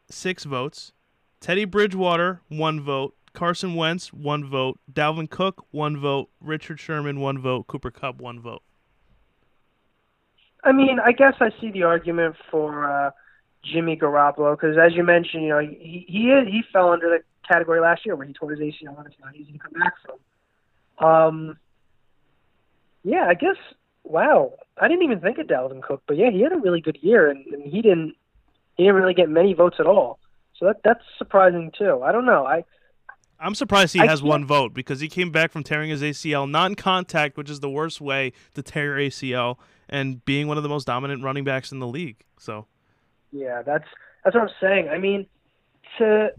six votes. Teddy Bridgewater, one vote. Carson Wentz, one vote. Dalvin Cook, one vote. Richard Sherman, one vote. Cooper Kupp, one vote. I mean, I guess I see the argument for uh, Jimmy Garoppolo because, as you mentioned, you know, he he is, he fell under the category last year where he tore his ACL and it's not easy to come back from. Um, yeah, I guess. Wow, I didn't even think of Dalvin Cook, but yeah, he had a really good year, and, and he didn't he didn't really get many votes at all. So that that's surprising too. I don't know. I I'm surprised he I has can't- one vote because he came back from tearing his ACL non-contact, which is the worst way to tear your ACL, and being one of the most dominant running backs in the league. So Yeah, that's that's what I'm saying. I mean, to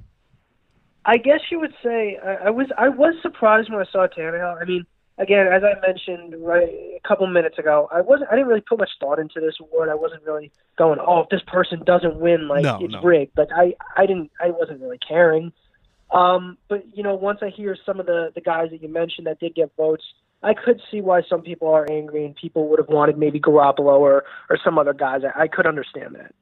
I guess you would say I, I was I was surprised when I saw Tannehill. I mean, again, as I mentioned right a couple minutes ago, I wasn't I didn't really put much thought into this award. I wasn't really going, oh, if this person doesn't win, like No, it's no. rigged. Like I I didn't I wasn't really caring. Um, but you know, once I hear some of the the guys that you mentioned that did get votes. I could see why some people are angry and people would have wanted maybe Garoppolo or, or some other guys. I, I could understand that.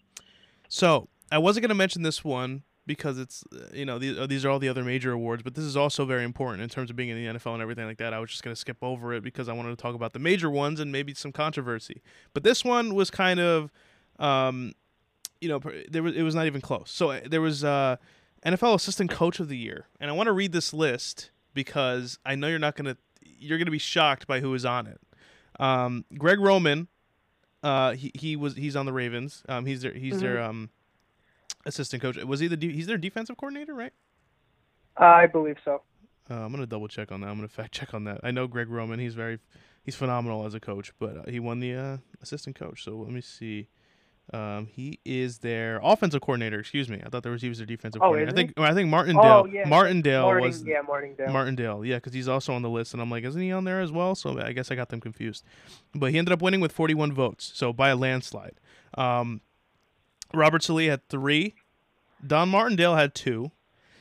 So I wasn't going to mention this one because it's uh, you know these, uh, these are all the other major awards, but this is also very important in terms of being in the NFL and everything like that. I was just going to skip over it because I wanted to talk about the major ones and maybe some controversy. But this one was kind of, um, you know, there was it was not even close. So uh, there was uh, NFL Assistant Coach of the Year, and I want to read this list because I know you're not going to you're going to be shocked by who is on it. Um, Greg Roman Uh, he he was he's on the Ravens. Um, he's their he's their um assistant coach. Was he the de- he's their defensive coordinator, right? I believe so. Uh, I'm gonna double check on that. I'm gonna fact check on that. I know Greg Roman. He's very he's phenomenal as a coach, but uh, he won the uh, assistant coach. So let me see. Um, he is their offensive coordinator. Excuse me. I thought there was he was their defensive Oh, coordinator. I think I think Martindale. Oh, yeah. Martindale Martin, was yeah, Martindale. Martindale. Yeah, because he's also on the list, and I'm like, isn't he on there as well? So I guess I got them confused. But he ended up winning with 41 votes, so by a landslide. Um, Robert Saleh had three. Don Martindale had two.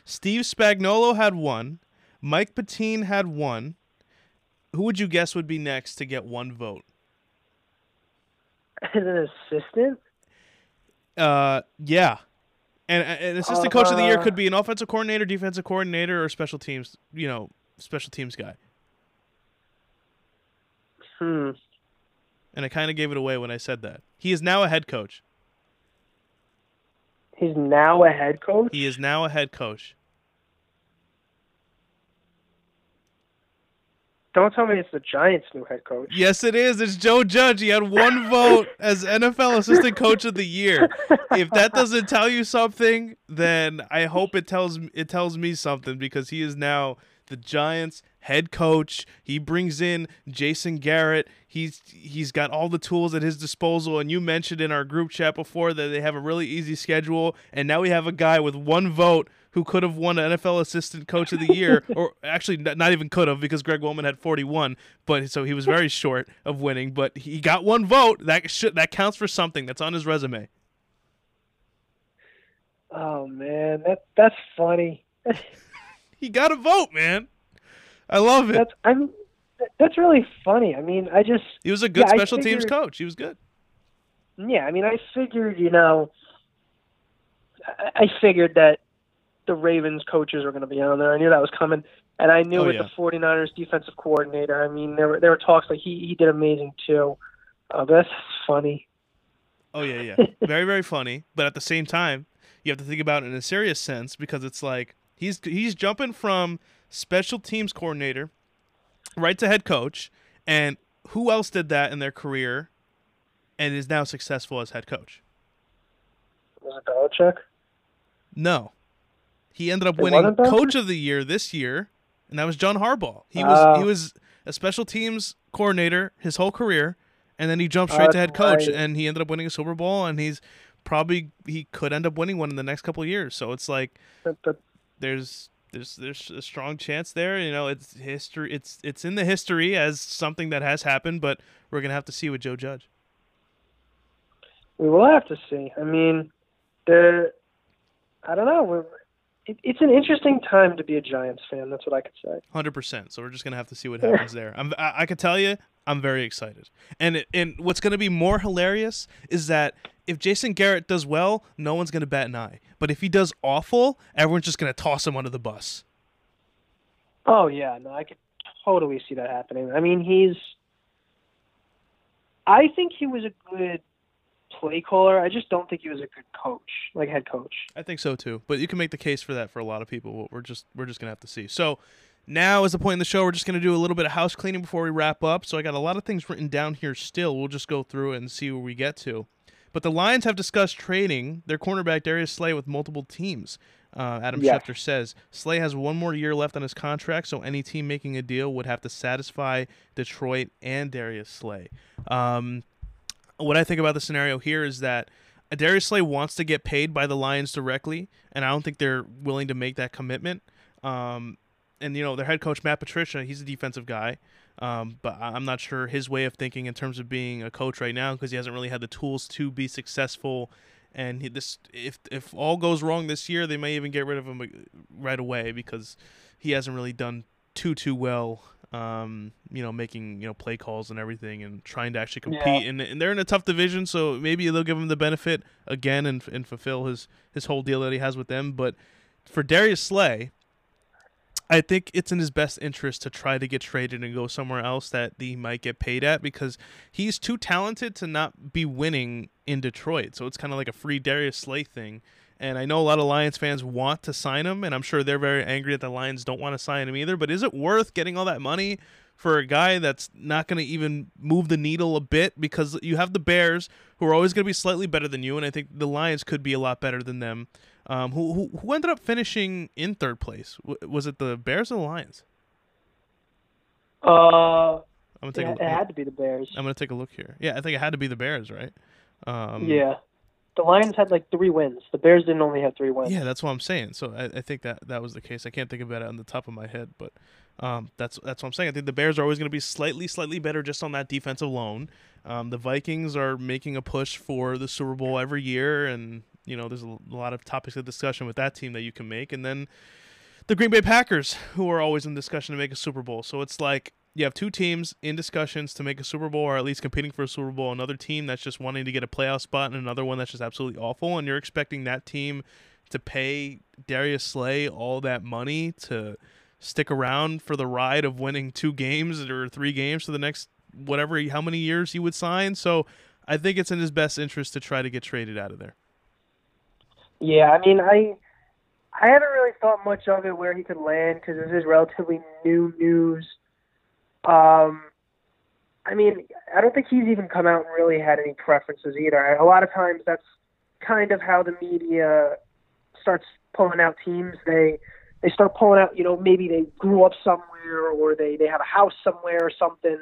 Steve Spagnuolo had one. Mike Pettine had one. Who would you guess would be next to get one vote? As an assistant? Uh, yeah. And uh, an assistant coach of the year Uh, could be an offensive coordinator, defensive coordinator, or special teams. You know, special teams guy. Hmm. And I kind of gave it away when I said that. He is now a head coach. He's now a head coach? He is now a head coach. Don't tell me it's the Giants' new head coach. Yes, it is. It's Joe Judge. He had one [laughs] vote as NFL Assistant Coach of the Year. If that [laughs] doesn't tell you something, then I hope it tells it tells me something because he is now the Giants head coach. He brings in Jason Garrett. He's he's got all the tools at his disposal. And you mentioned in our group chat before that they have a really easy schedule. And now we have a guy with one vote who could have won an NFL Assistant Coach of the Year, [laughs] or actually not even could have because Greg Roman had 41. But so he was very short of winning. But he got one vote. That should that counts for something. That's on his resume. Oh man, that that's funny. [laughs] He got a vote, man. I love it. That's I'm that's really funny. I mean, I just He was a good Yeah, special teams coach. He was good. yeah, I mean, I figured, you know, I, I figured that the Ravens coaches were going to be on there. I knew that was coming, and I knew Oh, with yeah. the 49ers defensive coordinator, I mean, there were there were talks like he he did amazing too. Uh, but that's funny. Oh yeah, yeah. [laughs] very very funny, but at the same time, you have to think about it in a serious sense because it's like he's he's jumping from special teams coordinator right to head coach, and who else did that in their career and is now successful as head coach? Was it Belichick? No. He ended up It winning coach of the year this year, and that was John Harbaugh. He was Oh. he was a special teams coordinator his whole career, and then he jumped Oh, straight to head coach, and he ended up winning a Super Bowl, and he's probably he could end up winning one in the next couple of years. So it's like That, that, there's there's there's a strong chance there. You know, it's history. It's it's in the history as something that has happened, but we're gonna have to see with Joe Judge. we will have to see. I mean, there. I don't know. We're, it, it's an interesting time to be a Giants fan. That's what I could say. Hundred percent. So we're just gonna have to see what happens there. I'm, I, I could tell you, I'm very excited. And it, and what's gonna be more hilarious is that if Jason Garrett does well, no one's gonna bat an eye. But if he does awful, everyone's just gonna toss him under the bus. Oh yeah, no, I could totally see that happening. I mean, he's. I think he was a good play caller. I just don't think he was a good coach, like head coach. I think so too. But you can make the case for that for a lot of people. We're just we're just gonna have to see. So now is the point in the show. We're just gonna do a little bit of house cleaning before we wrap up. So I got a lot of things written down here. Still, we'll just go through it and see where we get to. But the Lions have discussed trading their cornerback Darius Slay with multiple teams. Uh, Adam Yes. Schefter says Slay has one more year left on his contract, so any team making a deal would have to satisfy Detroit and Darius Slay. Um, what I think about the scenario here is that Darius Slay wants to get paid by the Lions directly, and I don't think they're willing to make that commitment. Um, and you know, their head coach Matt Patricia, he's a defensive guy, um, but I'm not sure his way of thinking in terms of being a coach right now because he hasn't really had the tools to be successful. And he, this, if if all goes wrong this year, they may even get rid of him uh, right away because he hasn't really done too too well. Um, you know, making you know play calls and everything, and trying to actually compete. Yeah. And, and they're in a tough division, so maybe they'll give him the benefit again and and fulfill his his whole deal that he has with them. But for Darius Slay, I think it's in his best interest to try to get traded and go somewhere else that he might get paid at because he's too talented to not be winning in Detroit. So it's kind of like a free Darius Slay thing. And I know a lot of Lions fans want to sign him, and I'm sure they're very angry that the Lions don't want to sign him either. But is it worth getting all that money for a guy that's not going to even move the needle a bit because you have the Bears who are always going to be slightly better than you, and I think the Lions could be a lot better than them. Um, who, who who ended up finishing in third place? W- was it the Bears or the Lions? Uh, I'm gonna take it, a it had to be the Bears. I'm gonna take a look here. Yeah, I think it had to be the Bears, right? Um, yeah, the Lions had like three wins. The Bears didn't only have three wins. Yeah, that's what I'm saying. So I, I think that that was the case. I can't think about it on the top of my head, but um, that's that's what I'm saying. I think the Bears are always going to be slightly, slightly better just on that defense alone. Um, the Vikings are making a push for the Super Bowl every year, and you know there's a lot of topics of discussion with that team that you can make, and then the Green Bay Packers, who are always in discussion to make a Super Bowl. So it's like you have two teams in discussions to make a Super Bowl, or at least competing for a Super Bowl. Another team that's just wanting to get a playoff spot, and another one that's just absolutely awful. And you're expecting that team to pay Darius Slay all that money to stick around for the ride of winning two games or three games for the next whatever how many years he would sign. So I think it's in his best interest to try to get traded out of there. Yeah, I mean, I I haven't really thought much of it where he could land because this is relatively new news. Um, I mean, I don't think he's even come out and really had any preferences either. A lot of times, that's kind of how the media starts pulling out teams. They they start pulling out, you know, maybe they grew up somewhere or they they have a house somewhere or something.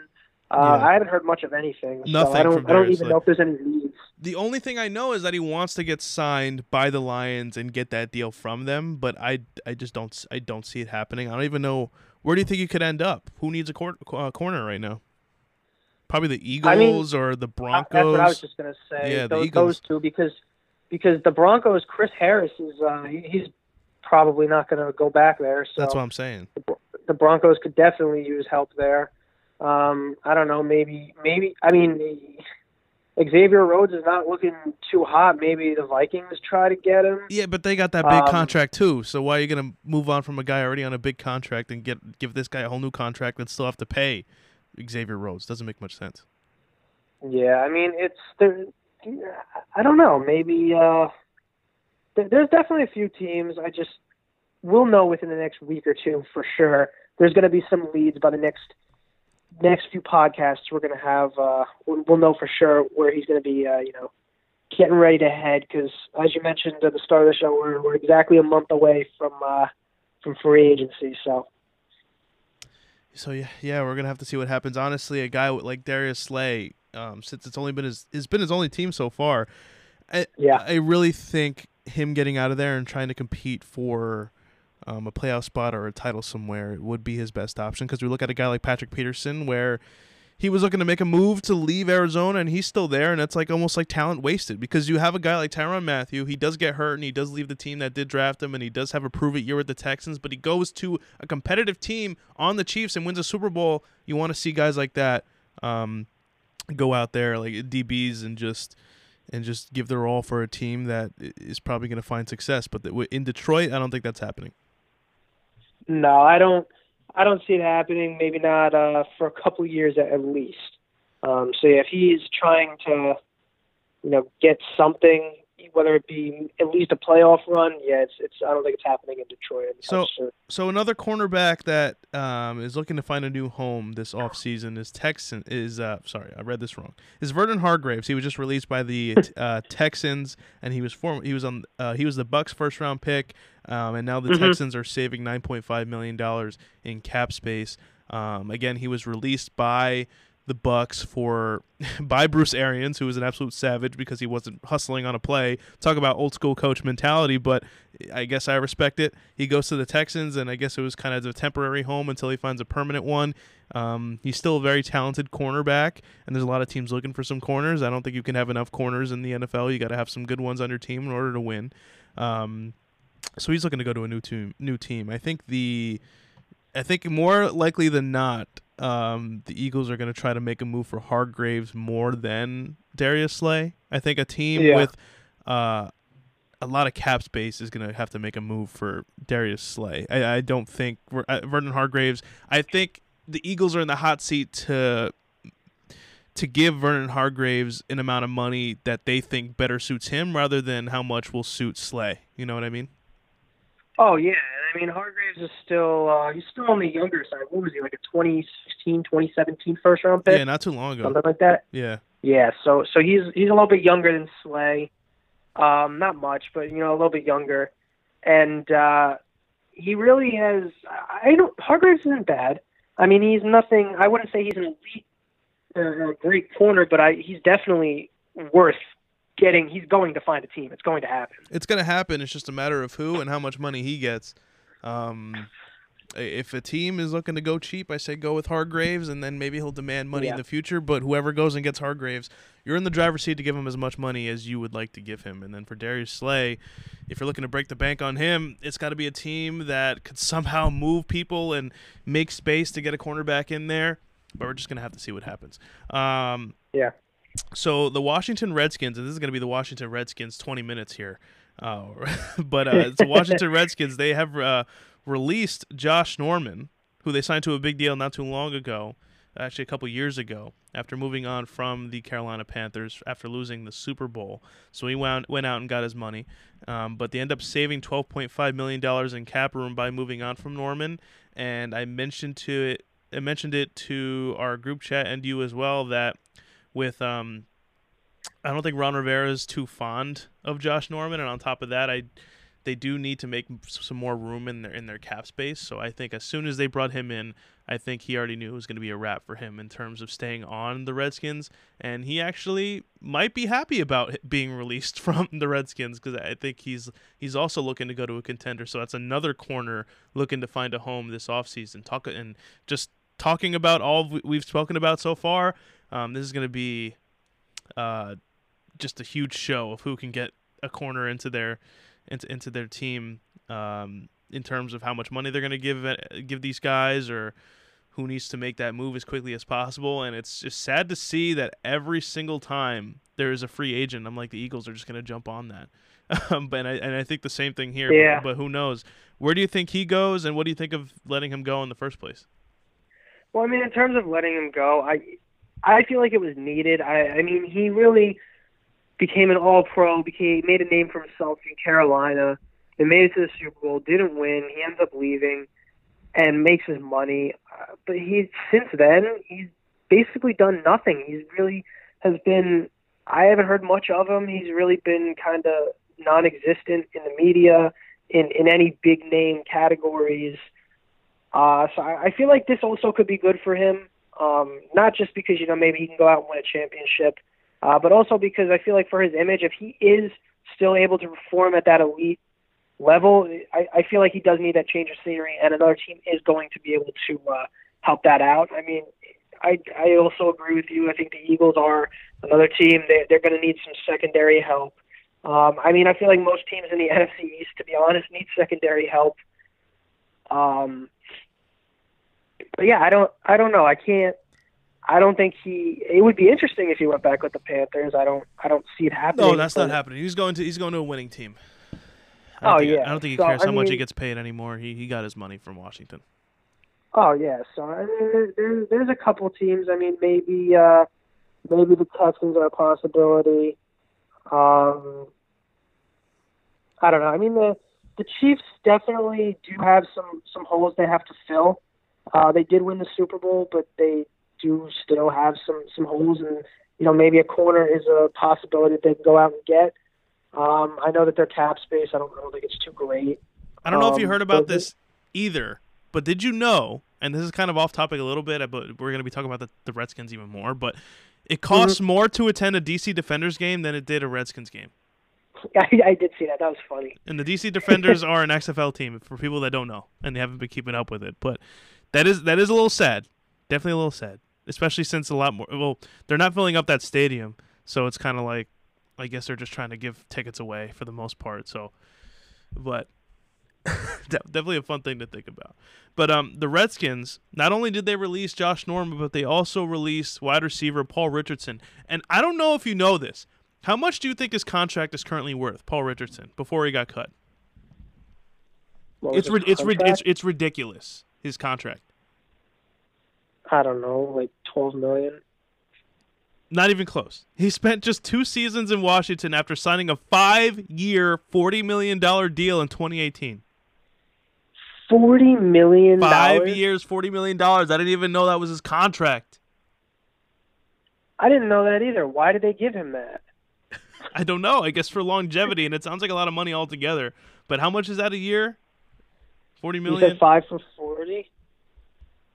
Uh, Yeah. I haven't heard much of anything. so Nothing I don't. from I don't even know if there's any leads. The only thing I know is that he wants to get signed by the Lions and get that deal from them, but I, I just don't I don't see it happening. I don't even know where do you think he could end up? Who needs a cor- uh, corner right now? Probably the Eagles or the Broncos. That's what I was just gonna say. Yeah, the those, Eagles. those two because because the Broncos, Chris Harris is uh, he's probably not gonna go back there. So That's what I'm saying. the Broncos could definitely use help there. Um, I don't know, maybe maybe I mean Xavier Rhodes is not looking too hot. Maybe the Vikings try to get him. Yeah, but they got that big Um, contract too. So why are you gonna move on from a guy already on a big contract and get give this guy a whole new contract and still have to pay Xavier Rhodes? Doesn't make much sense. Yeah, I mean it's there. I don't know. Maybe uh, there's definitely a few teams. I just we'll know within the next week or two for sure. There's going to be some leads by the next next few podcasts. We're going to have uh, we'll, we'll know for sure where he's going to be. Uh, you know, getting ready to head because as you mentioned at the start of the show, we're we're exactly a month away from uh, from free agency. So So yeah, yeah, we're gonna have to see what happens. Honestly, a guy like Darius Slay, um, since it's only been his, it's been his only team so far. I, yeah, I really think him getting out of there and trying to compete for um, a playoff spot or a title somewhere would be his best option. Because we look at a guy like Patrick Peterson, where he was looking to make a move to leave Arizona, and he's still there, and it's like almost like talent wasted. Because you have a guy like Tyrann Mathieu, he does get hurt, and he does leave the team that did draft him, and he does have a prove it year with the Texans, but he goes to a competitive team on the Chiefs and wins a Super Bowl. You want to see guys like that um, go out there like DBs and just and just give their all for a team that is probably going to find success. But in Detroit, I don't think that's happening. No, I don't. I don't see it happening. Maybe not uh, for a couple of years at, at least. Um, so yeah, if he's trying to, you know, get something, whether it be at least a playoff run, yeah, it's it's. I don't think it's happening in Detroit. anytime So- soon. So another cornerback that um, is looking to find a new home this offseason is Texan is uh, sorry I read this wrong is Vernon Hargreaves. He was just released by the [laughs] uh, Texans and he was form he was on uh, he was the Bucs first round pick um, and now the Mhm. Texans are saving nine point five million dollars in cap space. Um, again, he was released by the Bucs for [laughs] by Bruce Arians, who was an absolute savage because he wasn't hustling on a play. Talk about old school coach mentality, but I guess I respect it. He goes to the Texans, and I guess it was kind of a temporary home until he finds a permanent one. Um, he's still a very talented cornerback, and there's a lot of teams looking for some corners. I don't think you can have enough corners in the NFL. You got to have some good ones on your team in order to win. Um, so he's looking to go to a new team. New team. I think the, I think more likely than not, um, the Eagles are going to try to make a move for Hargreaves more than Darius Slay. I think a team Yeah. with, uh, a lot of cap space is going to have to make a move for Darius Slay. I, I don't think uh, Vernon Hargreaves. I think the Eagles are in the hot seat to to give Vernon Hargreaves an amount of money that they think better suits him rather than how much will suit Slay. You know what I mean? Oh yeah, I I mean, Hargreaves is still uh, he's still on the younger side. What was he like a 2016, 2017 first round pick? Yeah, not too long ago. something like that. Yeah. Yeah, so so he's he's a little bit younger than Slay. Um, not much, but you know, a little bit younger. And uh he really has I don't Hargreaves isn't bad. I mean, he's nothing I wouldn't say he's an elite or, a great corner, but I he's definitely worth getting he's going to find a team. It's going to happen. It's going to happen. It's just a matter of who and how much money he gets. Um, if a team is looking to go cheap, I say go with Hargreaves, and then maybe he'll demand money Yeah. in the future. But whoever goes and gets Hargreaves, you're in the driver's seat to give him as much money as you would like to give him. And then for Darius Slay, if you're looking to break the bank on him, it's got to be a team that could somehow move people and make space to get a cornerback in there. But we're just gonna have to see what happens. Um, Yeah. So the Washington Redskins, and this is going to be the Washington Redskins 20 minutes here. Uh, [laughs] but uh, it's the Washington [laughs] Redskins. They have uh, released Josh Norman, who they signed to a big deal not too long ago, actually a couple years ago, after moving on from the Carolina Panthers after losing the Super Bowl. So he wound, went out and got his money. Um, but they end up saving $12.5 million in cap room by moving on from Norman. And I mentioned to it, I mentioned it to our group chat and you as well that with um I don't think Ron Rivera is too fond of Josh Norman and on top of that I they do need to make some more room in their in their cap space. So I think as soon as they brought him in I think he already knew it was going to be a wrap for him in terms of staying on the Redskins. And he actually might be happy about being released [laughs] from the Redskins cuz I think he's he's also looking to go to a contender. So that's another corner looking to find a home this offseason. Talk and just talking about all we've spoken about so far um, this is going to be uh, just a huge show of who can get a corner into their into into their team um, in terms of how much money they're going to give give these guys or who needs to make that move as quickly as possible. And it's just sad to see that every single time there is a free agent, I'm like the Eagles are just going to jump on that. [laughs] Um, but and I, and I think the same thing here. Yeah. But, but who knows? Where do you think he goes, and what do you think of letting him go in the first place? Well, I mean, in terms of letting him go, I I feel like it was needed. I I mean, he really became an All-Pro, became made a name for himself in Carolina. They made it to the Super Bowl, didn't win. He ends up leaving and makes his money. Uh, but he since then he's basically done nothing. He's really has been. I haven't heard much of him. He's really been kind of non-existent in the media, in in any big name categories. Uh, so I, I feel like this also could be good for him. Um, not just because you know maybe he can go out and win a championship, uh, but also because I feel like for his image, if he is still able to perform at that elite level, I, I feel like he does need that change of scenery, and another team is going to be able to uh, help that out. I mean, I I also agree with you. I think the Eagles are another team. They they're going to need some secondary help. Um, I mean, I feel like most teams in the [laughs] NFC East, to be honest, need secondary help. Um, but yeah, I don't, I don't know. I can't. I don't think he. It would be interesting if he went back with the Panthers. I don't. I don't see it happening. No, that's not happening. He's going to he's going to a winning team. I don't Oh, think, yeah. I don't think he So, cares I how much he gets paid anymore. He he got his money from Washington. Oh yeah, so I mean, there's there's a couple teams. I mean, maybe uh, maybe the Texans are a possibility. Um, I don't know. I mean, the the Chiefs definitely do have some some holes they have to fill. Uh, they did win the Super Bowl, but they do still have some some holes, and you know maybe a corner is a possibility that they can go out and get. Um, I know that their cap space. I don't, I don't think it's too great. I don't know if you Um, heard about this either, but did you know? And this is kind of off topic a little bit, but we're going to be talking about the, the Redskins even more. But it costs Mm-hmm. more to attend a DC Defenders game than it did a Redskins game. [laughs] I, I did see that. That was funny. And the DC Defenders are an XFL team for people that don't know and they haven't been keeping up with it. But that is that is a little sad. Definitely a little sad, especially since a lot more. Well, they're not filling up that stadium, so it's kind of like, I guess they're just trying to give tickets away for the most part. So, but [laughs] definitely a fun thing to think about. But um, the Redskins not only did they release Josh Norman, but they also released wide receiver Paul Richardson. And I don't know if you know this. How much do you think his contract is currently worth, Paul Richardson, before he got cut? It's rid- it's contract? it's it's ridiculous. His contract. I don't know, like twelve million. Not even close. He spent just two seasons in Washington after signing a five-year, forty million dollar deal in 2018. Forty million Five years, forty million dollars. I didn't even know that was his contract. I didn't know that either. Why did they give him that? [laughs] I don't know. I guess for longevity, and it sounds like a lot of money altogether. But how much is that a year? Forty You said five for forty.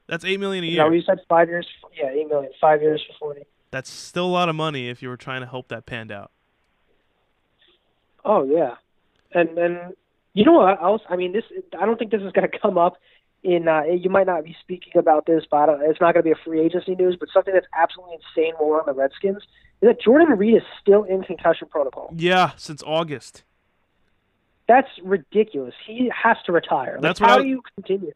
That's eight million a year. No, you said five years. Yeah, eight million. Five years for forty. That's still a lot of money if you were trying to help that panned out. Oh yeah, and and you know what else? I mean, this. I don't think this is going [laughs] to come up in. Uh, you might not be speaking about this, but I don't, it's not going to be a free agency news. But something that's absolutely insane while we're on the Redskins is that Jordan Reed is still in concussion protocol. Yeah, since August. That's ridiculous. He has to retire. Like, That's how I- do you continue?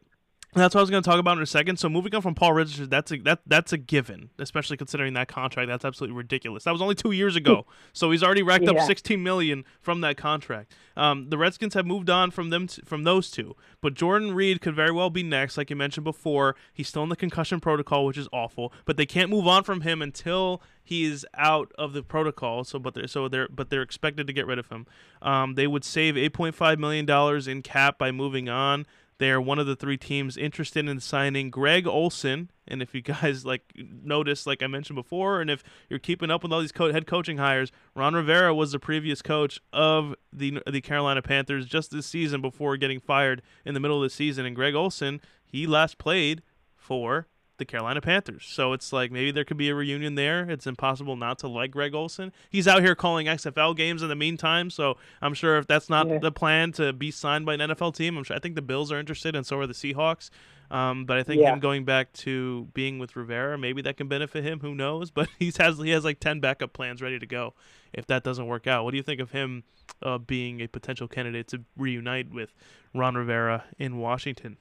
That's what I was going to talk about in a second. So moving on from Paul Richards, that's a that that's a given, especially considering that contract. That's absolutely ridiculous. That was only two years ago, [laughs] so he's already racked up 16 million from that contract. Um, the Redskins have moved on from them t- from those two, but Jordan Reed could very well be next, like you mentioned before. He's still in the concussion protocol, which is awful, but they can't move on from him until he is out of the protocol. So, but they're so they're but they're expected to get rid of him. Um, they would save 8.5 million dollars in cap by moving on. They are one of the three teams interested in signing Greg Olsen. And if you guys like notice, like I mentioned before, and if you're keeping up with all these co- head coaching hires, Ron Rivera was the previous coach of the the Carolina Panthers just this season before getting fired in the middle of the season. And Greg Olsen, he last played for the Carolina Panthers. So it's like maybe there could be a reunion there. It's impossible not to like Greg Olsen. He's out here calling XFL games in the meantime, so I'm sure if that's not Yeah. the plan to be signed by an NFL team, I'm sure I think the Bills are interested and so are the Seahawks. Um, but I think Yeah. him going back to being with Rivera, maybe that can benefit him. Who knows? [laughs] But he's has he has like ten backup plans ready to go if that doesn't work out. What do you think of him uh, being a potential candidate to reunite with Ron Rivera in Washington?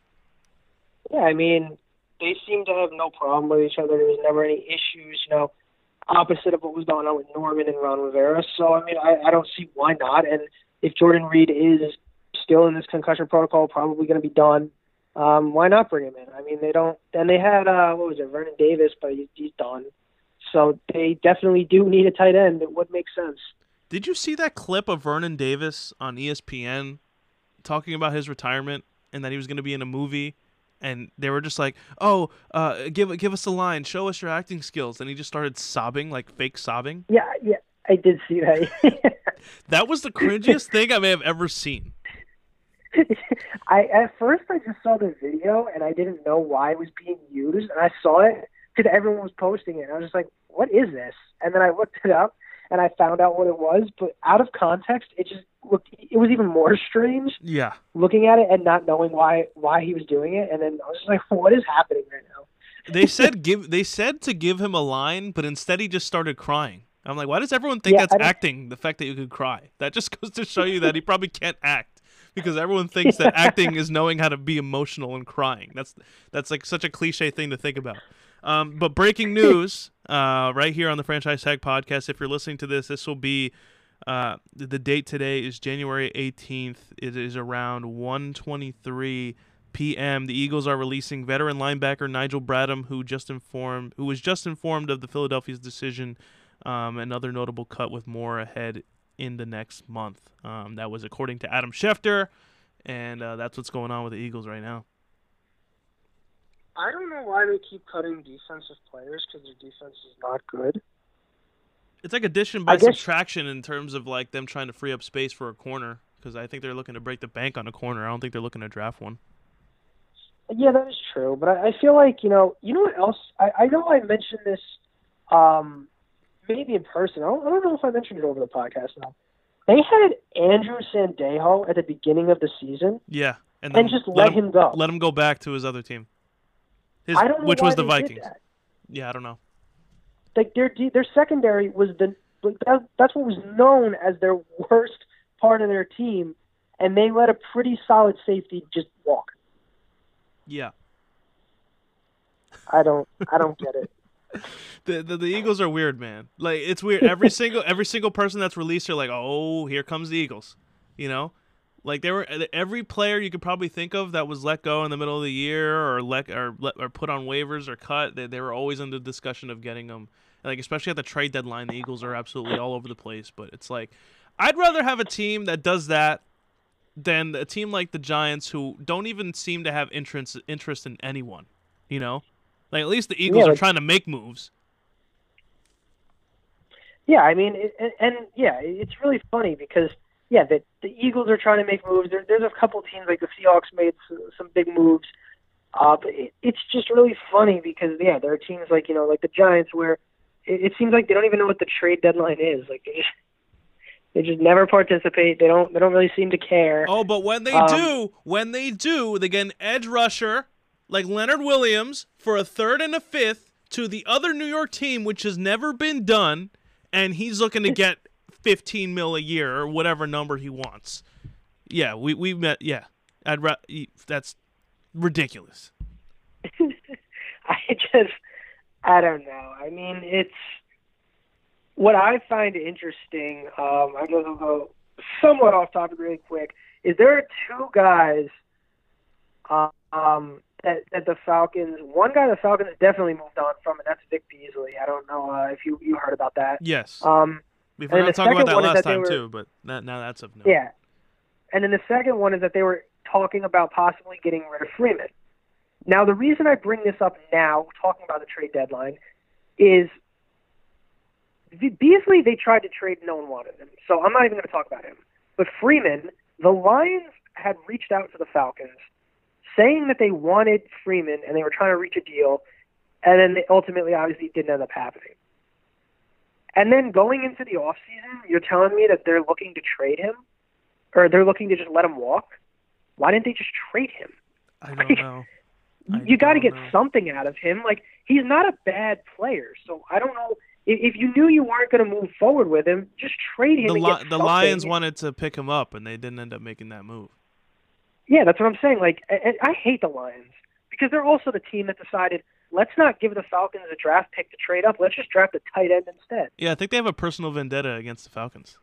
Yeah, I mean, they seem to have no problem with each other. There was never any issues, you know, opposite of what was going on with Norman and Ron Rivera. So, I mean, I, I don't see why not. And if Jordan Reed is still in this concussion protocol, probably going to be done, um, why not bring him in? I mean, they don't. And they had, uh, what was it, Vernon Davis, but he, he's done. So they definitely do need a tight end. It would make sense. Did you see that clip of Vernon Davis on ESPN talking about his retirement and that he was going to be in a movie? And they were just like, "Oh, uh, give give us a line, show us your acting skills." And he just started sobbing, like fake sobbing. Yeah, yeah, I did see that. [laughs] That was the cringiest thing I may have ever seen. [laughs] I at first I just saw the video and I didn't know why it was being used, and I saw it because everyone was posting it. And I was just like, "What is this?" And then I looked it up and I found out what it was. But out of context, it just looked. It was even more strange Yeah, looking at it and not knowing why why he was doing it. And then I was just like, "What is happening right now?" they said give they said to give him a line, but instead he just started crying. I'm like, why does everyone think Yeah, that's acting? The fact that you could cry that just goes to show you that he probably can't act because everyone thinks that [laughs] acting is knowing how to be emotional and crying. That's that's like such a cliche thing to think about. Um, but breaking [laughs] news, uh, right here on the Franchise Tag Podcast. If you're listening to this, this will be uh, the, date today is January 18th. It is around 1:23 p.m. The Eagles are releasing veteran linebacker Nigel Bradham, who just informed, who was just informed of the Philadelphia's decision. Um, another notable cut with more ahead in the next month. Um, that was according to Adam Schefter, and uh, that's what's going on with the Eagles right now. I don't know why they keep cutting defensive players because their defense is not good. It's like addition by guess- subtraction in terms of like them trying to free up space for a corner because I think they're looking to break the bank on a corner. I don't think they're looking to draft one. Yeah, that is true. But I, I feel like you know, you know what else? I, I know I mentioned this, um, maybe in person. I don't, I don't know if I mentioned it over the podcast now. They had Andrew Sendejo at the beginning of the season Yeah, and, and just let, him, go. let him go back to his other team. His, I don't know which was the Vikings. Yeah, I don't know. Like their their secondary was the like that, that's what was known as their worst part of their team, and they let a pretty solid safety just walk. Yeah, I don't I don't get it. [laughs] [laughs] the, the the Eagles are weird, man. Like it's weird. Every [laughs] single every single person that's released are like, oh, here comes the Eagles. You know, like they were uh, every player you could probably think of that was let go in the middle of the year or let or let or put on waivers or cut. They, they were always in the discussion of getting them. Like especially at the trade deadline, the Eagles are absolutely all over the place. But it's like, I'd rather have a team that does that than a team like the Giants, who don't even seem to have interest interest in anyone. You know, like at least the Eagles Yeah, are trying to make moves. Yeah, I mean, it, and, and yeah, it's really funny because yeah, the the Eagles are trying to make moves. There, there's a couple teams like the Seahawks made some, some big moves. Uh, but it, it's just really funny because yeah, there are teams like you know like the Giants where it, it seems like they don't even know what the trade deadline is. Like they just [laughs] they just never participate. They don't they don't really seem to care. Oh, but when they Um, do, when they do, they get an edge rusher like Leonard Williams for a third and a fifth to the other New York team, which has never been done, and he's looking to get 15 mil a year or whatever number he wants. Yeah, we we met. Yeah, I'd ra- that's ridiculous. [laughs] I just, I don't know. I mean, it's what I find interesting. Um, I guess I'll go somewhat off topic really quick. Is there are two guys um, that that the Falcons? One guy the Falcons definitely moved on from, and that's Vic Beasley. I don't know uh, if you you heard about that. Yes, Um, we forgot to talk about that last that time were- too, but that, now that's of note. yeah. And then the second one is that they were talking about possibly getting rid of Freeman. Now, the reason I bring this up now, talking about the trade deadline, is Beasley, they tried to trade, no one wanted him. So I'm not even going to talk about him. But Freeman, the Lions had reached out to the Falcons saying that they wanted Freeman and they were trying to reach a deal, and then they ultimately, obviously, didn't end up happening. And then going into the offseason, you're telling me that they're looking to trade him? Or they're looking to just let him walk? Why didn't they just trade him? I [laughs] don't know. I you got to get know. something out of him. Like he's not a bad player, so I don't know if, if you knew you weren't going to move forward with him, just trade him. The, Li- the. Lions wanted to pick him up, and they didn't end up making that move. Yeah, that's what I'm saying. Like I, I hate the Lions because they're also the team that decided let's not give the Falcons a draft pick to trade up. Let's just draft a tight end instead. Yeah, I think they have a personal vendetta against the Falcons.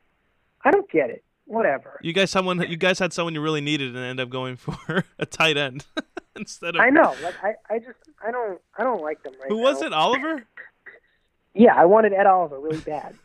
I don't get it. Whatever. You guys, someone, you guys had someone you really needed, and end up going [laughs] for a tight end [laughs] instead of I know. Like I, I just I don't I don't like them right who now. was it? Oliver [laughs] Yeah, I wanted Ed Oliver really bad.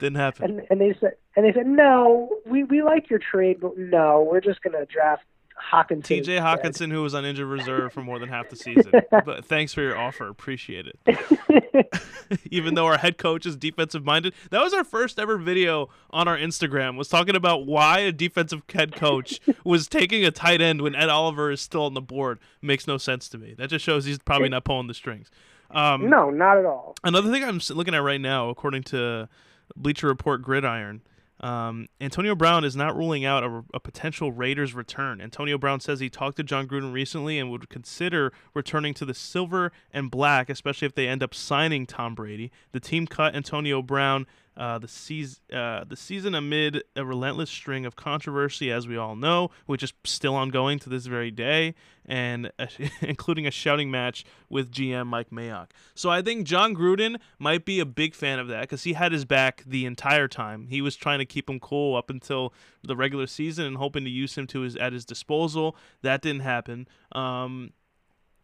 didn't happen. and and they said and they said no, we we like your trade, but no, we're just gonna draft Hockenson. T.J. instead." Hockenson, who was on injured reserve for more than half the season, [laughs] but thanks for your offer, appreciate it. [laughs] [laughs] Even though our head coach is defensive minded, that was our first ever video on our Instagram. Was talking about why a defensive head coach was taking a tight end when Ed Oliver is still on the board. Makes no sense to me. That just shows he's probably not pulling the strings. Um, no, not at all. Another thing I'm looking at right now, according to Bleacher Report Gridiron, um, Antonio Brown is not ruling out a, a potential Raiders return. Antonio Brown says he talked to Jon Gruden recently and would consider returning to the silver and black, especially if they end up signing Tom Brady. The team cut Antonio Brown uh, the season uh, the season amid a relentless string of controversy, as we all know, which is still ongoing to this very day, and [laughs] including a shouting match with GM Mike Mayock. So I think Jon Gruden might be a big fan of that because he had his back the entire time. He was trying to keep him cool up until the regular season and hoping to use him to his at his disposal. That didn't happen. Um,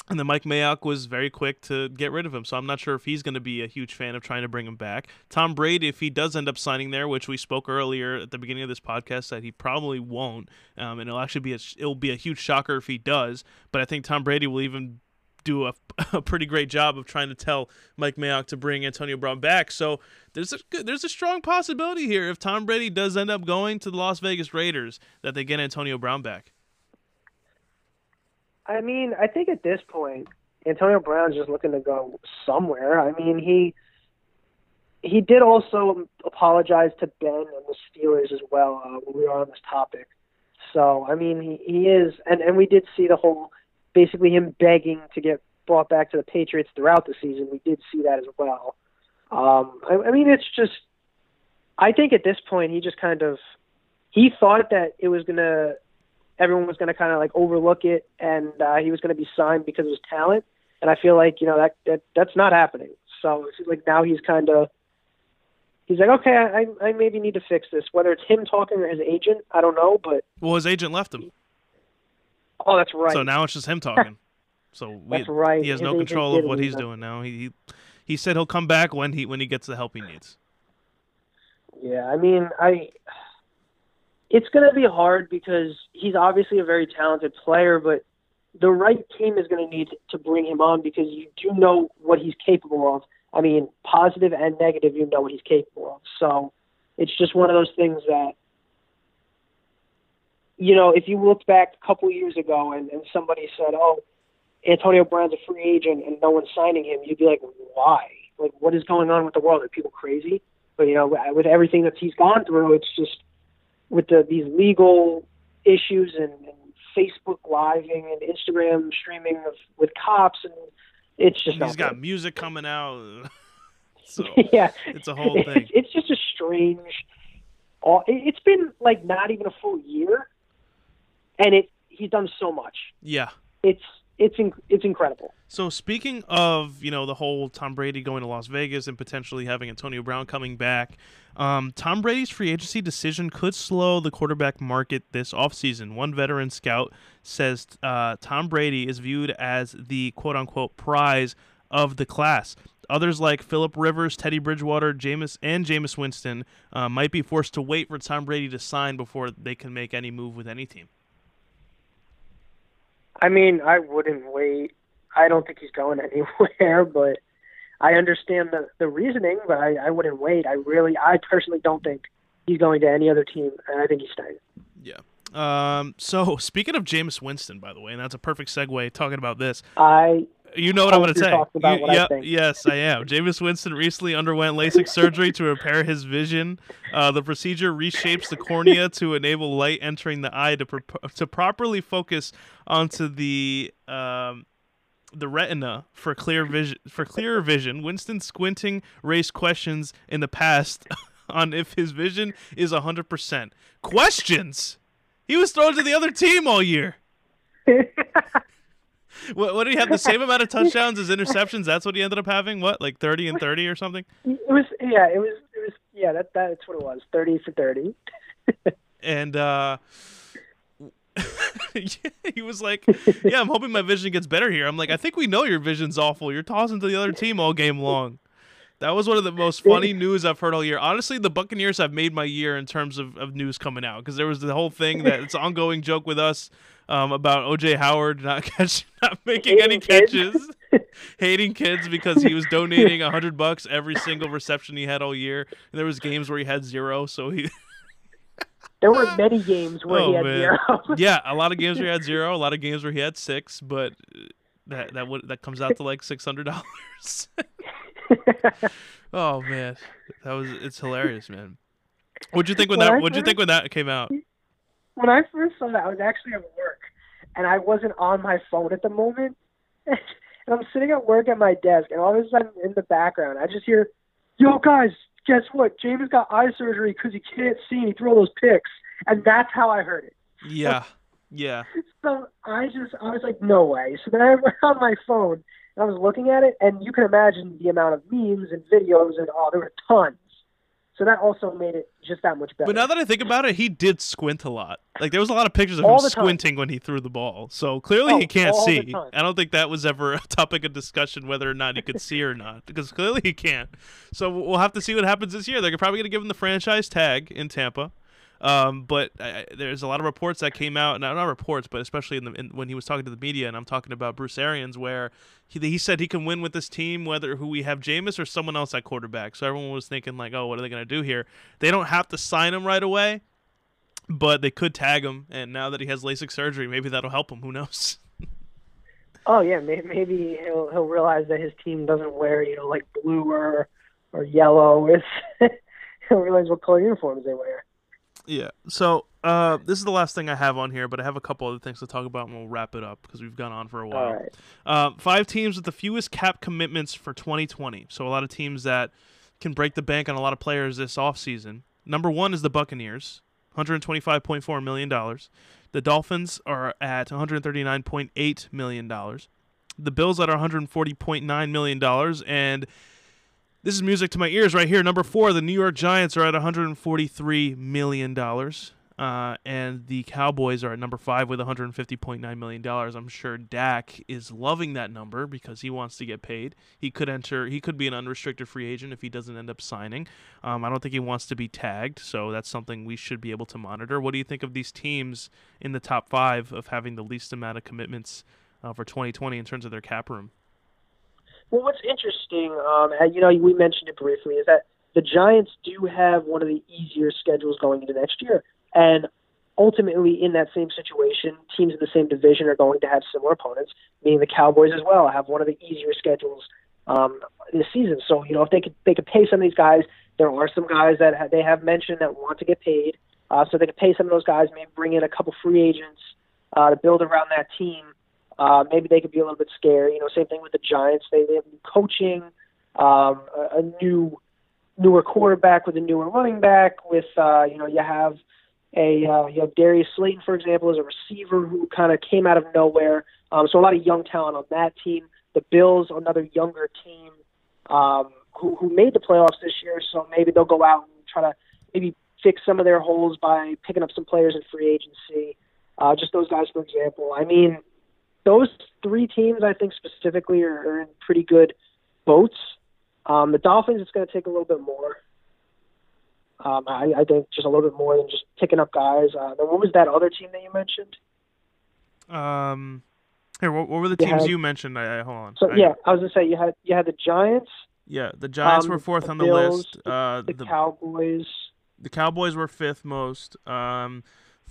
and then Mike Mayock was very quick to get rid of him. So I'm not sure if he's going to be a huge fan of trying to bring him back. Tom Brady, if he does end up signing there, which we spoke earlier at the beginning of this podcast, that he probably won't, um, and it'll actually be a, it'll be a huge shocker if he does. But I think Tom Brady will even do a, [laughs] a pretty great job of trying to tell Mike Mayock to bring Antonio Brown back. So there's a there's a strong possibility here if Tom Brady does end up going to the Las Vegas Raiders that they get Antonio Brown back. I mean, I think at this point, Antonio Brown's just looking to go somewhere. I mean, he he did also apologize to Ben and the Steelers as well uh, when we were on this topic. So, I mean, he, he is, and, and we did see the whole, basically him begging to get brought back to the Patriots throughout the season. We did see that as well. Um, I, I mean, it's just, I think at this point he just kind of, he thought that it was gonna, everyone was gonna kind of like overlook it, and uh, he was gonna be signed because of his talent. And I feel like you know that that that's not happening. So it's like now he's kind of he's like, okay, I I maybe need to fix this. Whether it's him talking or his agent, I don't know. But Well, his agent left him. oh, that's right. So now it's just him talking. [laughs] So we, That's right. he has His no control of what he's doing now. He, he he said he'll come back when he when he gets the help he needs. Yeah, I mean, I it's going to be hard because he's obviously a very talented player, but the right team is going to need to bring him on because you do know what he's capable of. I mean, positive and negative, you know what he's capable of. So it's just one of those things that, you know, if you looked back a couple years ago and, and somebody said, oh, Antonio Brown's a free agent and no one's signing him, you'd be like, why? Like, what is going on with the world? Are people crazy? But, you know, with everything that he's gone through, it's just with the, these legal issues and, and Facebook living and Instagram streaming of, with cops, and it's just he's got good. music coming out. [laughs] so [laughs] yeah, it's a whole thing. It's, it's just a strange. It's been like not even a full year, and it he's done so much. Yeah, it's it's in, it's incredible. So speaking of you know the whole Tom Brady going to Las Vegas and potentially having Antonio Brown coming back, um, Tom Brady's free agency decision could slow the quarterback market this offseason. One veteran scout says uh, Tom Brady is viewed as the quote unquote prize of the class. Others like Philip Rivers, Teddy Bridgewater, Jameis, and Jameis Winston uh, might be forced to wait for Tom Brady to sign before they can make any move with any team. I mean, I wouldn't wait. I don't think he's going [laughs] anywhere, but I understand the the reasoning, but I, I wouldn't wait. I really, I personally don't think he's going to any other team, and I think he's staying. Yeah. Um. So [laughs] speaking of Jameis Winston, by the way, and that's a perfect segue talking about this. I. You know what I'm going to say. You, yep, yes, I am. [laughs] Jameis Winston recently underwent LASIK surgery to repair his vision. Uh, the procedure reshapes the cornea [laughs] to enable light entering the eye to pro- to properly focus onto the um, the retina for clear vision for clearer vision. Winston squinting raised questions in the past [laughs] on if his vision is 100%. Questions. He was thrown to the other team all year. [laughs] what, what did he have? The same amount of touchdowns as interceptions. That's what he ended up having. What, like thirty and thirty or something? It was yeah. It was it was yeah. That that's what it was. Thirty for thirty. [laughs] and uh, [laughs] he was like, "Yeah, I'm hoping my vision gets better here." I'm like, "I think we know your vision's awful. You're tossing to the other team all game long." That was one of the most funny news I've heard all year. Honestly, the Buccaneers have made my year in terms of, of news coming out because there was the whole thing that it's ongoing joke with us um, about OJ Howard not [laughs] catch, not making hating any catches, [laughs] hating kids because he was donating a hundred bucks every single reception he had all year. And there was games where he had zero, so he [laughs] there were many games where oh, he had man. zero. yeah, a lot of games where he had zero, a lot of games where he had six, but that that would that comes out to like six hundred dollars. oh man, that was it's hilarious, man. What'd you think when, When that? What'd you think when that came out? when I first saw that, I was actually at work, and I wasn't on my phone at the moment. [laughs] and I'm sitting at work at my desk, and all of a sudden, in the background, I just hear, "Yo, guys, guess what? James got eye surgery because he can't see, and he threw all those picks." And that's how I heard it. Yeah, [laughs] yeah. So I just, I was like, "No way!" So then I [laughs] went on my phone, and I was looking at it, and you can imagine the amount of memes and videos, and oh, there were tons. So that also made it just that much better. But now that I think about it, he did squint a lot. Like there was a lot of pictures of All him squinting when he threw the ball. So clearly Oh, he can't see. I don't think that was ever a topic of discussion whether or not he could see or not because clearly he can't. So we'll have to see what happens this year. They're probably going to give him the franchise tag in Tampa. Um, but I, there's a lot of reports that came out, not, not reports, but especially in the in, when he was talking to the media, and I'm talking about Bruce Arians, where he, he said he can win with this team, whether who we have Jameis or someone else at quarterback. So everyone was thinking like, oh, what are they to do here? They don't have to sign him right away, but they could tag him. And now that he has LASIK surgery, maybe that'll help him. Who knows? [laughs] Oh yeah, may- maybe he'll he'll realize that his team doesn't wear you know like blue or or yellow. It's [laughs] he'll realize what color uniforms they wear. Yeah. So uh, this is the last thing I have on here, but I have a couple other things to talk about, and we'll wrap it up because we've gone on for a while. Right. Uh, five teams with the fewest cap commitments for 2020. So a lot of teams that can break the bank on a lot of players this offseason. Number one is the Buccaneers, $125.4 million. The Dolphins are at $139.8 million. The Bills at $140.9 million. And this is music to my ears right here. Number four, the New York Giants are at $143 million. Uh, and the Cowboys are at number five with 150.9 million dollars. I'm sure Dak is loving that number because he wants to get paid. He could enter. He could be an unrestricted free agent if he doesn't end up signing. Um, I don't think he wants to be tagged, so that's something we should be able to monitor. What do you think of these teams in the top five of having the least amount of commitments uh, for 2020 in terms of their cap room? Well, what's interesting, um, you know, we mentioned it briefly, is that the Giants do have one of the easier schedules going into next year. And ultimately, in that same situation, teams in the same division are going to have similar opponents, meaning the Cowboys as well have one of the easier schedules um, this season. So, you know, if they could they could pay some of these guys, there are some guys that ha- they have mentioned that want to get paid. Uh, so they could pay some of those guys, maybe bring in a couple free agents uh, to build around that team. Uh, maybe they could be a little bit scary. You know, same thing with the Giants. They, they have new coaching, um, a, a new newer quarterback with a newer running back. With uh, you know, you have a uh, you have Darius Slayton, for example, as a receiver who kind of came out of nowhere. Um, so a lot of young talent on that team. The Bills, another younger team um, who who made the playoffs this year. So maybe they'll go out and try to maybe fix some of their holes by picking up some players in free agency. Uh, just those guys, for example. I mean, those three teams, I think specifically, are, are in pretty good boats. Um, the Dolphins, it's going to take a little bit more. Um, I, I think just a little bit more than just picking up guys. Uh, what was that other team that you mentioned? Um, here, what, what were the You teams had- you mentioned? I, I hold on. So I- yeah, I was gonna say you had you had the Giants, yeah. The Giants um, were fourth on the Bills, list. Uh, the, the Cowboys. the Cowboys were fifth most. Um,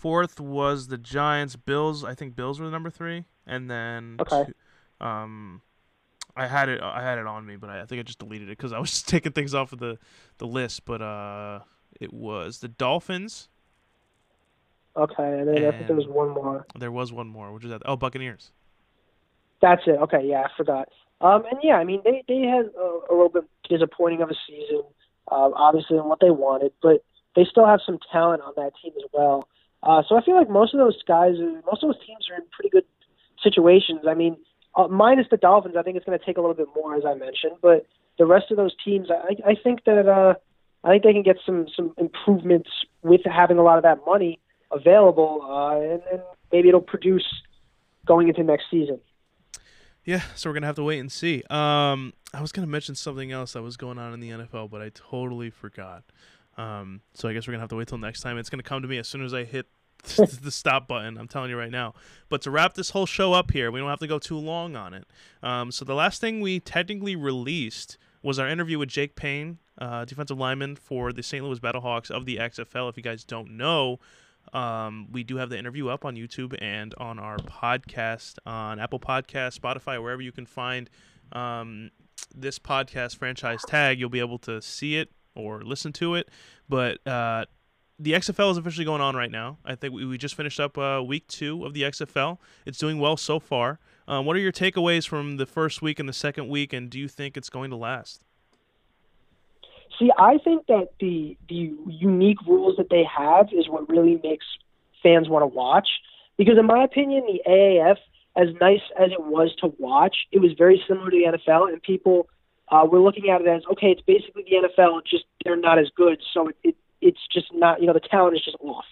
fourth was the Giants. Bills, I think Bills were the number three, and then Okay. two- um, I had it. I had it on me, but I, I think I just deleted it because I was [laughs] just taking things off of the the list. But uh, it was the Dolphins. Okay, and then I think there was one more. There was one more, which was that. Oh, Buccaneers. That's it. Okay, yeah, I forgot. Um, and yeah, I mean they they had a, a little bit disappointing of a season, um, obviously in what they wanted, but they still have some talent on that team as well. Uh, so I feel like most of those guys, most of those teams are in pretty good situations. I mean, uh, minus the Dolphins, I think it's going to take a little bit more, as I mentioned, but the rest of those teams, I, I think that uh, I think they can get some some improvements with having a lot of that money available, uh, and, and maybe it'll produce going into next season. Yeah, so we're gonna have to wait and see. Um, I was gonna mention something else that was going on in the NFL, but I totally forgot. Um, so I guess we're gonna have to wait till next time. It's gonna come to me as soon as I hit [laughs] the stop button. I'm telling you right now. But to wrap this whole show up here, we don't have to go too long on it. Um, so the last thing we technically released was our interview with Jake Payne, uh, defensive lineman for the St. Louis Battlehawks of the XFL. If you guys don't know, um, we do have the interview up on YouTube and on our podcast on Apple Podcast, Spotify, wherever you can find um, this podcast franchise tag. You'll be able to see it or listen to it. But uh, the XFL is officially going on right now. I think we, we just finished up uh, week two of the XFL. It's doing well so far. Uh, what are your takeaways from the first week and the second week, and do you think it's going to last? See, I think that the the unique rules that they have is what really makes fans want to watch. Because in my opinion, the AAF, as nice as it was to watch, it was very similar to the NFL, and people uh, were looking at it as okay, it's basically the NFL, just they're not as good, so it, it it's just not you know the talent is just off.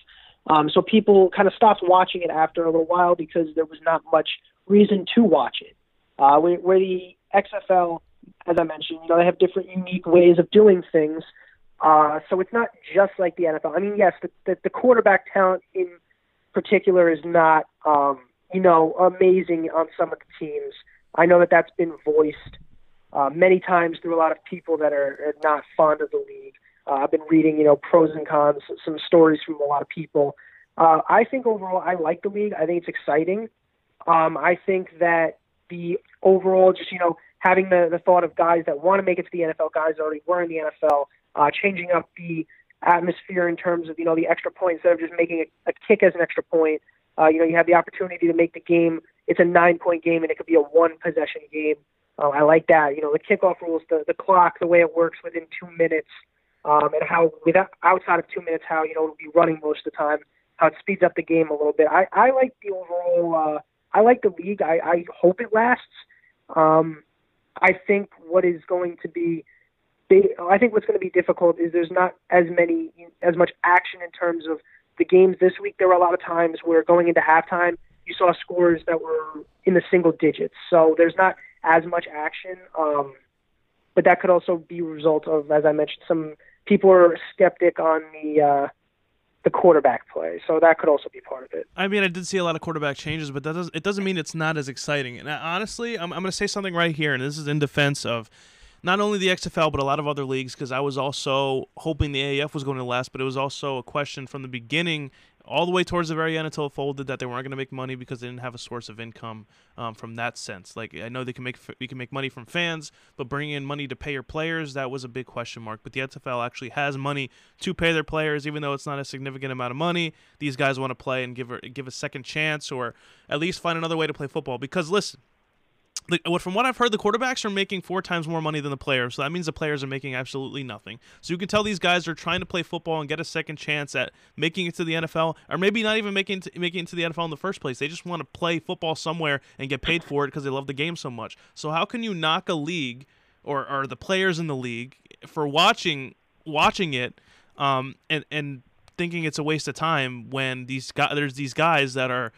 Um, so people kind of stopped watching it after a little while because there was not much reason to watch it. Uh, where, where the XFL as I mentioned, you know, they have different unique ways of doing things. Uh, so it's not just like the NFL. I mean, yes, the, the, the quarterback talent in particular is not, um, you know, amazing on some of the teams. I know that that's been voiced uh, many times through a lot of people that are, not fond of the league. Uh, I've been reading, you know, pros and cons, some stories from a lot of people. Uh, I think overall, I like the league. I think it's exciting. Um, I think that the overall, just you know, having the, the thought of guys that want to make it to the NFL, guys that already were in the NFL, uh, changing up the atmosphere in terms of, you know, the extra point instead of just making a, a kick as an extra point. Uh, you know, you have the opportunity to make the game. It's a nine point game and it could be a one possession game. Uh, I like that. You know, the kickoff rules, the, the clock, the way it works within two minutes, um, and how without outside of two minutes, how, you know, it'll be running most of the time, how it speeds up the game a little bit. I, I like the overall, uh, I like the league. I, I hope it lasts. Um, I think what is going to be, I think what's going to be difficult is there's not as many, as much action in terms of the games this week, there were a lot of times where going into halftime, you saw scores that were in the single digits. So there's not as much action. Um, but that could also be a result of, as I mentioned, some people are skeptic on the uh, the quarterback play. So that could also be part of it. I mean, I did see a lot of quarterback changes, but that does it doesn't mean it's not as exciting. And honestly, I'm I'm going to say something right here, and this is in defense of not only the XFL but a lot of other leagues because I was also hoping the AAF was going to last, but it was also a question from the beginning all the way towards the very end until it folded that they weren't going to make money because they didn't have a source of income um, from that sense. Like I know they can make you can make money from fans, but bringing in money to pay your players that was a big question mark. But the XFL actually has money to pay their players, even though it's not a significant amount of money. These guys want to play and give a, give a second chance, or at least find another way to play football. Because listen, from what I've heard, the quarterbacks are making four times more money than the players. So that means the players are making absolutely nothing. So you can tell these guys are trying to play football and get a second chance at making it to the NFL, or maybe not even making it to, making it to the NFL in the first place. They just want to play football somewhere and get paid for it because they love the game so much. So how can you knock a league or, or the players in the league for watching watching it um, and and thinking it's a waste of time when these guys there's these guys that are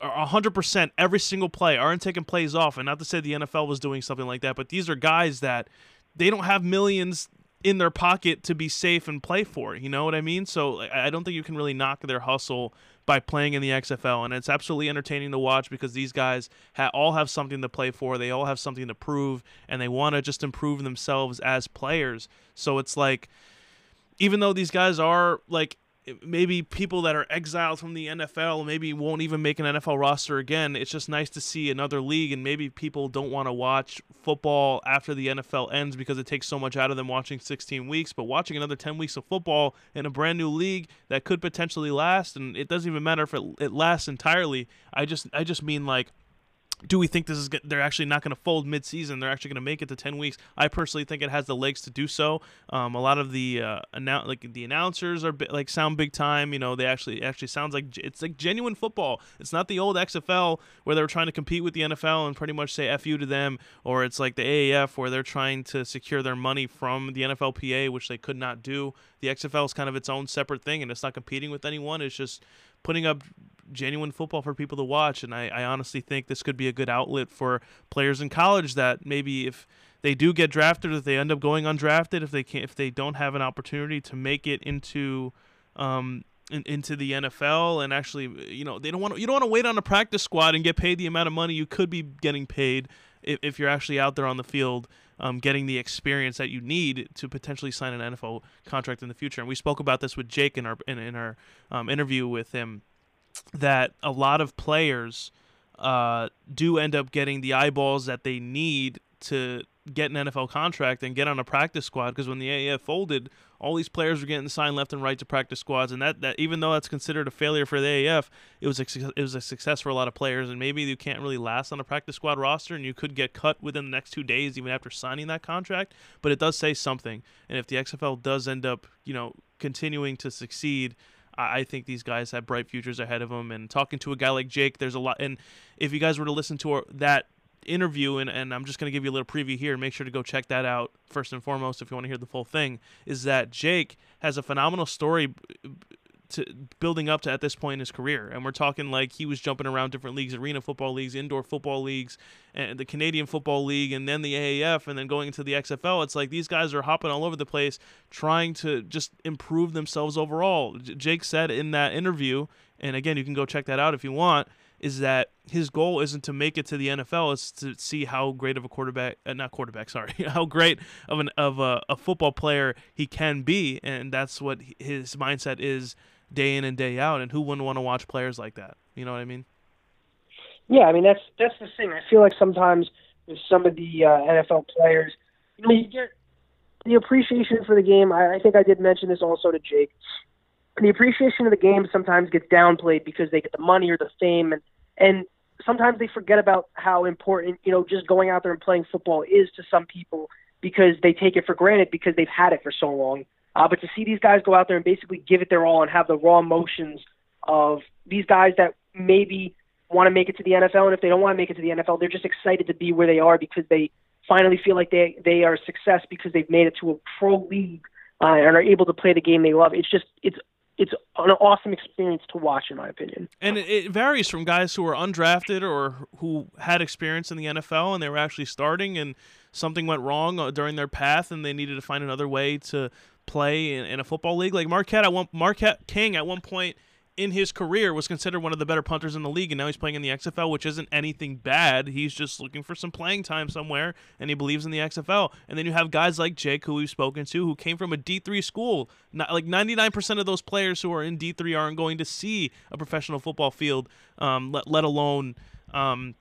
hundred percent every single play aren't taking plays off. And not to say the NFL was doing something like that, but these are guys that they don't have millions in their pocket to be safe and play for. You know what I mean? So I don't think you can really knock their hustle by playing in the XFL, and it's absolutely entertaining to watch because these guys ha- all have something to play for. They all have something to prove, and they want to just improve themselves as players. So it's like, even though these guys are like maybe people that are exiled from the NFL maybe won't even make an NFL roster again. It's just nice to see another league, and maybe people don't want to watch football after the NFL ends because it takes so much out of them watching 16 weeks. But watching another 10 weeks of football in a brand new league that could potentially last, and it doesn't even matter if it, it lasts entirely. I just I just mean like do we think this is they're actually not going to fold mid-season? They're actually going to make it to 10 weeks. I personally think it has the legs to do so. Um, a lot of the uh, annou- like the announcers are bi- like sound big time you know they actually actually sounds like it's like genuine football. It's not the old xfl where they were trying to compete with the nfl and pretty much say fu to them or it's like the aaf where they're trying to secure their money from the nflpa which they could not do. The xfl is kind of its own separate thing and it's not competing with anyone. It's just putting up genuine football for people to watch. And I, I honestly think this could be a good outlet for players in college that maybe if they do get drafted, if they end up going undrafted, if they can't, if they don't have an opportunity to make it into um, in, into the NFL and actually, you know, they don't want to, you don't want to wait on a practice squad and get paid the amount of money you could be getting paid if, if you're actually out there on the field. Um, getting the experience that you need to potentially sign an NFL contract in the future, and we spoke about this with Jake in our in, in our um, interview with him that a lot of players uh, do end up getting the eyeballs that they need to get an NFL contract and get on a practice squad because when the AAF folded, all these players were getting signed left and right to practice squads, and that, that even though that's considered a failure for the AAF, it was a, it was a success for a lot of players, and maybe you can't really last on a practice squad roster, and you could get cut within the next two days even after signing that contract. But it does say something, and if the XFL does end up, you know, continuing to succeed I think these guys have bright futures ahead of them. And talking to a guy like Jake, there's a lot. And if you guys were to listen to that interview, and, and I'm just going to give you a little preview here, make sure to go check that out first and foremost if you want to hear the full thing, is that Jake has a phenomenal story to building up to at this point in his career. And we're talking like he was jumping around different leagues, arena football leagues, indoor football leagues, and the Canadian Football League, and then the AAF, and then going into the XFL. It's like these guys are hopping all over the place, trying to just improve themselves overall. Jake said in that interview, and again, you can go check that out if you want. Is that his goal isn't to make it to the NFL? It's to see how great of a quarterback, uh, not quarterback, [laughs] sorry, how great of an of a, a football player he can be, and that's what his mindset is day in and day out. And who wouldn't want to watch players like that? You know what I mean? Yeah, I mean that's that's the thing. I feel like sometimes with some of the uh, NFL players, you know, you get the appreciation for the game. I, I think I did mention this also to Jake. The appreciation of the game sometimes gets downplayed because they get the money or the fame, and and sometimes they forget about how important you know just going out there and playing football is to some people because they take it for granted because they've had it for so long. Uh, but to see these guys go out there and basically give it their all and have the raw emotions of these guys that maybe want to make it to the NFL, and if they don't want to make it to the NFL, they're just excited to be where they are because they finally feel like they they are a success because they've made it to a pro league uh, and are able to play the game they love. It's just it's it's an awesome experience to watch, in my opinion. And it, varies from guys who are undrafted or who had experience in the NFL and they were actually starting, and something went wrong uh, during their path, and they needed to find another way to play in, in a football league. Like Marquette, at one Marquette King at one point in his career was considered one of the better punters in the league, and now he's playing in the XFL, which isn't anything bad. He's just looking for some playing time somewhere, and he believes in the XFL. And then you have guys like Jake, who we've spoken to, who came from a D3 school. Not, like 99% of those players who are in D3 aren't going to see a professional football field, um, let, let alone. Um,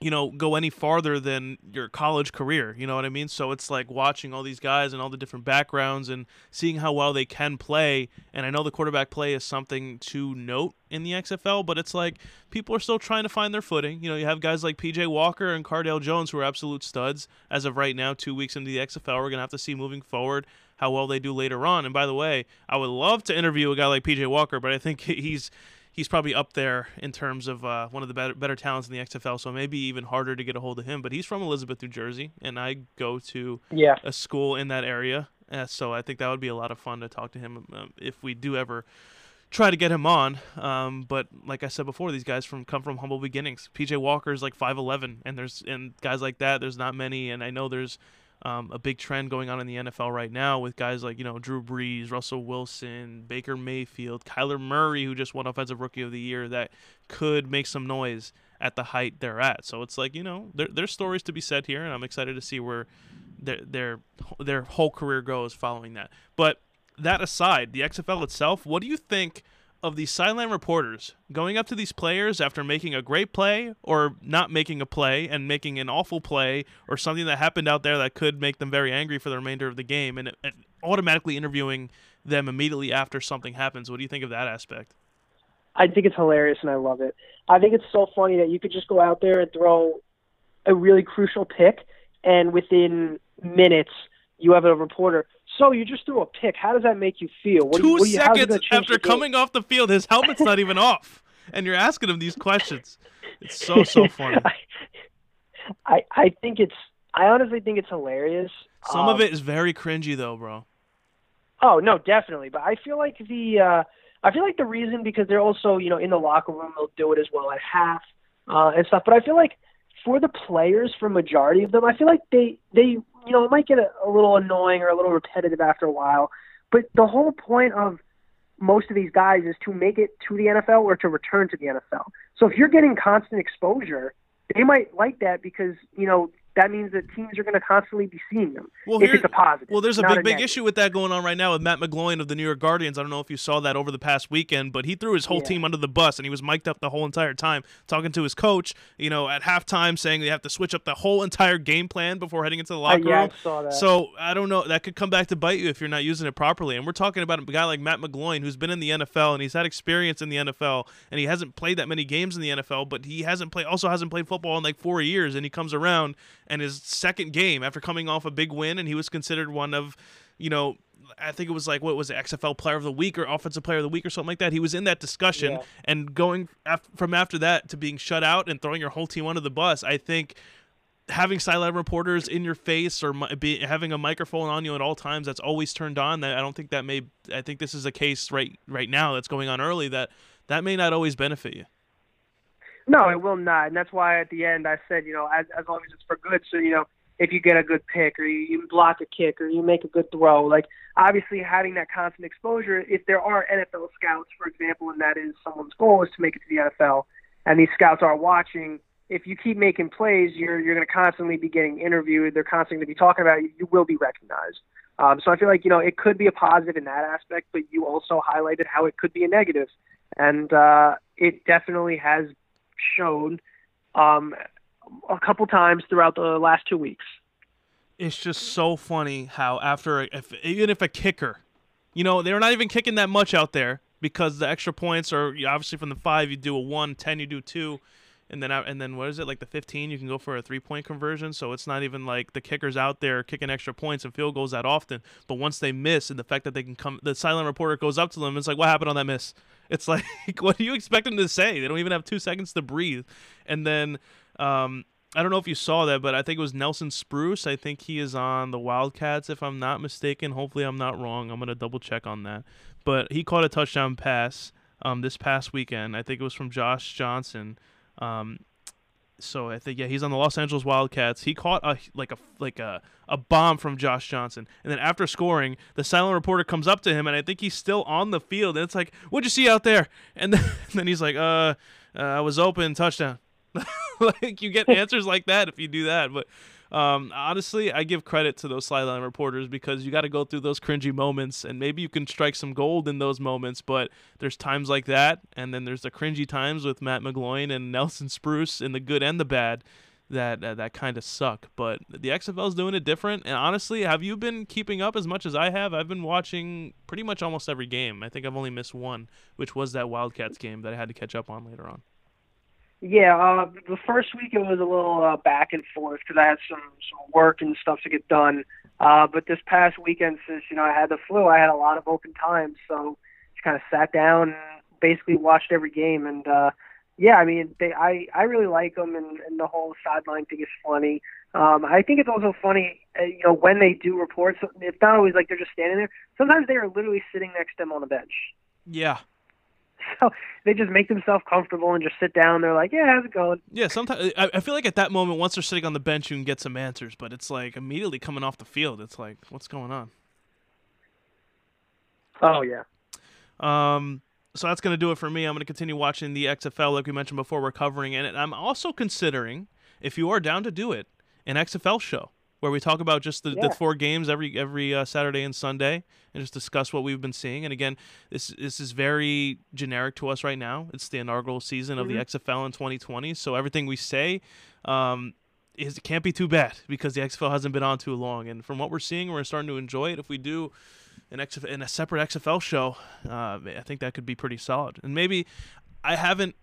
you know, go any farther than your college career. You know what I mean? So it's like watching all these guys and all the different backgrounds and seeing how well they can play. And I know the quarterback play is something to note in the XFL, but it's like people are still trying to find their footing. You know, you have guys like PJ Walker and Cardale Jones who are absolute studs as of right now, two weeks into the XFL. We're going to have to see moving forward how well they do later on. And by the way, I would love to interview a guy like PJ Walker, but I think [laughs] he's he's probably up there in terms of uh, one of the better better talents in the XFL. So maybe even harder to get a hold of him. But he's from Elizabeth, New Jersey, and I go to yeah. a school in that area. Uh, so I think that would be a lot of fun to talk to him um, if we do ever try to get him on. Um, but like I said before, these guys from come from humble beginnings. PJ Walker is like five eleven, and there's and guys like that. There's not many, and I know there's um, a big trend going on in the NFL right now with guys like you know Drew Brees, Russell Wilson, Baker Mayfield, Kyler Murray, who just won Offensive Rookie of the Year, that could make some noise at the height they're at. So it's like you know there, there's stories to be said here, and I'm excited to see where their their their whole career goes following that. But that aside, the XFL itself, what do you think? Of these sideline reporters going up to these players after making a great play or not making a play and making an awful play or something that happened out there that could make them very angry for the remainder of the game and, and automatically interviewing them immediately after something happens. What do you think of that aspect? I think it's hilarious and I love it. I think it's so funny that you could just go out there and throw a really crucial pick and within minutes you have a reporter so you just threw a pick. How does that make you feel? What Two you, you, seconds after coming off the field, his helmet's not even off, and you're asking him these questions. It's so so [laughs] funny. I I think it's I honestly think it's hilarious. Some um, of it is very cringy though, bro. Oh no, definitely. But I feel like the uh, I feel like the reason because they're also you know in the locker room they'll do it as well at half uh, and stuff. But I feel like for the players, for majority of them, I feel like they they you know, it might get a, a little annoying or a little repetitive after a while. But the whole point of most of these guys is to make it to the NFL or to return to the NFL. So if you're getting constant exposure, they might like that because, you know, that means that teams are going to constantly be seeing them well, if it's a positive. Well, there's a big, a big issue with that going on right now with Matt McGloin of the New York Guardians. I don't know if you saw that over the past weekend, but he threw his whole yeah. team under the bus and he was mic'd up the whole entire time, talking to his coach, you know, at halftime saying they have to switch up the whole entire game plan before heading into the locker uh, yeah, room. I saw that. So I don't know. That could come back to bite you if you're not using it properly. And we're talking about a guy like Matt McGloin who's been in the NFL and he's had experience in the NFL and he hasn't played that many games in the NFL, but he hasn't played also hasn't played football in like four years and he comes around and his second game after coming off a big win, and he was considered one of, you know, I think it was like what was it, XFL Player of the Week or Offensive Player of the Week or something like that. He was in that discussion, yeah. and going af- from after that to being shut out and throwing your whole team under the bus. I think having sideline reporters in your face or be, having a microphone on you at all times that's always turned on. That I don't think that may. I think this is a case right right now that's going on early that that may not always benefit you. No, it will not, and that's why at the end I said, you know, as as long as it's for good. So you know, if you get a good pick or you, you block a kick or you make a good throw. Like obviously having that constant exposure, if there are NFL scouts, for example, and that is someone's goal is to make it to the NFL, and these scouts are watching. If you keep making plays, you're you're going to constantly be getting interviewed. They're constantly going to be talking about you. You will be recognized. Um, so I feel like you know it could be a positive in that aspect, but you also highlighted how it could be a negative, and uh, it definitely has shown um, a couple times throughout the last two weeks. It's just so funny how after if, even if a kicker, you know, they're not even kicking that much out there because the extra points are obviously from the five you do a one, ten you do two, and then and then what is it like the fifteen you can go for a three point conversion. So it's not even like the kickers out there kicking extra points and field goals that often. But once they miss, and the fact that they can come, the silent reporter goes up to them. It's like, what happened on that miss? [laughs] It's like, [laughs] what do you expect them to say? They don't even have two seconds to breathe, and then um, I don't know if you saw that, but I think it was Nelson Spruce. I think he is on the Wildcats, if I'm not mistaken. Hopefully, I'm not wrong. I'm gonna double check on that. but he caught a touchdown pass um, this past weekend. I think it was from Josh Johnson. Um, so I think yeah, he's on the Los Angeles Wildcats. He caught a like a like a a bomb from Josh Johnson, and then after scoring, the silent reporter comes up to him, and I think he's still on the field, and it's like, "What'd you see out there?" And [laughs] then, and then he's like, "Uh, uh, I was open, touchdown." [laughs] like you get answers like that if you do that, but um, honestly, I give credit to those sideline reporters because you got to go through those cringy moments, and maybe you can strike some gold in those moments. But there's times like that, and then there's the cringy times with Matt McGloin and Nelson Spruce in the good and the bad that uh, that kind of suck. But the XFL is doing it different. And honestly, have you been keeping up as much as I have? I've been watching pretty much almost every game. I think I've only missed one, which was that Wildcats game that I had to catch up on later on. Yeah, uh, the first week it was a little uh, back and forth because I had some some work and stuff to get done. Uh, but this past weekend, since you know I had the flu, I had a lot of open time, so just kind of sat down, and basically watched every game, and uh, yeah, I mean, they I I really like them, and, and the whole sideline thing is funny. Um, I think it's also funny, uh, you know, when they do reports, it's not always like they're just standing there. Sometimes they are literally sitting next to them on the bench. Yeah, [laughs] so they just make themselves comfortable and just sit down. They're like, "Yeah, how's it going?" Yeah, sometimes I, I feel like at that moment, once they're sitting on the bench, you can get some answers. But it's like immediately coming off the field, it's like, what's going on? Oh yeah. Um. So that's gonna do it for me. I'm gonna continue watching the XFL, like we mentioned before. We're covering it, and I'm also considering, if you are down to do it, an XFL show where we talk about just the, Yeah. the four games every every uh, Saturday and Sunday, and just discuss what we've been seeing. And again, this this is very generic to us right now. It's the inaugural season of the XFL in 2020, so everything we say. Um, is it can't be too bad because the XFL hasn't been on too long, and from what we're seeing, we're starting to enjoy it. If we do an XFL, in a separate XFL show, uh, I think that could be pretty solid. And maybe I haven't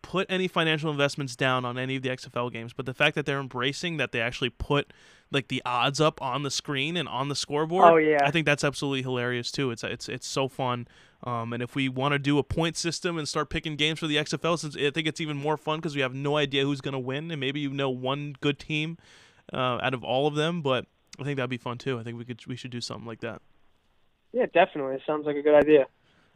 put any financial investments down on any of the XFL games, but the fact that they're embracing that they actually put like the odds up on the screen and on the scoreboard, Oh, yeah. I think that's absolutely hilarious too. It's it's it's so fun. Um, and if we want to do a point system and start picking games for the XFL, since I think it's even more fun because we have no idea who's going to win, and maybe you know one good team uh, out of all of them. But I think that'd be fun too. I think we could we should do something like that. Yeah, definitely. It sounds like a good idea.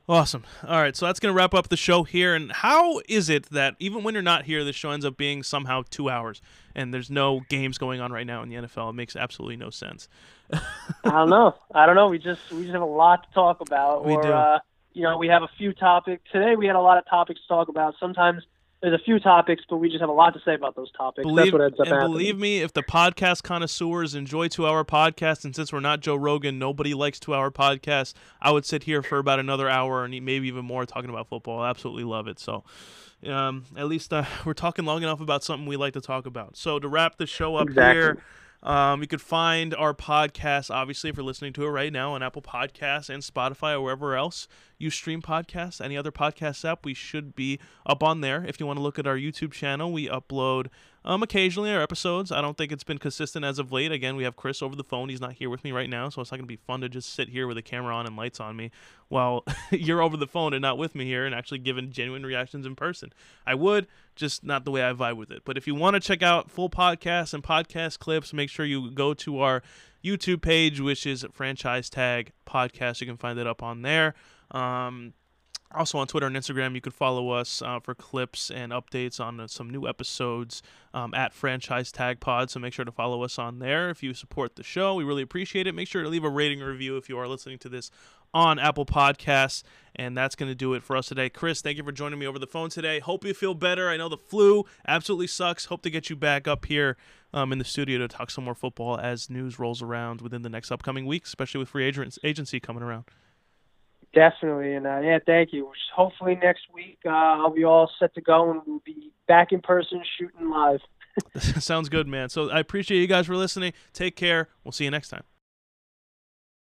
Awesome. All right, so that's going to wrap up the show here. And how is it that even when you're not here, the show ends up being somehow two hours and there's no games going on right now in the NFL? It makes absolutely no sense. I don't know. I don't know. We just we just have a lot to talk about. We or, do. Uh, you know, we have a few topics today. We had a lot of topics to talk about. Sometimes there's a few topics, but we just have a lot to say about those topics. Believe, That's what ends up and happening. believe me, if the podcast connoisseurs enjoy two-hour podcasts, and since we're not Joe Rogan, nobody likes two-hour podcasts. I would sit here for about another hour and maybe even more talking about football. I absolutely love it. So, um, at least uh, [laughs] we're talking long enough about something we like to talk about. So to wrap the show up Exactly. here. Um, you could find our podcast, obviously, if you're listening to it right now, on Apple Podcasts and Spotify or wherever else you stream podcasts. Any other podcast app, we should be up on there. If you want to look at our YouTube channel, we upload um, occasionally our episodes. I don't think it's been consistent as of late. Again, we have Chris over the phone. He's not here with me right now, so it's not going to be fun to just sit here with a camera on and lights on me while [laughs] you're over the phone and not with me here and actually giving genuine reactions in person. I would, just not the way I vibe with it. But if you want to check out full podcasts and podcast clips, make sure you go to our YouTube page, which is Franchise Tag Podcast. You can find it up on there. Um, also on Twitter and Instagram, you can follow us uh, for clips and updates on uh, some new episodes um, at Franchise Tag Pod. So make sure to follow us on there if you support the show. We really appreciate it. Make sure to leave a rating or review if you are listening to this on Apple Podcasts. And that's going to do it for us today. Chris, thank you for joining me over the phone today. Hope you feel better. I know the flu absolutely sucks. Hope to get you back up here um, in the studio to talk some more football as news rolls around within the next upcoming weeks, especially with free agency coming around. Definitely, and uh, yeah, thank you. Hopefully next week uh, I'll be all set to go and we'll be back in person shooting live. [laughs] Sounds good, man. So I appreciate you guys for listening. Take care. We'll see you next time.